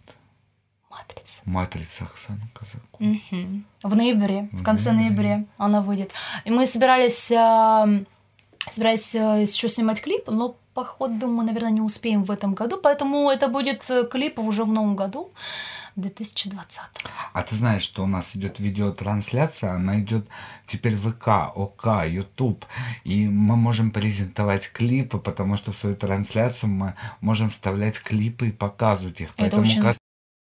Матрица. Матрица Оксана Казакова. Угу. В ноябре, в, в конце ноября. ноября она выйдет. И мы собирались, эм, э, собирались еще снимать клип, но походу мы, наверное, не успеем в этом году, поэтому это будет э, клип уже в новом году. 2020. А ты знаешь, что у нас идет видеотрансляция, она идет теперь ВК, ОК, YouTube, и мы можем презентовать клипы, потому что в свою трансляцию мы можем вставлять клипы и показывать их. Это Поэтому очень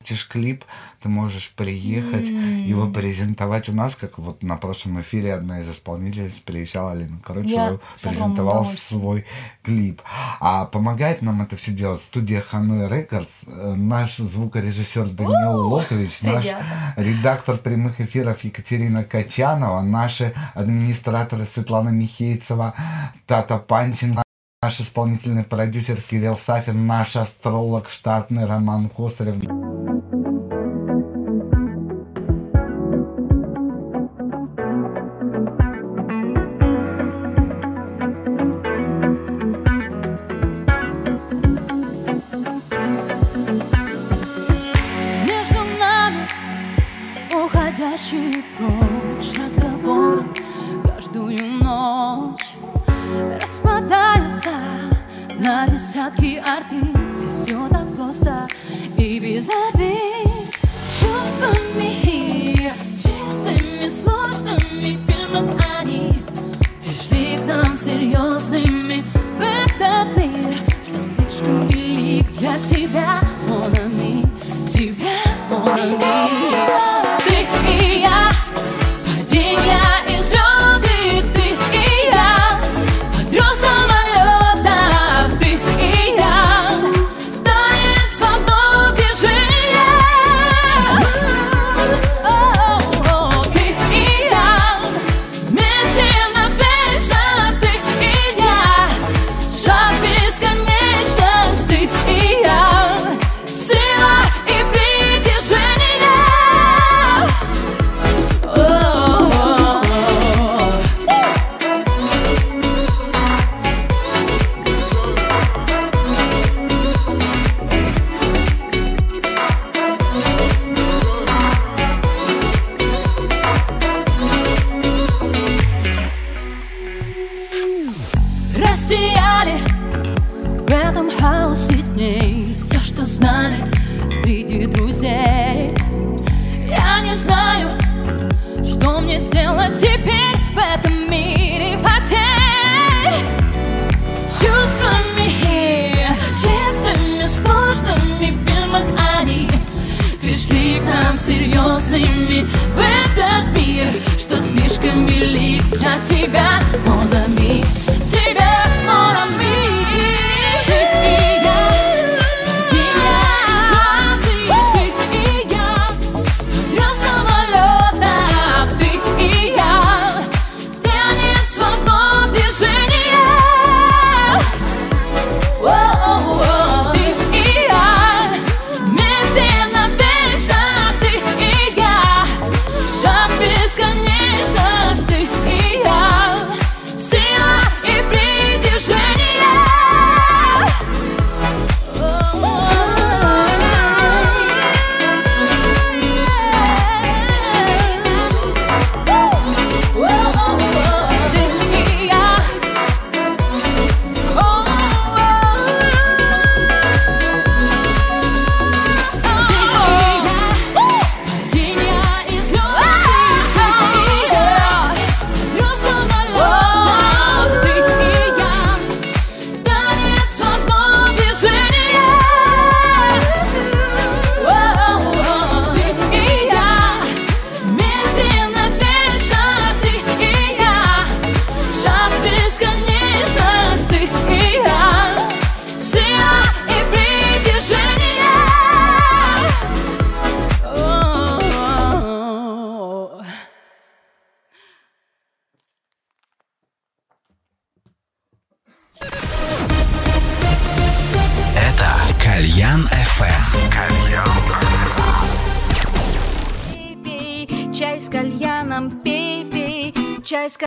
выпустишь клип, ты можешь приехать, mm-hmm. его презентовать у нас, как вот на прошлом эфире одна из исполнительниц приезжала, Алина короче, yeah, презентовала свой клип. А помогает нам это все делать студия Ханой Рекордс, э, наш звукорежиссер Даниил oh, Локович, наш редактор прямых эфиров Екатерина Качанова, наши администраторы Светлана Михейцева, Тата Панчина, наш исполнительный продюсер Кирилл Сафин, наш астролог штатный Роман Косарев.